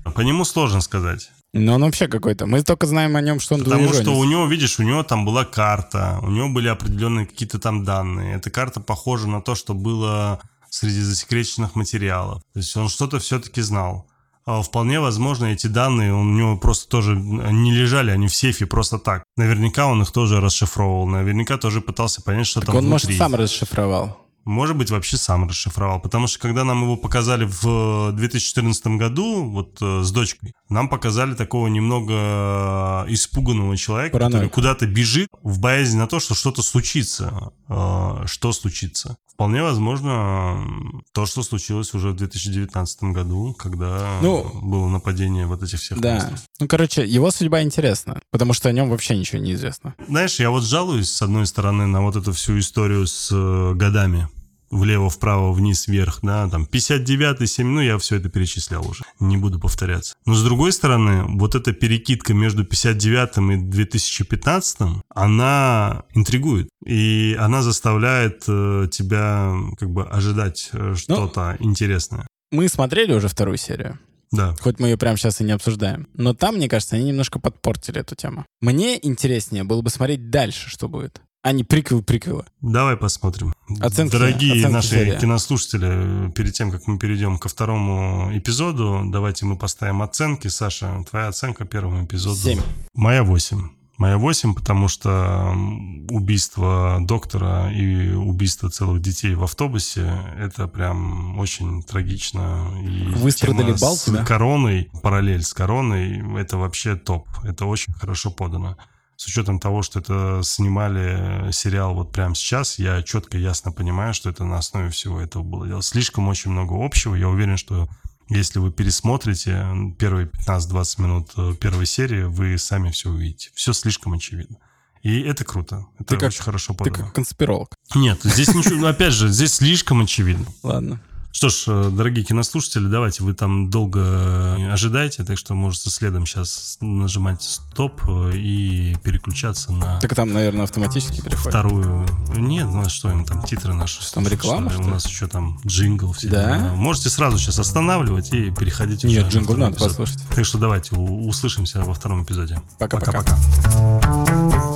[SPEAKER 1] По нему сложно сказать.
[SPEAKER 2] Ну, он вообще какой-то. Мы только знаем о нем, что он
[SPEAKER 1] Потому что у него, видишь, у него там была карта, у него были определенные какие-то там данные. Эта карта похожа на то, что было среди засекреченных материалов. То есть он что-то все-таки знал. А Вполне возможно, эти данные у него просто тоже не лежали, они в сейфе просто так. Наверняка он их тоже расшифровывал, наверняка тоже пытался понять, что
[SPEAKER 2] Так
[SPEAKER 1] там
[SPEAKER 2] он,
[SPEAKER 1] внутри.
[SPEAKER 2] может, сам расшифровал.
[SPEAKER 1] Может быть, вообще сам расшифровал. Потому что когда нам его показали в 2014 году, вот э, с дочкой, нам показали такого немного э, испуганного человека, который
[SPEAKER 2] Параноика.
[SPEAKER 1] куда-то бежит в боязни на то, что что-то случится. Э, Что случится? Вполне возможно, то, что случилось уже в 2019 году, когда
[SPEAKER 2] Ну,
[SPEAKER 1] было нападение вот этих всех
[SPEAKER 2] Да.
[SPEAKER 1] монстров.
[SPEAKER 2] Ну, короче, его судьба интересна, потому что о нем вообще ничего не известно.
[SPEAKER 1] Знаешь, я вот жалуюсь, с одной стороны, на вот эту всю историю с э, годами. Влево, вправо, вниз, вверх, да, там 59 7, ну я все это перечислял уже, не буду повторяться. Но с другой стороны, вот эта перекидка между 59 и 2015, она интригует, и она заставляет э, тебя как бы ожидать э, что-то интересное.
[SPEAKER 2] Мы смотрели уже вторую серию,
[SPEAKER 1] Да.
[SPEAKER 2] хоть мы ее прямо сейчас и не обсуждаем. Но там, мне кажется, они немножко подпортили эту тему. Мне интереснее было бы смотреть дальше, что будет, а не приквел приквела.
[SPEAKER 1] Давай посмотрим.
[SPEAKER 2] Оценки-
[SPEAKER 1] Дорогие
[SPEAKER 2] оценки
[SPEAKER 1] наши
[SPEAKER 2] серии.
[SPEAKER 1] кинослушатели, перед тем, как мы перейдем ко второму эпизоду, давайте мы поставим оценки. Саша, твоя оценка первому эпизоду?
[SPEAKER 2] Семь.
[SPEAKER 1] Моя 8. Моя 8, потому что убийство доктора и убийство целых детей в автобусе — это прям очень трагично. И
[SPEAKER 2] Выстрадали бал
[SPEAKER 1] с
[SPEAKER 2] тебя?
[SPEAKER 1] короной, параллель с короной — это вообще топ. Это очень хорошо подано. С учетом того, что это снимали сериал вот прямо сейчас, я четко, ясно понимаю, что это на основе всего этого было дело. Слишком очень много общего. Я уверен, что если вы пересмотрите первые 15-20 минут э, первой серии, вы сами все увидите. Все слишком очевидно. И это круто. Это
[SPEAKER 2] Ты как-
[SPEAKER 1] очень хорошо
[SPEAKER 2] Ты
[SPEAKER 1] подано.
[SPEAKER 2] как конспиролог.
[SPEAKER 1] Нет, здесь ничего, ну, опять же, здесь слишком очевидно.
[SPEAKER 2] Ладно.
[SPEAKER 1] Что ж, э, дорогие кинослушатели, давайте, вы там долго э, ожидаете, так что можете следом сейчас нажимать стоп и переключаться на
[SPEAKER 2] Так там, наверное, автоматически переходит.
[SPEAKER 1] вторую. Нет, ну а что им там титры наши.
[SPEAKER 2] Там реклама,
[SPEAKER 1] что
[SPEAKER 2] что
[SPEAKER 1] У нас еще там джингл. Все
[SPEAKER 2] Да?
[SPEAKER 1] Можете сразу сейчас останавливать и переходить уже
[SPEAKER 2] Нет, джингл надо
[SPEAKER 1] эпизод.
[SPEAKER 2] послушать.
[SPEAKER 1] Так что давайте услышимся во втором эпизоде.
[SPEAKER 2] Пока-пока.
[SPEAKER 1] Пока-пока.